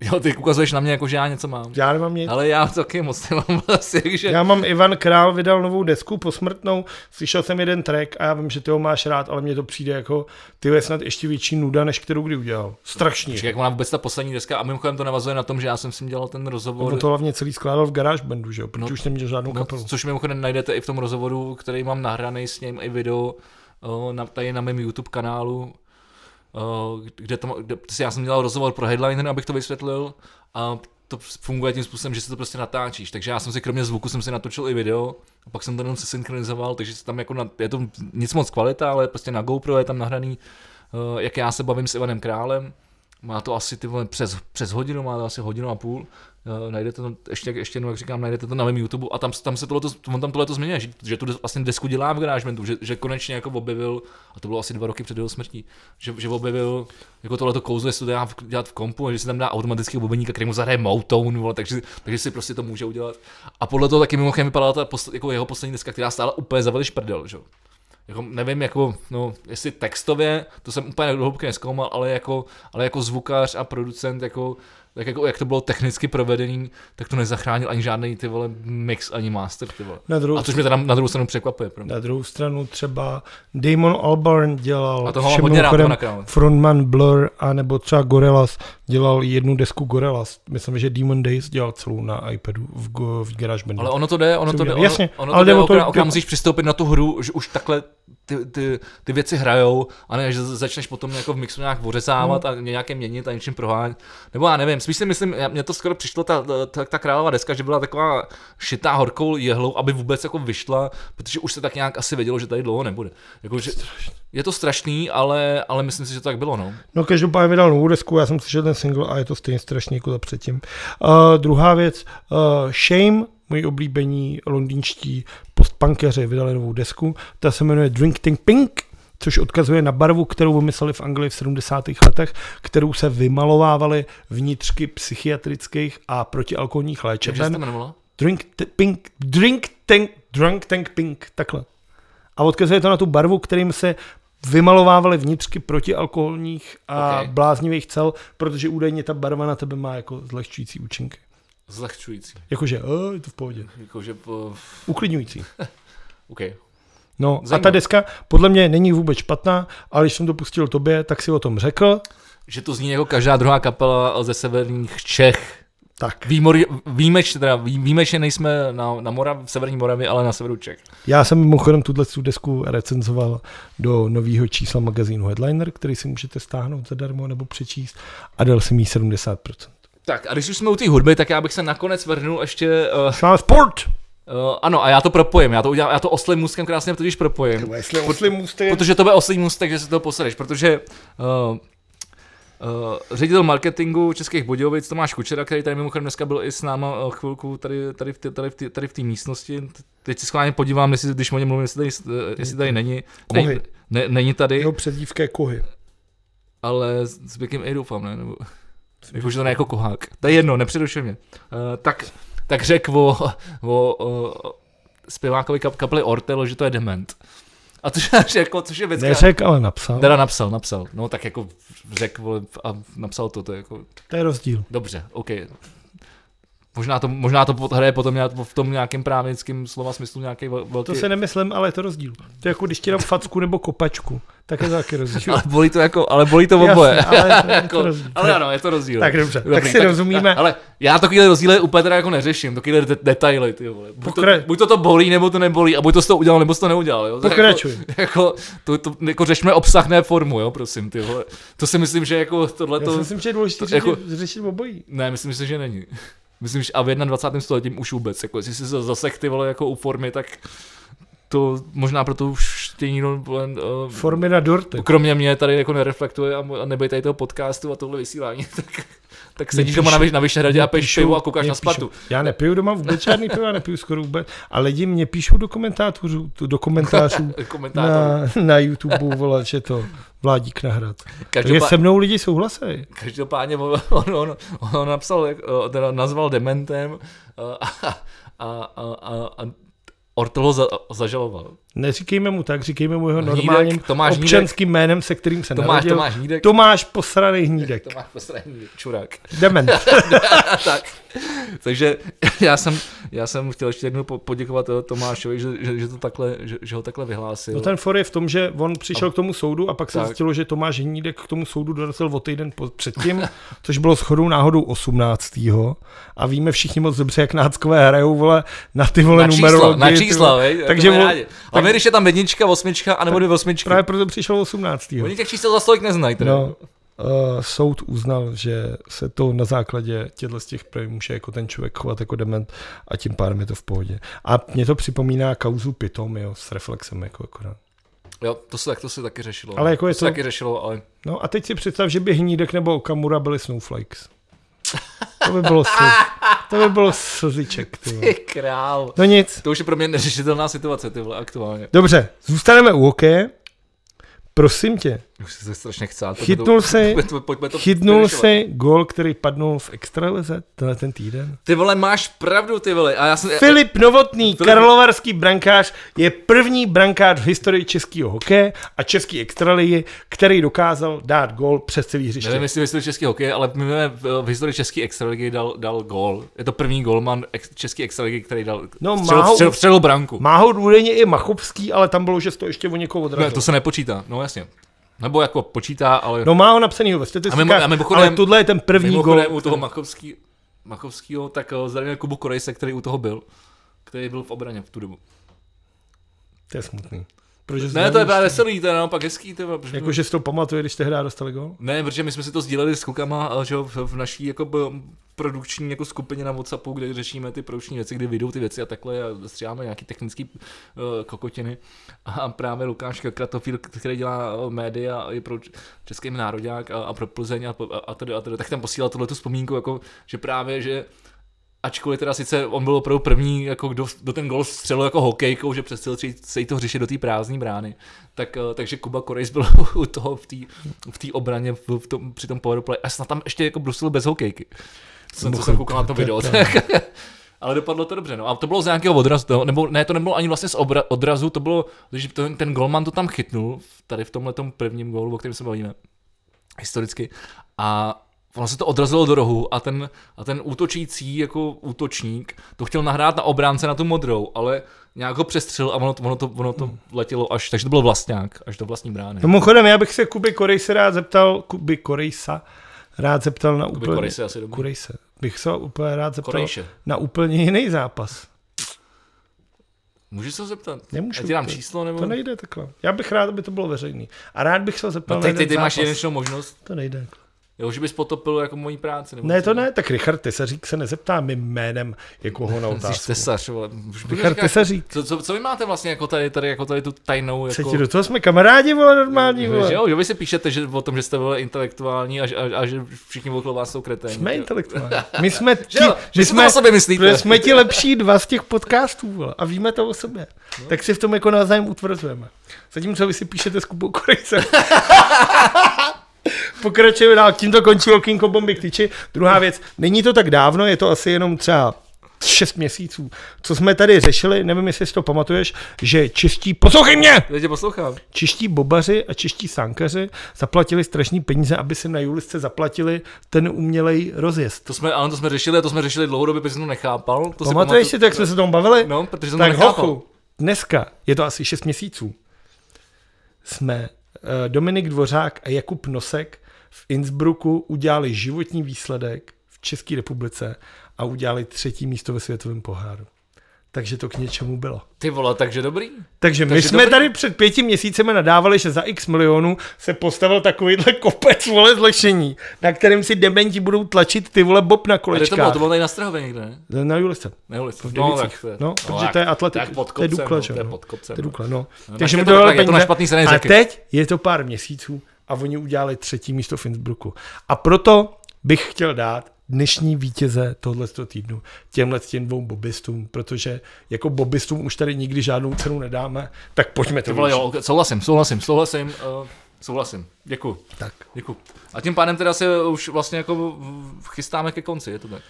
Jo, ty ukazuješ na mě, jako že já něco mám. Já nemám nic. Ale já taky moc nemám asi, že... Já mám Ivan Král vydal novou desku posmrtnou, slyšel jsem jeden track a já vím, že ty ho máš rád, ale mně to přijde jako ty je snad ještě větší nuda, než kterou kdy udělal. Strašně. Počkej, jak má vůbec ta poslední deska a mimochodem to navazuje na tom, že já jsem s ním dělal ten rozhovor. On to hlavně celý skládal v GarageBandu, že jo, protože No, už neměl žádnou No, kapelu. což mimochodem najdete i v tom rozhovoru, který mám nahraný s ním i video o, na, tady na mém YouTube kanálu, kde, to, kde prostě já jsem dělal rozhovor pro Headliner, abych to vysvětlil a to funguje tím způsobem, že si to prostě natáčíš. Takže já jsem si kromě zvuku jsem si natočil i video a pak jsem to jenom se synchronizoval, takže se tam jako na, je to nic moc kvalita, ale prostě na GoPro je tam nahraný, o, jak já se bavím s Ivanem Králem. Má to asi ty vole, přes, přes hodinu, má to asi hodinu a půl. Uh, najdete to, ještě, ještě jednou, jak říkám, najdete to na mém YouTube a tam, tam se tohleto, on tam tohleto zmiňuje, že, že tu vlastně desku dělá v GarageBandu, že, že, konečně jako objevil, a to bylo asi dva roky před jeho smrtí, že, že objevil jako tohleto kouzlo, jestli to dá v, dělat v kompu, a že si tam dá automatický bubeník, který mu zahraje Motown, vole, takže, takže si prostě to může udělat. A podle toho taky mimochodem vypadala ta posl, jako jeho poslední deska, která stála úplně za prdel, že? jako nevím, jako, no, jestli textově, to jsem úplně do neskoumal, ale jako, ale jako zvukař a producent, jako, tak jako, jak to bylo technicky provedený, tak to nezachránil ani žádný ty vole mix, ani master, ty vole. Na druhou, A což mě teda na druhou stranu překvapuje. Pro mě. na druhou stranu třeba Damon Albarn dělal A toho mám hodně rád, frontman Blur, a nebo třeba Gorillaz dělal jednu desku Gorillaz. Myslím, že Demon Days dělal celou na iPadu v, v GarageBandu. Ale ono to jde, ono to jde, ono, Jasně, ono ale to jde jde, o to, okamžitě že- musíš přistoupit na tu hru, že už takhle ty, ty, ty věci hrajou, a ne, že začneš potom jako v mixu nějak ořezávat Hmm. a nějaké měnit a něčím prohánět. Nebo já nevím, spíš si myslím, mně to skoro přišlo ta, ta, ta králová deska, že byla taková šitá horkou jehlou, aby vůbec jako vyšla, protože už se tak nějak asi vědělo, že tady dlouho nebude. Jako, že, je to strašný, ale, ale myslím si, že to tak bylo, no. No každopádně vydal novou desku, já jsem slyšel ten single a je to stejně strašný jako za předtím. Uh, druhá věc, uh, Shame moji oblíbení londýnští postpunkeři vydali novou desku. Ta se jmenuje Drink Think Pink, což odkazuje na barvu, kterou vymysleli v Anglii v 70. letech, kterou se vymalovávaly vnitřky psychiatrických a protialkoholních Jak se to léčeben. jmenovalo? Drink t- pink, drink tank, drunk tank pink, takhle. A odkazuje to na tu barvu, kterým se vymalovávaly vnitřky protialkoholních a Ok. bláznivých cel, protože údajně ta barva na tebe má jako zlehčující účinky. Zlehčující. Jakože, oh, je to v pohodě. Jakože po... Uklidňující. OK. No a ta Zajímavé. deska podle mě není vůbec špatná, ale když jsem to pustil tobě, tak si o tom řekl. Že to zní jako každá druhá kapela ze severních Čech. Tak, Výmor, výjimeč, teda vý- výjimečně nejsme na, na Morav, v severní Moravě, ale na severu Čech. já jsem mimochodem tuhle tu desku recenzoval do nového čísla magazínu Headliner, který si můžete stáhnout zadarmo nebo přečíst a dal jsem jí 70%. Tak a když už jsme u té hudby, tak já bych se nakonec vrhnul ještě... Uh, sport! uh, ano, a já to propojím, já to udělám, já to oslým můstkem krásně totiž propojím. Jestli oslý můstek, Protože to bude oslý můstek, že se to posereš, protože uh, Uh, ředitel marketingu Českých Budějovic Tomáš Kučera, který tady mimochodem dneska byl i s náma uh, chvilku tady, tady, v té, tady, v té, tady v té místnosti. Teď si schválně podívám, jestli, když o něm mluvím, jestli tady, jestli tady není. Kohy. Ne, ne, není tady, jeho přezdívka je kohy. ale s s Běkem i doufám, ne? Nebo, jako, že to ne jako kohák. To je jedno, nepřerušuj mě. Uh, tak, tak řekl o, o, o zpěvákovi kap, kapely Ortelo, že to je dement. A to, jako, což je věc, Neřek, ale napsal. Teda napsal, napsal. No tak jako řekl a napsal to, to je jako To je rozdíl. dobře, OK. Možná to, možná to hraje potom nějak- v tom nějakém právnickém slova smyslu nějaký vel- velký... To se nemyslím, ale je to rozdíl. To je jako když ti dám facku nebo kopačku, tak je to taky rozdíl. Ale bolí to jako, ale bolí to Jasně, oboje. ale je to jako, rozdíl. ale ano, je to rozdíl. Tak dobře, Dobrý, tak si rozumíme. Ale já takovýhle rozdíly úplně teda jako neřeším, takovýhle de- detaily, ty vole. Buď to, Pokra- buď to, to bolí, nebo to nebolí, a buď to z toho udělal, nebo to neudělal, jo. To je Pokračuj. Jako, jako, to, to, jako řešme obsah, ne formu, jo, prosím, ty vole. To si myslím, že jako tohle Já to... si myslím, že je důležité to řešit, jako- řešit obojí. Ne, myslím si, že není. Myslím, že a v 21. století už vůbec, jako jestli si se zasek ty vole jako u formy, tak to možná proto už tě nikdo uh, Formy na dorty. kromě mě tady jako nereflektuje a, mo- a nebej tady toho podcastu a tohle vysílání, tak, tak sedíš doma na, Vyš- na Vyšehradě a piješ pivo a koukáš na. Spartu. Já nepiju doma vůbec žádný pivo, já nepiju skoro vůbec. A lidi mě píšou do komentářů, do komentářů na, na YouTube, vole, že to vládík nahrad. Takže Každopád, se mnou lidi souhlasí. každopádně on, on, on, on napsal, eh, teda nazval dementem eh, a, a, a, a, a Ortel ho za, zažaloval. Neříkejme mu tak, říkejme mu jeho Hnídek, normálním Tomáš Hnídek. občanským jménem, se kterým se Tomáš, narodil. Tomáš Hnídek. Tomáš posraný hnídek. Tomáš poslední čurák. Dement. tak. Takže já jsem, já jsem chtěl ještě jednou po- poděkovat eh, Tomášovi, že, že, že, to takhle, že, že ho takhle vyhlásil. No ten for je v tom, že on přišel k tomu soudu a pak se Tak. zjistilo, že Tomáš Hnídek k tomu soudu dorazil o týden po- předtím, což bylo shodou náhodou 18. A víme všichni moc dobře, jak náckové hrajou vole, na ty vole na čísla, numerologii. na ty čísla, vej, Takže takže on- A my, když je tam jednička, osmička, anebo dvě osmičky. Právě proto přišel 18. Oni těch čísel za stolik neznají. teda. No, uh, soud uznal, že se to na základě těchto z těch projevů může jako ten člověk chovat jako dement a tím pádem je to v pohodě. A mě to připomíná kauzu Pitom, jo, s reflexem jako akorát. Jo, to se, tak to se taky řešilo. Ale jako je to, se to- taky řešilo, ale No a teď si představ, že by Hnídek nebo Okamura byli Snowflakes. To by bylo slz, to by bylo slziček, ty ty král. No nic. To už je pro mě neřešitelná situace, ty vole, aktuálně. Dobře, zůstaneme u hokeje. Prosím tě, Už se strašně chcát. pojďme Chytnul si- pojďme to, chytnul si gol, který padnul v extralize tenhle ten týden. Ty vole, máš pravdu, ty vole. A já jsem, Filip Novotný, Filip- karlovarský brankář, je první brankář v historii českého hokeje a český extraligy, který dokázal dát gol přes celý hřiště. Nevím, jestli v historii český hokej, ale my máme v, historii české extraligy dal, dal gól. Je to první golman ex, české extraligy, který dal No, střel, má ho- střel, střelil branku. Má ho údajně i Machovský, ale tam bylo, že to ještě o někoho odrazil. Ne, to se nepočítá, no jasně. Nebo jako počítá, ale No má ho napsanýho ve A statistikách, mimo- a mimochodem- ale tohle je ten první gol. u toho Machovský, Machovskýho, tak eh, zdravíme Kubu Korejse, který u toho byl. Který byl v obraně v tu dobu. To je smutný. Protože Ne, to je právě veselý, to je naopak hezký. To je, protože... Jako, že si to pamatuje, když tehdy dostali gol? Ne, protože my jsme si to sdíleli s klukama eh, že v, v naší jako produkční jako skupině na Whatsappu, kde řešíme ty produkční věci, kdy vyjdou ty věci a takhle a stříháme nějaký technický uh, kokotiny. A právě Lukáš Kratofíl, který dělá eh, média i pro český národák a, a pro Plzeň a, a, a, tedy, a tedy, tak tam posílal tuhle tu vzpomínku, jako, že právě, že ačkoliv teda sice on byl opravdu první, jako kdo, do ten gol střelil jako hokejkou, že přestil se jí to řešit do té prázdné brány, tak, eh, takže Kuba Korejs byl u toho v té v tý obraně v, v tom, při tom powerplay a snad tam ještě jako brusil bez hokejky. Jsem, co jsem koukal na to video. Ale dopadlo to dobře, no. A to bylo z nějakého odrazu, nebo ne, to nebylo ani vlastně z obra, odrazu, to bylo, když ten, ten golman to tam chytnul, tady v tomhle prvním gólu, o kterém se bavíme, historicky. A ono se to odrazilo do rohu a ten, a ten útočící jako útočník to chtěl nahrát na obránce na tu modrou, ale nějak ho přestřel a ono to, ono to, ono to letělo až, takže to bylo vlastňák, až do vlastní brány. Mimochodem, já bych se Kuby Korejse rád zeptal, Kuby Korejsa, rád zeptal na Kuby úplně... Korejse asi dobrý. Korejse. Bych se úplně rád zeptal Korejše. na úplně jiný zápas. Můžu se zeptat? Nemůžu. Já ti dám to- číslo nebo? To nejde takhle. Já bych rád, aby to bylo veřejný. A rád bych se zeptal No na teď, teď, jeden ty máš jedinečnou možnost. To nejde. Jo, že bys potopil jako mojí práci. Nebo Ne, to ne, tak Richard Tesařík se nezeptá mým jménem někoho na Jsi otázku. tesař, vole. Richard říkat, Tesařík. co, co, co, vy máte vlastně jako tady, tady, jako tady tu tajnou, jako... ti do toho jsme kamarádi, vole, normální, že vole. jo, že vy si píšete že, o tom, že jste vole intelektuální a, že- a, a že všichni okolo vás jsou kreténi. Jsme intelektuální. My jsme ti, Že jo, že to jsme, o sobě myslíte. jsme ti lepší dva z těch podcastů, vole, a víme to o sobě. No. Tak si v tom jako navzájem utvrzujeme. Zatímco vy si píšete s Kubou Korejcem. Pokračujeme dál, tímto končí Okinko Bomby k tyči. Druhá věc, není to tak dávno, je to asi jenom třeba 6 měsíců, co jsme tady řešili, nevím, jestli si to pamatuješ, že čistí, poslouchej mě! Já tě poslouchám. Čeští bobaři a čeští sankaři zaplatili strašný peníze, aby si na Julisce zaplatili ten umělej rozjezd. To jsme, ano, to jsme řešili, a to jsme řešili dlouhodobě, protože jsem to nechápal. To Pamatuješ si to, jak jsme se tomu bavili? No, protože jsem tak to nechápal. hochu, dneska, je to asi 6 měsíců, jsme Dominik Dvořák a Jakub Nosek v Innsbrucku udělali životní výsledek v České republice a udělali třetí místo ve světovém poháru. Takže to k něčemu bylo. Ty vole, takže dobrý. Takže my Takže jsme dobrý. tady před pěti měsícemi nadávali, že za x milionů se postavil takovýhle kopec vole zlešení, na kterým si dementi budou tlačit ty vole bob na A kde to bylo? kolečkách. To bylo tady na Strahově někde, ne? Na Julice. Ne, ulici. V No, tak to je, No, protože jak- to je atletik. jak pod To je kopcem, Dukla, no, že to je pod kopcem. To je Dukla, no. No, Takže tak mi to to tak, je to na špatný A teď je to pár měsíců a oni udělali třetí místo v Innsbrucku. A proto bych chtěl dát dnešní vítěze tohoto týdnu těmhle těm dvou bobistům, protože jako bobistům už tady nikdy žádnou cenu nedáme, tak pojďme to vole, jo, souhlasím, souhlasím, souhlasím, uh, souhlasím. Děkuji. Tak. Děkuji. A tím pádem teda se už vlastně jako chystáme ke konci, je to tak?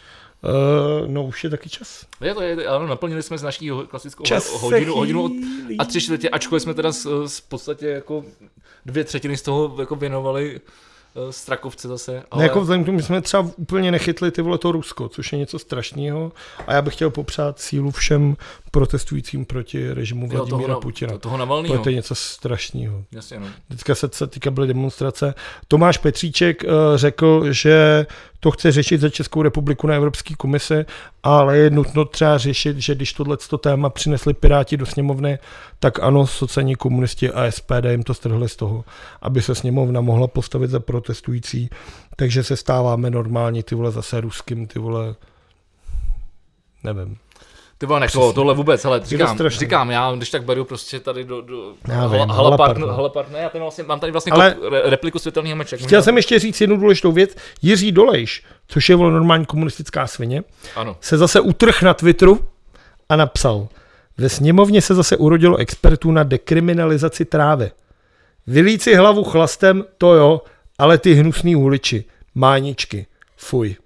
Uh, no už je taky čas. Je to, je, ano, naplnili jsme z naší klasickou Čas hodinu, hodinu chýlí. a tři čtvrtě, ačkoliv jsme teda z, z podstatě jako dvě třetiny z toho jako věnovali Strakovce zase. Ale... Ale... Jako vzhledem k tomu, že jsme třeba úplně nechytli ty vole to Rusko, což je něco strašného. A já bych chtěl popřát sílu všem protestujícím proti režimu jo, toho, Vladimíra na- Putina. toho Navalnýho. To je něco strašného. Jasně, no. Vždycky se, se týka byly demonstrace. Tomáš Petříček uh, řekl, že to chce řešit za Českou republiku na Evropské komisi, ale je nutno třeba řešit, že když tohleto téma přinesli Piráti do sněmovny, tak ano, sociální komunisti a SPD jim to strhli z toho, aby se sněmovna mohla postavit za protestující, takže se stáváme normálně ty vole zase ruským, ty vole nevím. Ty vole, nech to, tohle vůbec, ale říkám, říkám, já když tak beru prostě tady do, do Já vím, Hala- Halapart, Halapart, no. Halapart, ne, já ten vlastně, mám tady vlastně Ale- ale... re, repliku světelného meče. Chtěl jsem ještě říct jednu důležitou věc. Jiří Dolejš, což je vole normální komunistická svině, Ano. se zase utrh na Twitteru a napsal, ve sněmovně se zase urodilo expertů na dekriminalizaci trávy. Vylít si hlavu chlastem, to jo, ale ty hnusný huliči, máničky, fuj.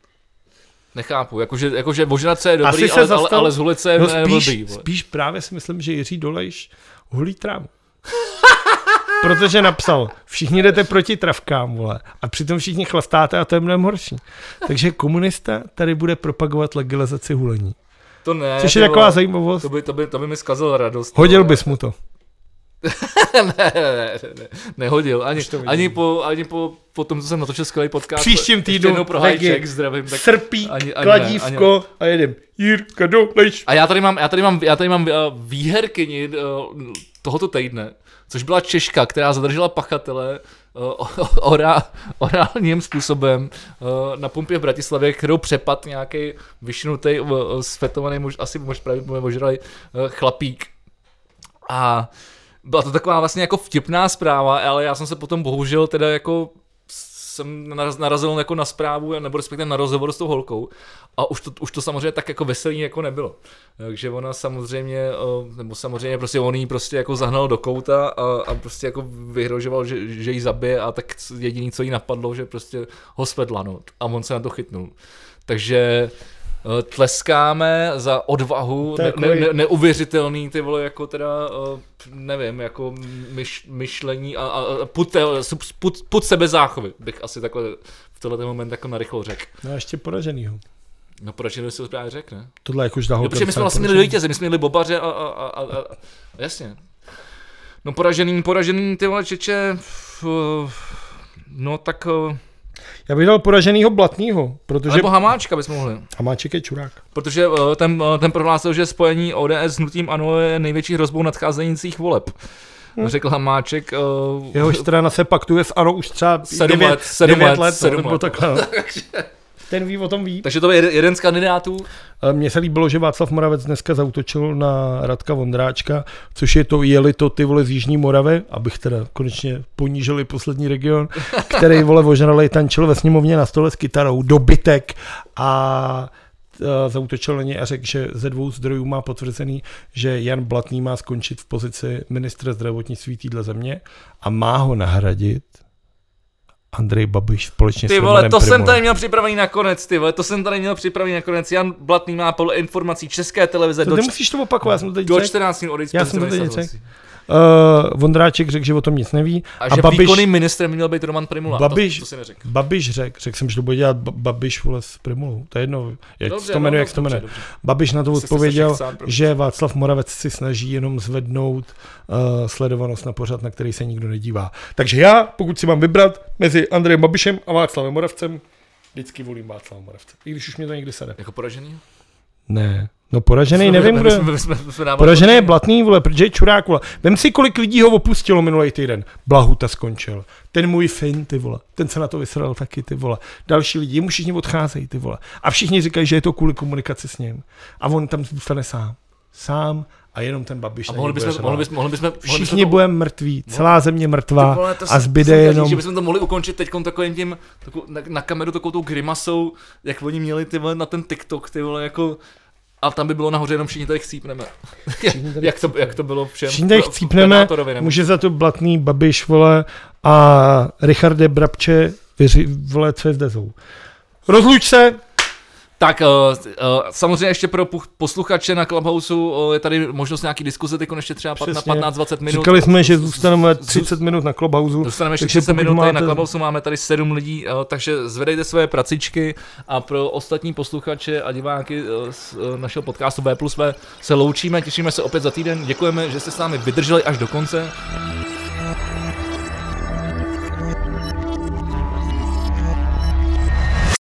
Nechápu, jakože, jakože se je dobrý, Asi se ale, zastal- ale, ale z ulice je No ne- spíš, blbý. vole. spíš právě si myslím, že Jiří Dolejš hulí trávu. Protože napsal, všichni jdete proti travkám, vole, a přitom všichni chlastáte a to je mnohem horší. Takže komunista tady bude propagovat legalizaci hulení. To ne, Což je taková zajímavost. to by, to, by, to by mi zkazil radost. Hodil bys mu to. ne, ne, ne, ne, nehodil. Ani, ani, po, ani po, po tom, co jsem natočil skvělý podcast. Příštím týdnu pro hajček, zdravím. Tak, Srpí, ani- ani kladívko ne, a jedem. Jirka Dolejš. A já tady mám, já tady mám, já tady mám uh, výherkyni uh, tohoto týdne, což byla Češka, která zadržela pachatele uh, orá, orálním způsobem uh, na pumpě v Bratislavě, kterou přepad nějaký vyšnutý, uh, svetovaný, muž, asi mož pravděpodobně ožralý uh, chlapík. A byla to taková vlastně jako vtipná zpráva, ale já jsem se potom bohužel teda jako jsem naraz- narazil jako na zprávu, nebo respektive na rozhovor s tou holkou a už to, už to samozřejmě tak jako veselý jako nebylo. Takže ona samozřejmě, nebo samozřejmě prostě on jí prostě jako zahnal do kouta a, a prostě jako vyhrožoval, že, že jí zabije a tak jediný, co jí napadlo, že prostě ho svedla, no. A on se na to chytnul. Takže tleskáme za odvahu, ne, jako- ne, neuvěřitelný, ty vole, jako teda, eh, nevím, jako myš, myšlení a, a a put, put, put sebe záchovy, bych asi takhle v tenhle moment jako narychlo řekl. No a ještě poraženýho. No proč si to právě řekl, ne? Tohle jakož dá Jo, protože my jsme vlastně měli vítěze, my jsme měli bobaře a, a, a, a, a jasně. No poražený, poražený ty vole čeče, no tak, eh, Já bych dal poraženýho Blatnýho, protože nebo Hamáčka bychom mohli. Hamáček je čurák. Protože eh, ten, eh, ten prohlásil, že spojení ODS s hnutím ANO je největší hrozbou nadcházejících voleb. Hm. Řekl Hamáček. Uh, Jehož strana se paktuje s ANO už třeba Sedm 9 let, sedm devět let, let, sedm no, nebo let. takhle. Ten ví o tom ví. takže to je jeden- jeden z kandidátů. Ale Mně se líbilo, že Václav Moravec dneska zautočil na Radka Vondráčka, což je to, jeli to ty vole z Jižní Moravy, abych teda konečně ponížili poslední region, který vole ožralej tančil ve sněmovně na stole s kytarou, dobytek a e, zautočil na něj a řekl, že ze dvou zdrojů má potvrzený, že Jan Blatný má skončit v pozici ministra zdravotnictví téhle země a má ho nahradit Andrej Babiš společně Ty s vole, Romanem to jsem Primulou. tady měl připravený nakonec, ty vole, to jsem tady měl připravený nakonec. Jan Blatný má podle informací České televize To do, nemusíš to opakovat, já jsem to teď do řekl. 14 dní odejít z Já jsem to teď. Uh, Vondráček řekl, že o tom nic neví. A, že Babiš, výkonným ministrem měl být Roman Primula. Babiš- to, to si neřekl. Babiš řekl, řekl jsem, že to bude dělat Ba- Babiš vole s Primulou. To je jedno, jak Dobře, se to jmenuje, no, jak se to jmenuje. Babiš na to odpověděl, že Václav Moravec si snaží jenom zvednout uh, sledovanost na pořad, na který se nikdo nedívá. Takže já, pokud si mám vybrat mezi Andrejem Babišem a Václavem Moravcem, vždycky volím Václava Moravce. I když už mě to někdy sede. Jako poražený? Ne, no poražený nevím, kdo. jsme- jsme- jsme Poražený je blatný, vole, protože je čurák, vole. Vem si, kolik lidí ho opustilo minulý týden. Blahuta skončil. Ten můj Finn, ty vole. Ten se na to vysral taky, ty vole. Další lidi, jemu všichni odcházejí, ty vole. A všichni říkají, že je to kvůli komunikaci s ním. A on tam zůstane sám. Sám a jenom ten babiš. A mohli bychom, mohli bychom, mohli bychom, mohli bychom Všichni to- budeme mrtví, celá země mrtvá vole, to a zbyde jsem jenom... Říct, že bychom to mohli ukončit teď takovým tím, takovou, na, na, kameru takovou tou grimasou, jak oni měli ty vole na ten TikTok, ty vole jako a tam by bylo nahoře jenom všichni tady chcípneme. tady jak, to, jak to bylo všem. Všichni tady chcípneme, může za to blatný Babiš, vole, a Richarde Brabče, věři, vole, co je Dezou. Rozluč se, Tak uh, uh, samozřejmě ještě pro posluchače na Clubhouse uh, je tady možnost nějaký diskuze, teď ještě třeba na Přesně. 15-20 minut. Říkali jsme, že zůstaneme Z- 30 minut na Clubhouse. Dostaneme ještě Takže 30 pokud minut tady na máte- Clubhouse, máme tady 7 lidí, eh, takže zvedejte své pracičky a pro ostatní posluchače a diváky eh, z eh, našeho podcastu V plus V se loučíme, těšíme se opět za týden, děkujeme, že jste s námi vydrželi až do konce.